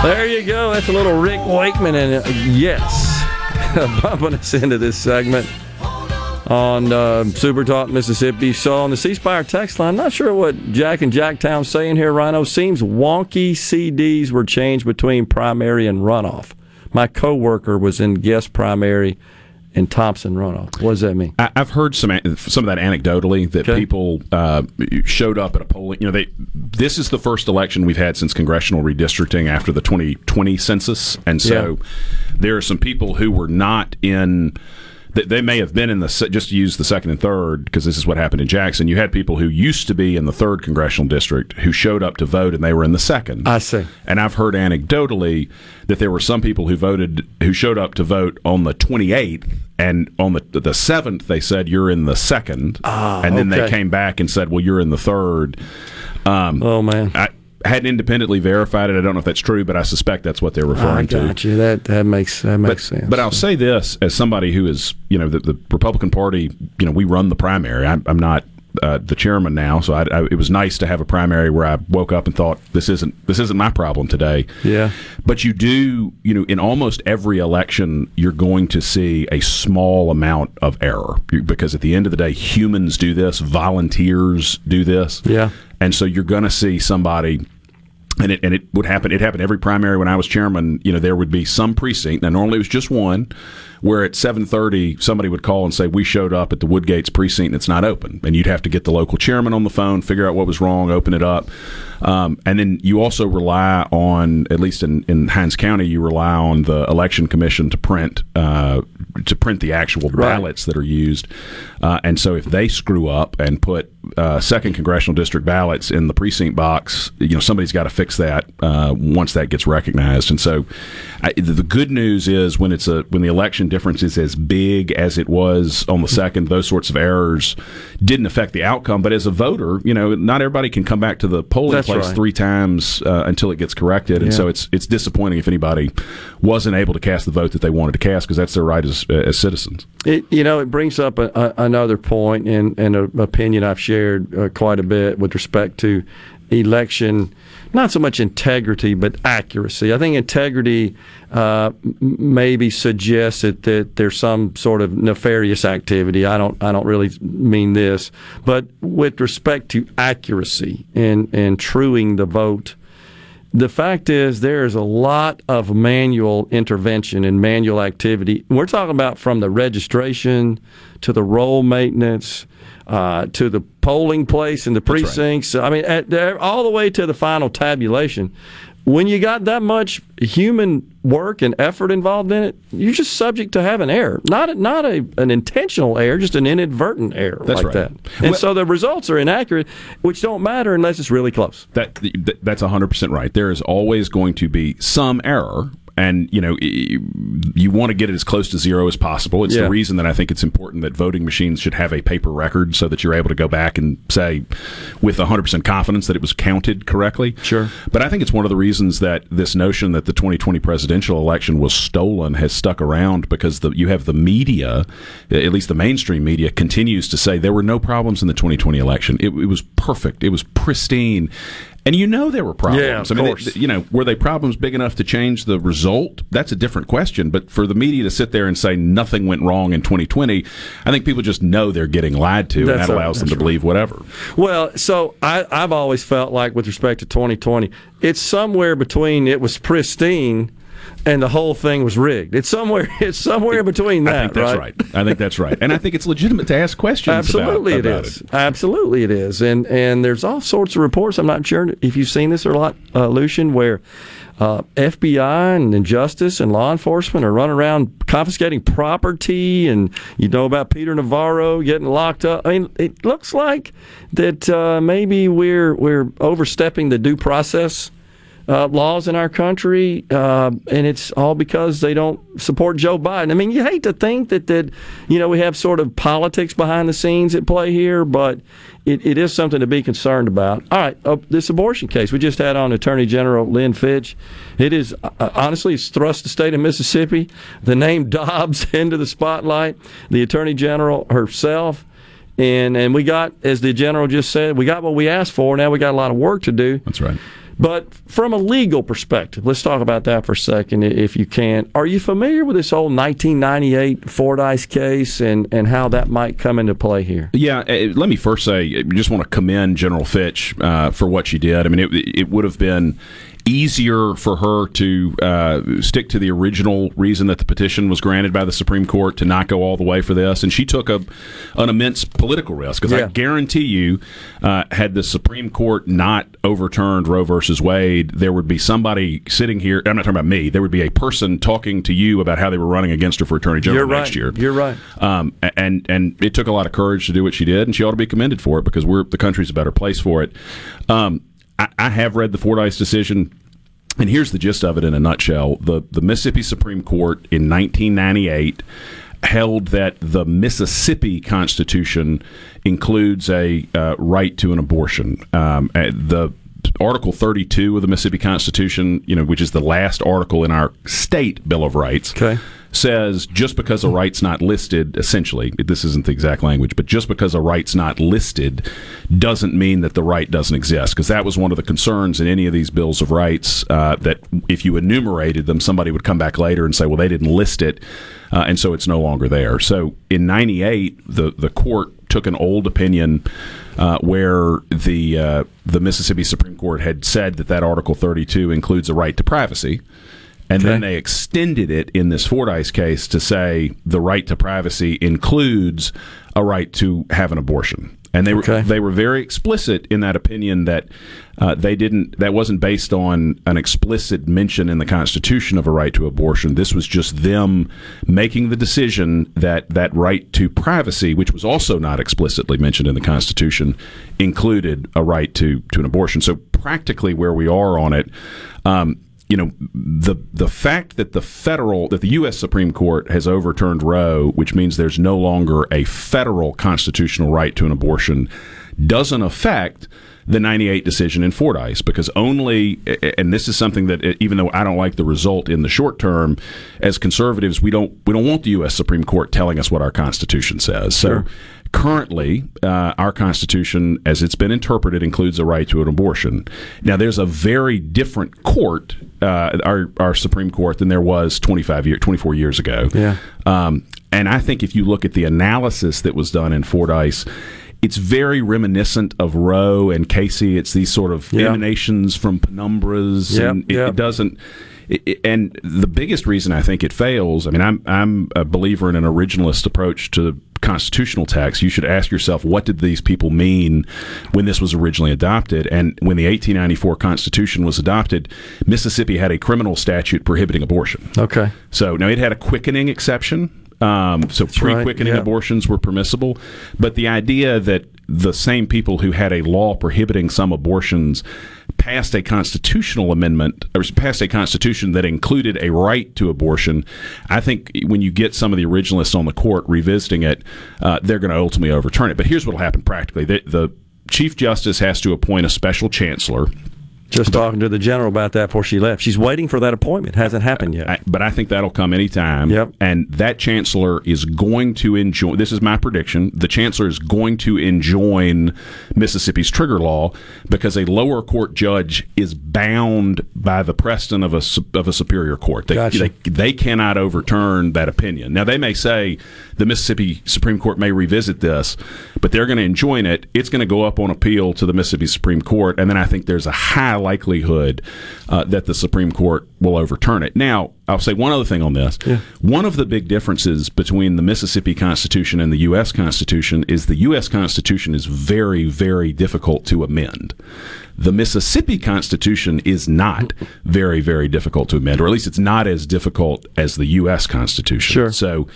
There you go. That's a little Rick Wakeman, and yes, bumping us into this segment on uh, Super Talk Mississippi. So on the C Spire text line, not sure what Jack and Jacktown saying here. Rhino seems wonky. CDs were changed between primary and runoff. My coworker was in guest primary and Thompson runoff. What does that mean? I, I've heard some some of that anecdotally that people uh, showed up at a polling. You know, they this is the first election we've had since congressional redistricting after the 2020 census, and so there are some people who were not in. They they may have been in the just to use the second and third because this is what happened in Jackson. You had people who used to be in the third congressional district who showed up to vote and they were in the second. I see. And I've heard anecdotally that there were some people who voted who showed up to vote on the 28th and on the the 7th they said you're in the second Ah, and then they came back and said well you're in the third. Um, oh man. I hadn't independently verified it. I don't know if that's true, but I suspect that's what they're referring I to. got you. That that makes that But, makes sense. but I'll say this as somebody who is, you know, the, the Republican Party, you know, we run the primary. I'm, I'm not uh, the chairman now, so I, I, it was nice to have a primary where I woke up and thought this isn't this isn't my problem today. Yeah. But you do, you know, in almost every election, you're going to see a small amount of error because at the end of the day, humans do this, volunteers do this. Yeah. And so you're going to see somebody and it, and it would happen. It happened every primary when I was chairman. You know, there would be some precinct. Now, normally it was just one, where at seven thirty somebody would call and say we showed up at the Woodgates precinct and it's not open, and you'd have to get the local chairman on the phone, figure out what was wrong, open it up, um, and then you also rely on, at least in, in Hinds County, you rely on the election commission to print uh, to print the actual Right. ballots that are used, uh, and so if they screw up and put uh, second congressional district ballots in the precinct box, you know somebody's got to fix that uh, once that gets recognized. And so, I, the the good news is when it's a when the election difference is as big as it was on the second. Those sorts of errors didn't affect the outcome. But as a voter, you know, not everybody can come back to the polling That's place right. three times uh, until it gets corrected, and Yeah. so it's it's disappointing if anybody wasn't able to cast the vote that they wanted to cast because that's their right as as citizens. It, you know, it brings up a, a, another point and, and an opinion I've shared uh, quite a bit with respect to election, not so much integrity, but accuracy. I think integrity uh, maybe suggests that, that there's some sort of nefarious activity. I don't, I don't really mean this, but with respect to accuracy and, and truing the vote, the fact is there is a lot of manual intervention and manual activity. We're talking about from the registration to the roll maintenance uh, to the polling place and the precincts. I mean, at, all the way to the final tabulation. When you got that much human work and effort involved in it, you're just subject to have an error. Not a, not a, an intentional error, just an inadvertent error That's like right. that. And Well- so the results are inaccurate, which don't matter unless it's really close. That that's hundred percent right. There is always going to be some error, and you know you want to get it as close to zero as possible. It's Yeah. the reason that I think it's important that voting machines should have a paper record so that you're able to go back and say with hundred percent confidence that it was counted correctly. Sure. But I think it's one of the reasons that this notion that the 2020 presidential election was stolen has stuck around because the, you have the media, at least the mainstream media, continues to say there were no problems in the 2020 election. It, it was perfect. It was pristine. And you know there were problems. Yeah, of I mean, course. it- you know, were they problems big enough to change the result? That's a different question. But for the media to sit there and say nothing went wrong in 2020, I think people just know they're getting lied to, and That's that right. allows them to believe whatever. Well, so I, I've always felt like, with respect to 2020, it's somewhere between it was pristine and the whole thing was rigged. It's somewhere. It's somewhere between that. I think that's right. I think that's right. And I think it's legitimate to ask questions. Absolutely, about, it about is. Absolutely, it is. And and there's all sorts of reports. I'm not sure if you've seen this or not, uh, Lucien, where uh, FBI and, and justice and law enforcement are running around confiscating property, and you know about Peter Navarro getting locked up. I mean, it looks like that uh, maybe we're we're overstepping the due process uh, laws in our country, uh, and it's all because they don't support Joe Biden. I mean, you hate to think that that you know we have sort of politics behind the scenes at play here, but it, it is something to be concerned about. All right, uh, this abortion case we just had on Attorney General Lynn Fitch. It is uh, honestly it's thrust the state of Mississippi, the name Dobbs into the spotlight. The Attorney General herself. And and we got, as the general just said, we got what we asked for. Now we got a lot of work to do. That's right. But from a legal perspective, let's talk about that for a second, if you can. Are you familiar with this old 1998 Fordice case and, and how that might come into play here? Yeah, uh, let me first say, I just want to commend General Fitch uh, for what she did. I mean, it, it would have been easier for her to uh, stick to the original reason that the petition was granted by the Supreme Court to not go all the way for this, and she took a an immense political risk because I guarantee you, uh, had the Supreme Court not overturned Roe versus Wade, there would be somebody sitting here. I'm not talking about me. There would be a person talking to you about how they were running against her for Attorney General You're next right. year. You're right. Um, and and it took a lot of courage to do what she did, and she ought to be commended for it because we're the country's a better place for it. Um, I, I have read the Fordice decision. And here's the gist of it in a nutshell. The the Mississippi Supreme Court in 1998 held that the Mississippi Constitution includes a uh, right to an abortion. Um, uh, the Article 32 of the Mississippi Constitution, you know, which is the last article in our state Bill of Rights, okay. Says just because a right's not listed, essentially, this isn't the exact language, but just because a right's not listed doesn't mean that the right doesn't exist. Because that was one of the concerns in any of these bills of rights uh, that if you enumerated them, somebody would come back later and say, well, they didn't list it, uh, and so it's no longer there. So in '98, the the court took an old opinion uh, where the uh, the Mississippi Supreme Court had said that that Article 32 includes a right to privacy. And then they extended it in this Fordice case to say the right to privacy includes a right to have an abortion. And they were they were very explicit in that opinion that uh, they didn't that wasn't based on an explicit mention in the Constitution of a right to abortion. This was just them making the decision that that right to privacy, which was also not explicitly mentioned in the Constitution, included a right to to an abortion. So practically, where we are on it. Um, you know the the fact that the federal that the U.S. Supreme Court has overturned Roe, which means there's no longer a federal constitutional right to an abortion, doesn't affect the 98 decision in Fordice because only and this is something that even though I don't like the result in the short term as conservatives we don't we don't want the US Supreme Court telling us what our constitution says so Sure. currently uh, our constitution as it's been interpreted includes a right to an abortion now there's a very different court uh, our our supreme court than there was 25 year 24 years ago Yeah. um, and I think if you look at the analysis that was done in Fordice, it's very reminiscent of Roe and Casey. It's these sort of Yeah. emanations from penumbras, Yep, and it, yep. it doesn't. It, it- and the biggest reason I think it fails, I mean, I'm I'm a believer in an originalist approach to constitutional text. You should ask yourself, what did these people mean when this was originally adopted? And when the 1894 Constitution was adopted, Mississippi had a criminal statute prohibiting abortion. Okay. So now it had a quickening exception. Um, so right, pre-quickening yeah. abortions were permissible, but the idea that the same people who had a law prohibiting some abortions passed a constitutional amendment or passed a constitution that included a right to abortion, I think when you get some of the originalists on the court revisiting it, uh, they're going to ultimately overturn it. But here's what will happen practically: the, the chief justice has to appoint a special chancellor. Just talking to the general about that before she left. She's waiting for that appointment. Hasn't happened yet. I, but I think that'll come anytime. Yep. And that chancellor is going to enjoin. This is my prediction. The chancellor is going to enjoin Mississippi's trigger law because a lower court judge is bound by the precedent of a of a superior court. They, Gotcha. they, they cannot overturn that opinion. Now they may say the Mississippi Supreme Court may revisit this, but they're going to enjoin it. It's going to go up on appeal to the Mississippi Supreme Court, and then I think there's a high likelihood uh, that the Supreme Court will overturn it. Now, I'll say one other thing on this. One of the big differences between the Mississippi Constitution and the U.S. Constitution is the U.S. Constitution is very, very difficult to amend. The Mississippi Constitution is not very, very difficult to amend, or at least it's not as difficult as the U.S. Constitution. Sure. So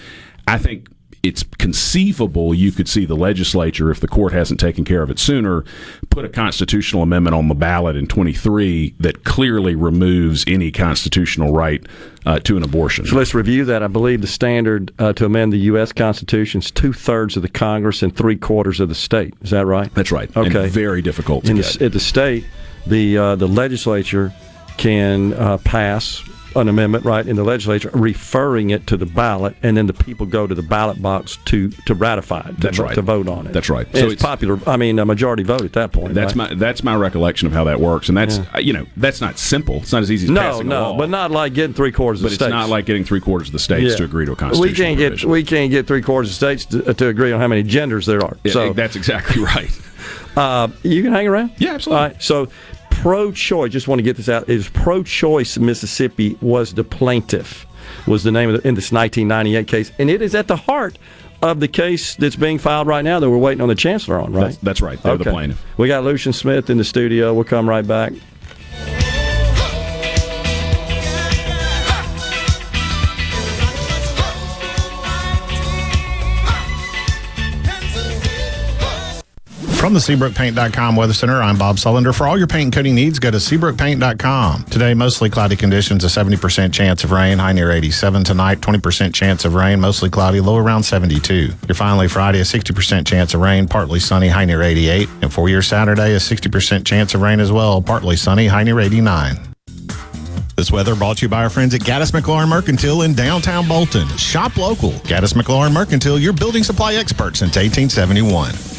I think it's conceivable you could see the legislature, if the court hasn't taken care of it sooner, put a constitutional amendment on the ballot in 23 that clearly removes any constitutional right uh, to an abortion. So let's review that. I believe the standard uh, to amend the U.S. Constitution is two thirds of the Congress and three quarters of the state. Is that right? That's right. And Okay. very difficult to In get. the, at the state, the uh, the legislature can uh, pass an amendment, right, in the legislature, referring it to the ballot, and then the people go to the ballot box to to ratify it. To, That's right. To vote on it. That's right. So it's, it's- popular. I mean, a majority vote at that point. That's right? my that's my recollection of how that works, and that's Yeah. you know that's not simple. It's not as easy as no, passing a no, law. but not like getting three quarters But of it's states. not like getting three quarters of the states Yeah. to agree to a constitution. We can't get we can't get three quarters of states to, to agree on how many genders there are. Yeah, so that's exactly right. Uh, you can hang around. Yeah, absolutely. All right. So, pro-choice. Just want to get this out. Is pro-choice Mississippi was the plaintiff was the name of the, in this 1998 case, and it is at the heart of the case that's being filed right now that we're waiting on the chancellor on. Right. That's, that's right. They're the plaintiff. We got Lucien Smith in the studio. We'll come right back. From the SeabrookPaint.com Weather Center, I'm Bob Sullender. For all your paint and coating needs, go to SeabrookPaint.com. Today, mostly cloudy conditions, a 70% chance of rain, high near 87. Tonight, 20% chance of rain, mostly cloudy, low around 72. Your finally Friday, a 60% chance of rain, partly sunny, high near 88. And for your Saturday, a 60% chance of rain as well, partly sunny, high near 89. This weather brought to you by our friends at Gaddis McLaurin Mercantile in downtown Bolton. Shop local. Gaddis McLaurin Mercantile, your building supply expert since 1871.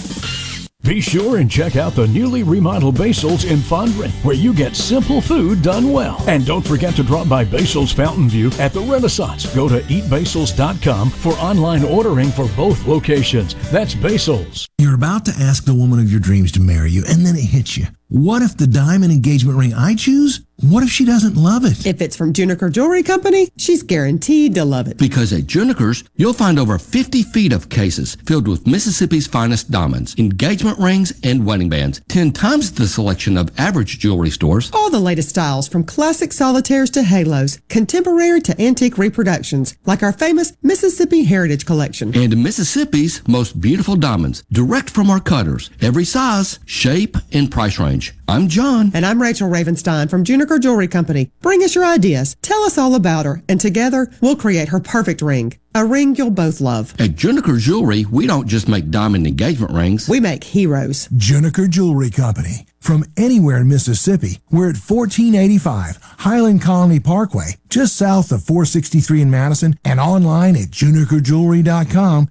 Be sure and check out the newly remodeled Basil's in Fondren, where you get simple food done well. And don't forget to drop by Basil's Fountain View at the Renaissance. Go to eatbasils.com for online ordering for both locations. That's Basil's. You're about to ask the woman of your dreams to marry you, and then it hits you. What if the diamond engagement ring I choose? What if she doesn't love it? If it's from Juniker Jewelry Company, she's guaranteed to love it. Because at Juniker's, you'll find over 50 feet of cases filled with Mississippi's finest diamonds, engagement rings, and wedding bands. 10 times the selection of average jewelry stores. All the latest styles from classic solitaires to halos, contemporary to antique reproductions, like our famous Mississippi Heritage Collection. And Mississippi's most beautiful diamonds, direct from our cutters. Every size, shape, and price range. I'm John. And I'm Rachel Ravenstein from Juniker Juniker Jewelry Company. Bring us your ideas. Tell us all about her, and together we'll create her perfect ring. A ring you'll both love. At Juniker Jewelry, we don't just make diamond engagement rings. We make heroes. Juniker Jewelry Company. From anywhere in Mississippi, we're at 1485 Highland Colony Parkway, just south of 463 in Madison, and online at junikerjewelry.com,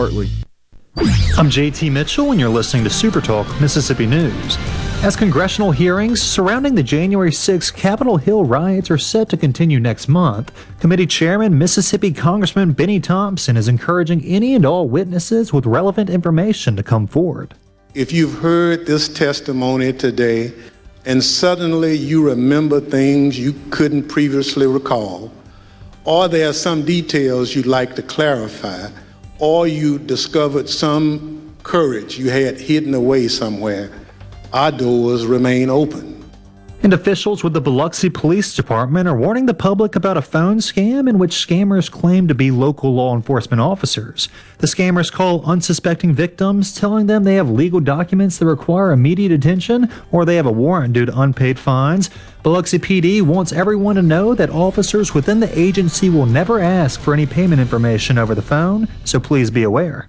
Hartley. I'm JT Mitchell, and you're listening to Super Talk Mississippi News. As congressional hearings surrounding the January 6 Capitol Hill riots are set to continue next month, Committee Chairman Mississippi Congressman Benny Thompson is encouraging any and all witnesses with relevant information to come forward. If you've heard this testimony today and suddenly you remember things you couldn't previously recall, or there are some details you'd like to clarify, or you discovered some courage you had hidden away somewhere, our doors remain open. And officials with the Biloxi Police Department are warning the public about a phone scam in which scammers claim to be local law enforcement officers. The scammers call unsuspecting victims, telling them they have legal documents that require immediate attention or they have a warrant due to unpaid fines. Biloxi PD wants everyone to know that officers within the agency will never ask for any payment information over the phone, so please be aware.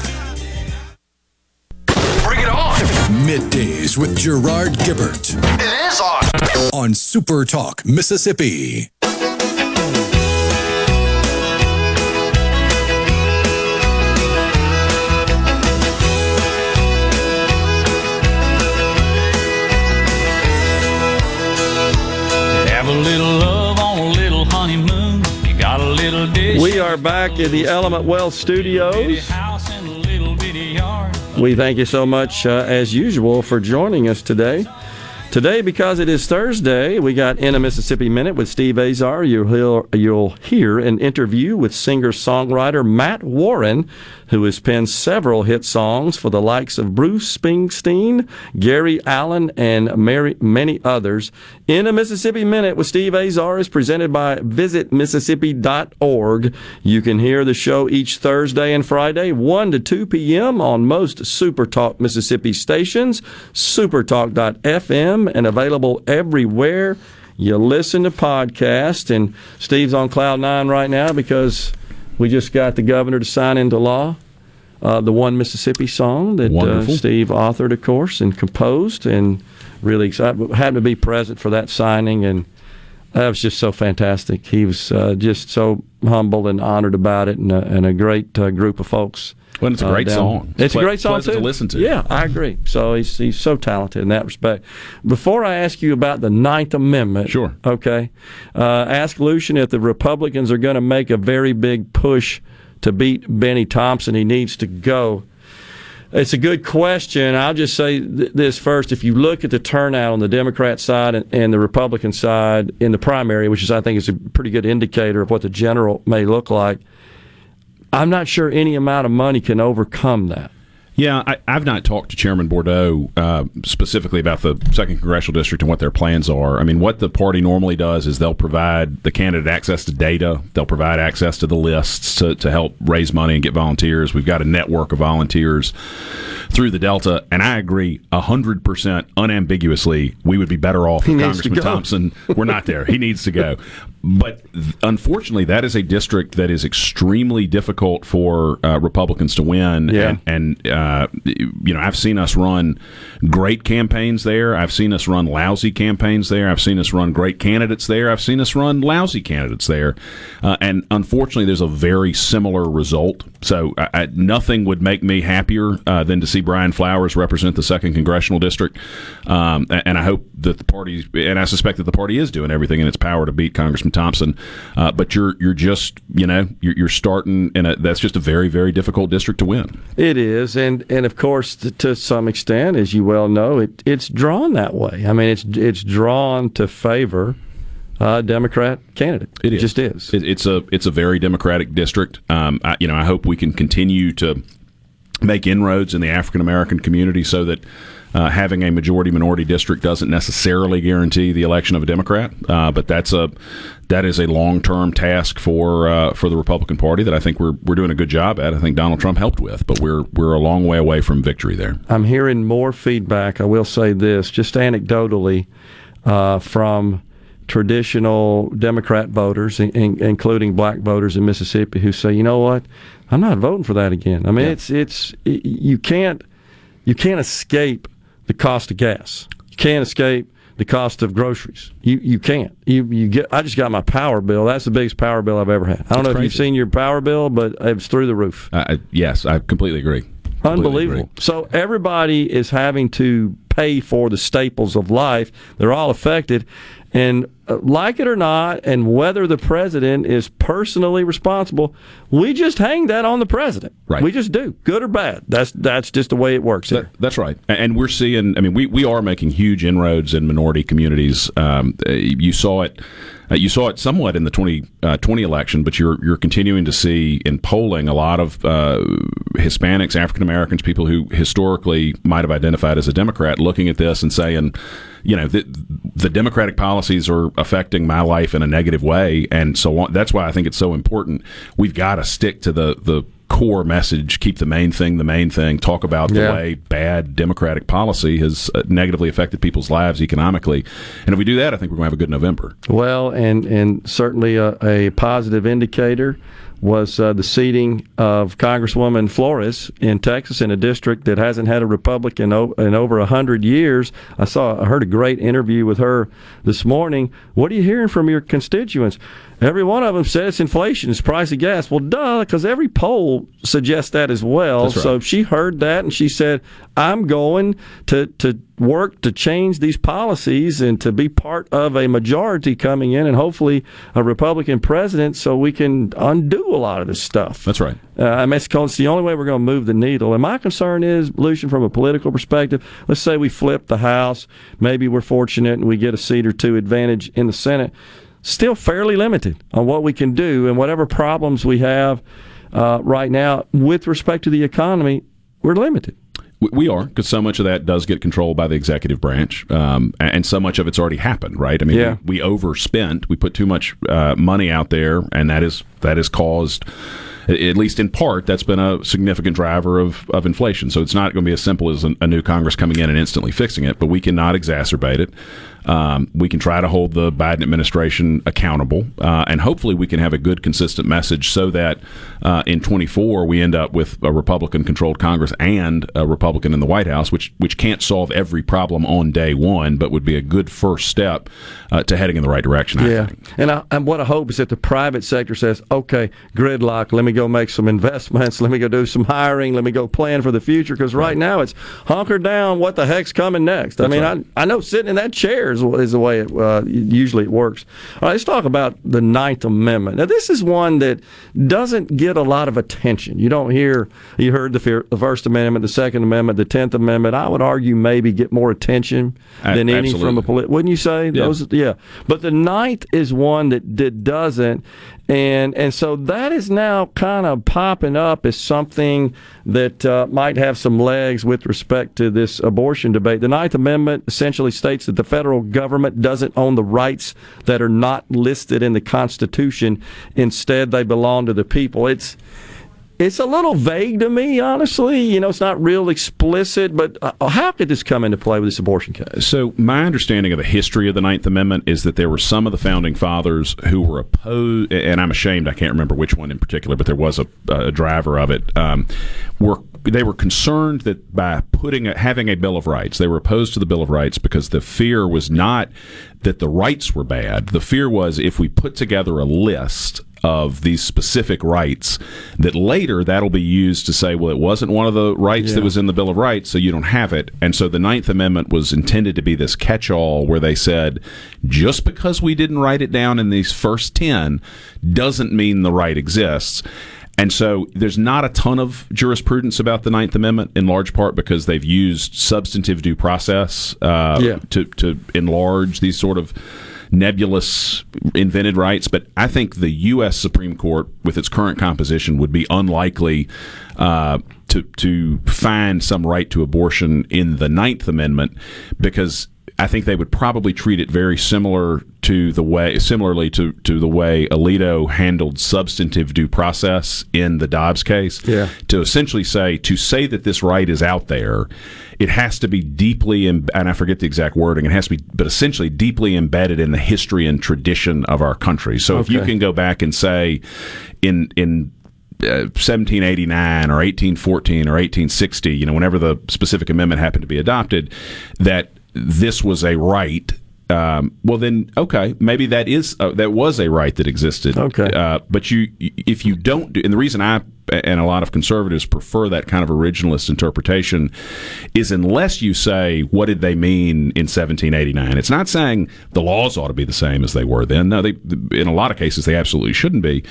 Middays with Gerard Gibert. It is on. On Super Talk Mississippi. Have a little love on a little honeymoon. You got a little dish. We are back in the Element Wealth Studios. We thank you so much, uh, as usual, for joining us today. Today, because it is Thursday, we got In a Mississippi Minute with Steve Azar. You'll hear, you'll hear an interview with singer-songwriter Matt Warren, who has penned several hit songs for the likes of Bruce Springsteen, Gary Allan, and many, many others. In a Mississippi Minute with Steve Azar is presented by visitmississippi.org. You can hear the show each Thursday and Friday, 1 to 2 p.m. on most Super Talk Mississippi stations, supertalk.fm, and available everywhere you listen to podcasts. And Steve's on Cloud Nine right now because we just got the governor to sign into law uh, the One Mississippi song that uh, Steve authored, of course, and composed, and really excited. Had to be present for that signing, and that was just so fantastic. He was uh, just so humble and honored about it, and a, and a great uh, group of folks. Well, it's a uh, great down- song. It's Ple- a great song too. to listen to. Yeah, I agree. So he's he's so talented in that respect. Before I ask you about the Ninth Amendment, sure. Okay, uh, ask Lucien if the Republicans are going to make a very big push to beat Benny Thompson. He needs to go. It's a good question. I'll just say th- this first. If you look at the turnout on the Democrat side and, and the Republican side in the primary, which is I think is a pretty good indicator of what the general may look like, I'm not sure any amount of money can overcome that. Yeah, I, I've not talked to Chairman Bordeaux uh, specifically about the second congressional district and what their plans are. I mean, what the party normally does is they'll provide the candidate access to data, they'll provide access to the lists to, to help raise money and get volunteers. We've got a network of volunteers through the Delta, and I agree hundred percent unambiguously. We would be better off He if Congressman. Thompson were not there. He needs to go. But unfortunately, that is a district that is extremely difficult for uh, Republicans to win. Yeah. And, and uh, you know, I've seen us run great campaigns there. I've seen us run lousy campaigns there. I've seen us run great candidates there. I've seen us run lousy candidates there. Uh, and unfortunately, there's a very similar result. So I, I, nothing would make me happier uh, than to see Brian Flowers represent the second congressional district. Um, and I hope that the party, and I suspect that the party is doing everything in its power to beat Congressman Thompson. Uh, but you're you're just you know you're, you're starting in a that's just a very very difficult district to win. It is, and and of course, t- to some extent, as you well know, it it's drawn that way. I mean, it's it's drawn to favor a Democrat candidate. It just is. It, it's a it's a very democratic district. Um, I, you know, I hope we can continue to make inroads in the African American community so that. Uh, having a majority minority district doesn't necessarily guarantee the election of a Democrat, uh, but that's a that is a long term task for uh, for the Republican Party that I think we're we're doing a good job at. I think Donald Trump helped with, but we're we're a long way away from victory there. I'm hearing more feedback. I will say this, just anecdotally, uh, from traditional Democrat voters, in, in, including black voters in Mississippi, who say, "You know what? I'm not voting for that again." I mean, it's it's y- you can't you can't escape the cost of gas. You can't escape the cost of groceries. You you can't. You you get. I just got my power bill. That's the biggest power bill I've ever had. I don't know if you've seen your power bill, but it's through the roof. Uh, yes, I completely agree. Completely Unbelievable. agree. So everybody is having to pay for the staples of life. They're all affected. And uh, like it or not, and whether the president is personally responsible, we just hang that on the president. Right. We just do, good or bad. That's that's just the way it works. Here. That- that's right. And we're seeing, I mean, we, we are making huge inroads in minority communities. Um, uh, you saw it. Uh, you saw it somewhat in the 2020 election, but you're you're continuing to see in polling a lot of uh, Hispanics, African Americans, people who historically might have identified as a Democrat, looking at this and saying, you know, the, the Democratic policies are affecting my life in a negative way, and so on. That's why I think it's so important. We've got to stick to the the core message, keep the main thing the main thing, talk about the Yeah. way bad Democratic policy has uh, negatively affected people's lives economically. And if we do that, I think we're going to have a good November. Well, and and certainly a, a positive indicator was uh, the seating of Congresswoman Flores in Texas in a district that hasn't had a Republican in over a hundred years. I saw, I heard a great interview with her this morning. What are you hearing from your constituents? Every one of them said it's inflation, it's price of gas. Well, duh, because every poll suggests that as well. Right. So she heard that and she said, "I'm going to to work to change these policies and to be part of a majority coming in, and hopefully a Republican president, so we can undo a lot of this stuff." That's right. Uh, I mean, it's it's the only way we're going to move the needle. And my concern is, Lucien, from a political perspective, let's say we flip the House, maybe we're fortunate and we get a seat or two advantage in the Senate. Still fairly limited on what we can do, and whatever problems we have uh, right now with respect to the economy, we're limited. We- are because so much of that does get controlled by the executive branch, um, and so much of it's already happened, right? I mean, Yeah. we, we overspent, we put too much uh, money out there, and that is that has caused, at least in part, that's been a significant driver of, of inflation. So it's not going to be as simple as a, a new Congress coming in and instantly fixing it, but we cannot exacerbate it. Um, we can try to hold the Biden administration accountable, uh, and hopefully we can have a good, consistent message so that uh, in 24 we end up with a Republican-controlled Congress and a Republican in the White House, which which can't solve every problem on day one, but would be a good first step uh, to heading in the right direction. I Yeah, think. and, I, and what I hope is that the private sector says, "Okay, gridlock. Let me go make some investments. Let me go do some hiring. Let me go plan for the future." Because right now it's hunker down. What the heck's coming next? I mean, right. I I know sitting in that chair is, is the way it uh, usually it works. All right, let's talk about the Ninth Amendment. Now, this is one that doesn't get a lot of attention. You don't hear. You heard the, the First Amendment, the Second Amendment, the Tenth Amendment. I would argue maybe get more attention than any from a polit- wouldn't you say? Yeah. Those, yeah. But the ninth is one that, that doesn't, and and so that is now kind of popping up as something that uh, might have some legs with respect to this abortion debate. The Ninth Amendment essentially states that the federal government doesn't own the rights that are not listed in the Constitution. Instead, they belong to the people. It's it's a little vague to me, honestly. You know, it's not real explicit. But uh, how could this come into play with this abortion case? So, my understanding of the history of the Ninth Amendment is that there were some of the founding fathers who were opposed, and I'm ashamed I can't remember which one in particular, but there was a, a driver of it. Um, were they were concerned that by putting a, having a Bill of Rights, they were opposed to the Bill of Rights because the fear was not that the rights were bad. The fear was if we put together a list of these specific rights that later that'll be used to say, well, it wasn't one of the rights that was in the Bill of Rights, so you don't have it. And so the Ninth Amendment was intended to be this catch all where they said, just because we didn't write it down in these first 10 doesn't mean the right exists. And so there's not a ton of jurisprudence about the Ninth Amendment, in large part because they've used substantive due process uh, Yeah. to, to enlarge these sort of nebulous invented rights. But I think the U.S. Supreme Court, with its current composition, would be unlikely uh, to to find some right to abortion in the Ninth Amendment because. I think they would probably treat it very similar to the way, similarly to, to the way Alito handled substantive due process in the Dobbs case. Yeah. To essentially say, to say that this right is out there, it has to be deeply, em- and I forget the exact wording, it has to be, but essentially deeply embedded in the history and tradition of our country. So if you can go back and say, in, in, uh, 1789 or 1814 or 1860, you know, whenever the specific amendment happened to be adopted, that this was a right. Um, well, then, okay, maybe that is uh, that was a right that existed. Okay. uh, but you, if you don't do, and the reason I and a lot of conservatives prefer that kind of originalist interpretation is unless you say what did they mean in 1789. It's not saying the laws ought to be the same as they were then. No, they in a lot of cases they absolutely shouldn't be.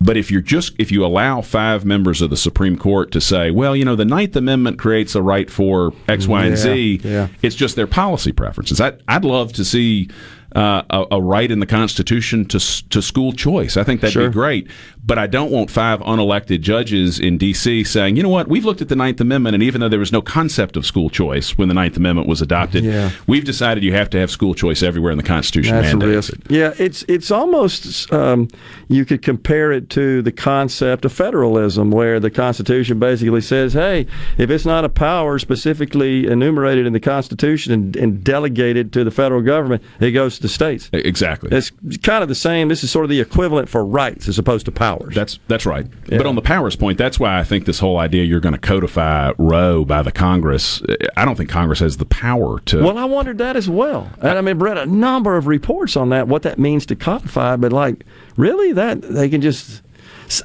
But if you're just if you allow five members of the Supreme Court to say, well, you know, the Ninth Amendment creates a right for X, Y, and Z, Yeah, yeah. it's just their policy preferences. I, I'd love to see uh, a, a right in the Constitution to to school choice. I think that'd Sure. be great. But I don't want five unelected judges in D.C. saying, you know what, we've looked at the Ninth Amendment, and even though there was no concept of school choice when the Ninth Amendment was adopted, Yeah. we've decided you have to have school choice everywhere in the Constitution. That's mandates it. Yeah, it's it's almost um, you could compare it to the concept of federalism, where the Constitution basically says, "Hey, if it's not a power specifically enumerated in the Constitution and, and delegated to the federal government, it goes the states. Exactly. It's kind of the same. This is sort of the equivalent for rights as opposed to powers. That's that's right. Yeah. But on the powers point, that's why I think this whole idea you're going to codify Roe by the Congress. I don't think Congress has the power to. Well, I wondered that as well. And I mean, read a number of reports on that, what that means to codify, but like, really, that they can just.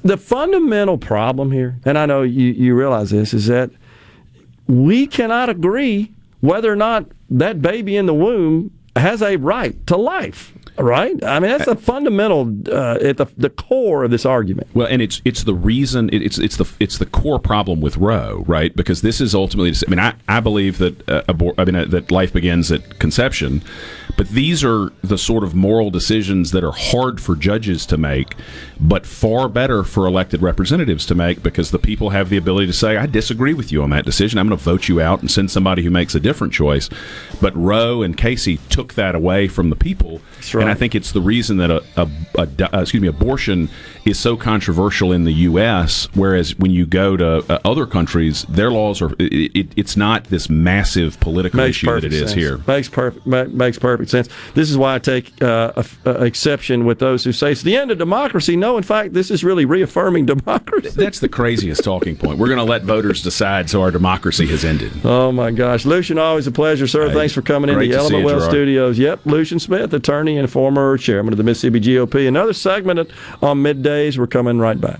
The fundamental problem here, and I know you, you realize this, is that we cannot agree whether or not that baby in the womb has a right to life. Right? I mean, that's the fundamental, uh, at the, the core of this argument. Well, and it's it's the reason it's it's the it's the core problem with Roe, right? Because this is ultimately. I mean, I, I believe that uh, abor- I mean uh, that life begins at conception, but these are the sort of moral decisions that are hard for judges to make, but far better for elected representatives to make because the people have the ability to say, "I disagree with you on that decision. I'm going to vote you out and send somebody who makes a different choice." But Roe and Casey took that away from the people, and I think it's the reason that a, a, a excuse me abortion is so controversial in the U.S. Whereas when you go to uh, other countries, their laws are it, it, it's not this massive political Makes issue that it is sense. here. Makes perfect ma- makes perfect sense. This is why I take uh, a, a exception with those who say it's the end of democracy. No, in fact, this is really reaffirming democracy. That's the craziest talking point. We're going to let voters decide, so our democracy has ended. Oh my gosh, Lucien, always a pleasure, sir. Hey, Thanks for coming in great the Element Wealth Studios. Yep, Lucien Smith, attorney and former chairman of the Mississippi GOP. Another segment on middays. We're coming right back.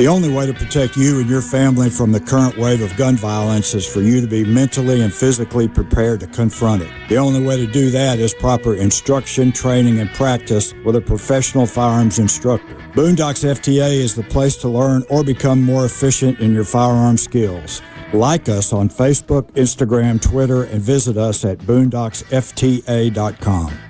The only way to protect you and your family from the current wave of gun violence is for you to be mentally and physically prepared to confront it. The only way to do that is proper instruction, training, and practice with a professional firearms instructor. Boondocks FTA is the place to learn or become more efficient in your firearm skills. Like us on Facebook, Instagram, Twitter, and visit us at boondocksfta.com.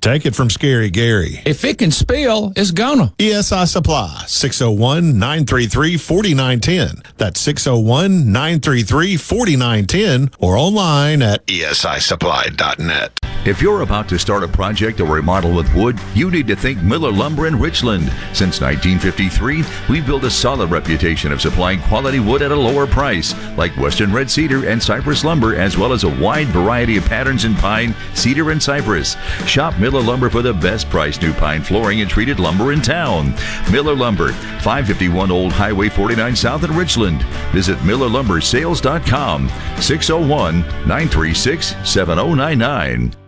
Take it from Scary Gary. If it can spill, it's gonna. ESI Supply, 601 933 4910. That's 601 933 4910 or online at ESISupply.net. If you're about to start a project or remodel with wood, you need to think Miller Lumber in Richland. Since 1953, we've built a solid reputation of supplying quality wood at a lower price, like Western Red Cedar and Cypress Lumber, as well as a wide variety of patterns in pine, cedar, and cypress. Shop Miller Lumber for the best price new pine flooring and treated lumber in town. Miller Lumber, 551 Old Highway 49 South in Richland. Visit MillerLumberSales.com, 601 936 7099.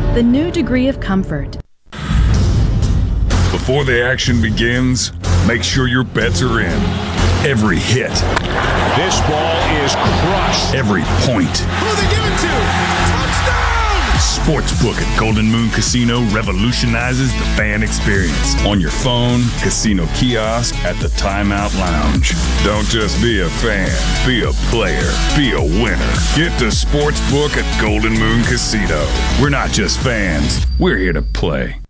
the new degree of comfort. Before the action begins, make sure your bets are in. Every hit. This ball is crushed. Every point. Sportsbook at Golden Moon Casino revolutionizes the fan experience on your phone, casino kiosk, at the Timeout Lounge. Don't just be a fan, be a player, be a winner. Get the Sportsbook at Golden Moon Casino. We're not just fans, we're here to play.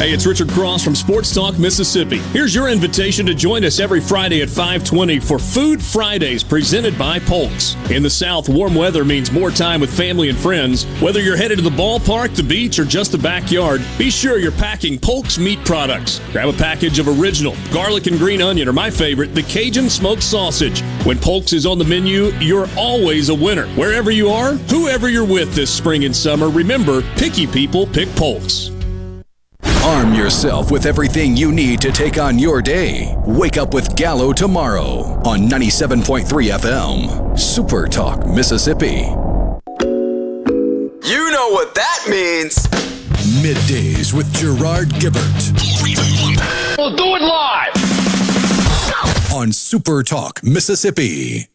Hey, it's Richard Cross from Sports Talk Mississippi. Here's your invitation to join us every Friday at 520 for Food Fridays presented by Polks. In the South, warm weather means more time with family and friends. Whether you're headed to the ballpark, the beach, or just the backyard, be sure you're packing Polks meat products. Grab a package of original garlic and green onion, or my favorite, the Cajun smoked sausage. When Polks is on the menu, you're always a winner. Wherever you are, whoever you're with this spring and summer, remember, picky people pick Polks. Arm yourself with everything you need to take on your day. Wake up with Gallo tomorrow on 97.3 FM. Super Talk, Mississippi. You know what that means. Middays with Gerard Gibert We'll do it live. on Super Talk, Mississippi.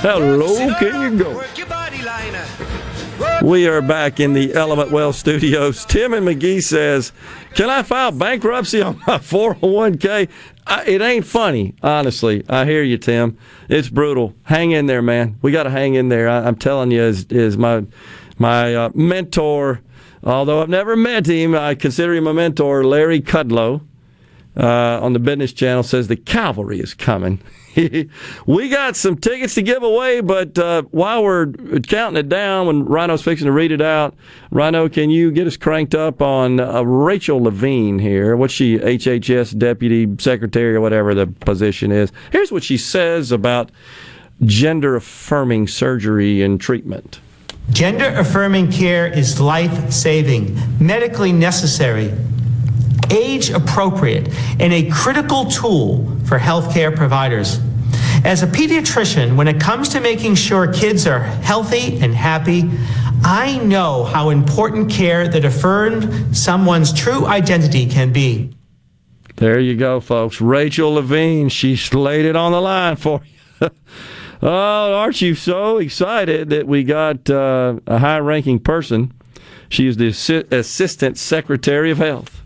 Hello, can you go? We are back in the Element Wealth studios. Tim and McGee says, "Can I file bankruptcy on my 401k?" I, it ain't funny, honestly. I hear you, Tim. It's brutal. Hang in there, man. We got to hang in there. I, I'm telling you, is is my my uh, mentor. Although I've never met him, I consider him a mentor. Larry Kudlow uh, on the Business Channel says the cavalry is coming. we got some tickets to give away, but uh, while we're counting it down, when Rhino's fixing to read it out, Rhino, can you get us cranked up on uh, Rachel Levine here? What's she, HHS Deputy Secretary or whatever the position is? Here's what she says about gender affirming surgery and treatment. Gender affirming care is life saving, medically necessary, age appropriate, and a critical tool for healthcare providers. As a pediatrician, when it comes to making sure kids are healthy and happy, I know how important care that affirmed someone's true identity can be. There you go, folks. Rachel Levine, she laid it on the line for you. oh, aren't you so excited that we got uh, a high ranking person? She is the Assi- Assistant Secretary of Health.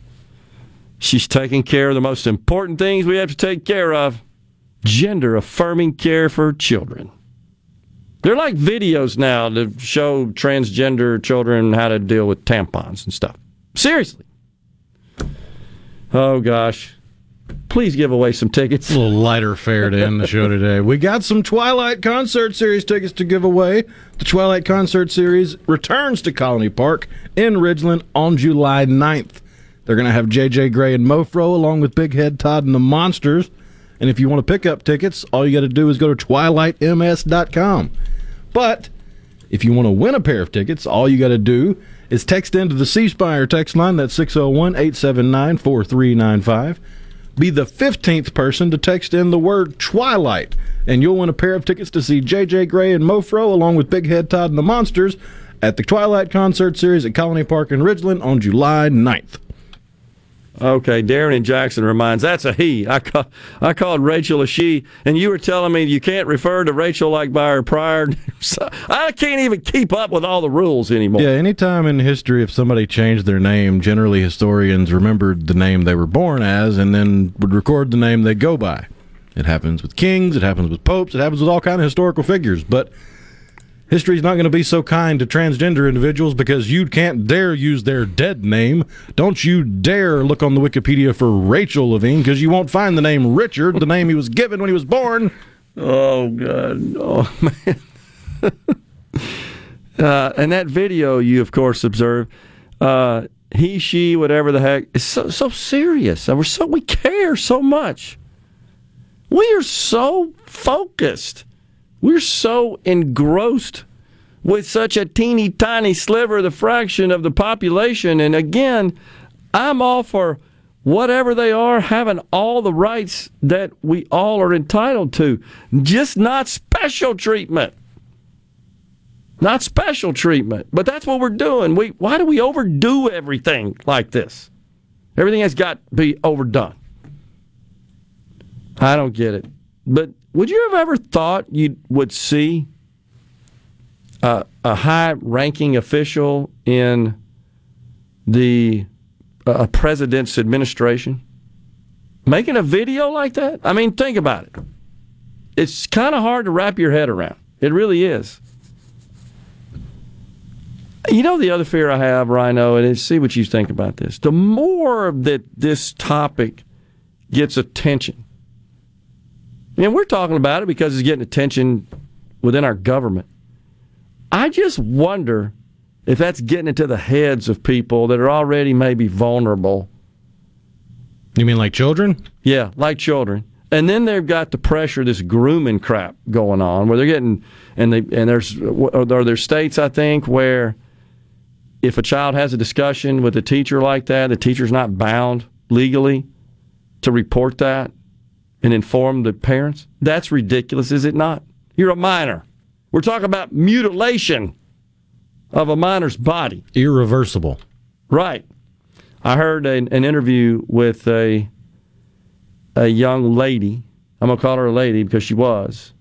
She's taking care of the most important things we have to take care of gender affirming care for children. They're like videos now to show transgender children how to deal with tampons and stuff. Seriously. Oh, gosh. Please give away some tickets. A little lighter fare to end the show today. We got some Twilight Concert Series tickets to give away. The Twilight Concert Series returns to Colony Park in Ridgeland on July 9th. They're going to have JJ Grey and Mofro along with Big Head Todd and the Monsters. And if you want to pick up tickets, all you got to do is go to twilightms.com. But if you want to win a pair of tickets, all you got to do is text into the C Spire text line. That's 601 879 4395. Be the 15th person to text in the word Twilight, and you'll win a pair of tickets to see JJ Grey and Mofro along with Big Head Todd and the Monsters at the Twilight Concert Series at Colony Park in Ridgeland on July 9th. Okay, Darren and Jackson reminds that's a he. I call, I called Rachel a she, and you were telling me you can't refer to Rachel like by her prior. So I can't even keep up with all the rules anymore. Yeah, anytime in history if somebody changed their name, generally historians remembered the name they were born as and then would record the name they go by. It happens with kings, it happens with popes, it happens with all kind of historical figures, but history's not going to be so kind to transgender individuals because you can't dare use their dead name. Don't you dare look on the Wikipedia for Rachel Levine because you won't find the name Richard, the name he was given when he was born. Oh God! Oh man! uh, and that video you, of course, observe. Uh, he, she, whatever the heck, is so so serious. We're so we care so much. We are so focused. We're so engrossed with such a teeny tiny sliver, the fraction of the population. And again, I'm all for whatever they are, having all the rights that we all are entitled to, just not special treatment. Not special treatment. But that's what we're doing. We why do we overdo everything like this? Everything has got to be overdone. I don't get it. But would you have ever thought you would see a, a high ranking official in the a president's administration making a video like that? I mean, think about it. It's kind of hard to wrap your head around. It really is. You know the other fear I have, Rhino, and see what you think about this. The more that this topic gets attention, and we're talking about it because it's getting attention within our government. I just wonder if that's getting into the heads of people that are already maybe vulnerable. You mean like children? Yeah, like children. And then they've got the pressure, this grooming crap going on, where they're getting, and they and there's are there states I think where if a child has a discussion with a teacher like that, the teacher's not bound legally to report that and inform the parents. That's ridiculous, is it not? You're a minor. We're talking about mutilation of a minor's body. Irreversible. Right. I heard an, an interview with a a young lady. I'm gonna call her a lady because she was,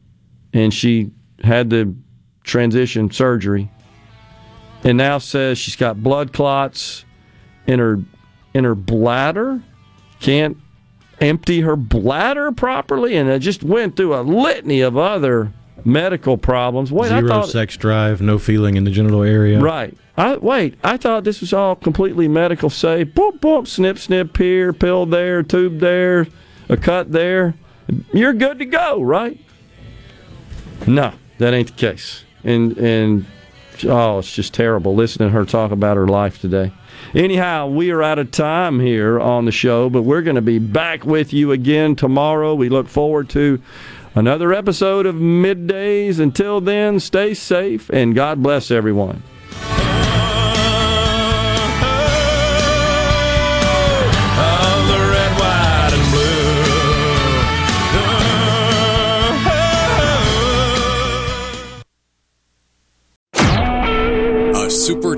and she had the transition surgery, and now says she's got blood clots in her in her bladder. Can't empty her bladder properly, and it just went through a litany of other medical problems. Wait, Zero I thought sex drive, no feeling in the genital area. Right. I wait. I thought this was all completely medical safe. Boop boop, snip snip here, pill there, tube there, a cut there. You're good to go, right? No, that ain't the case. And and oh, it's just terrible listening to her talk about her life today. Anyhow, we are out of time here on the show, but we're going to be back with you again tomorrow. We look forward to another episode of Middays. Until then, stay safe and God bless everyone.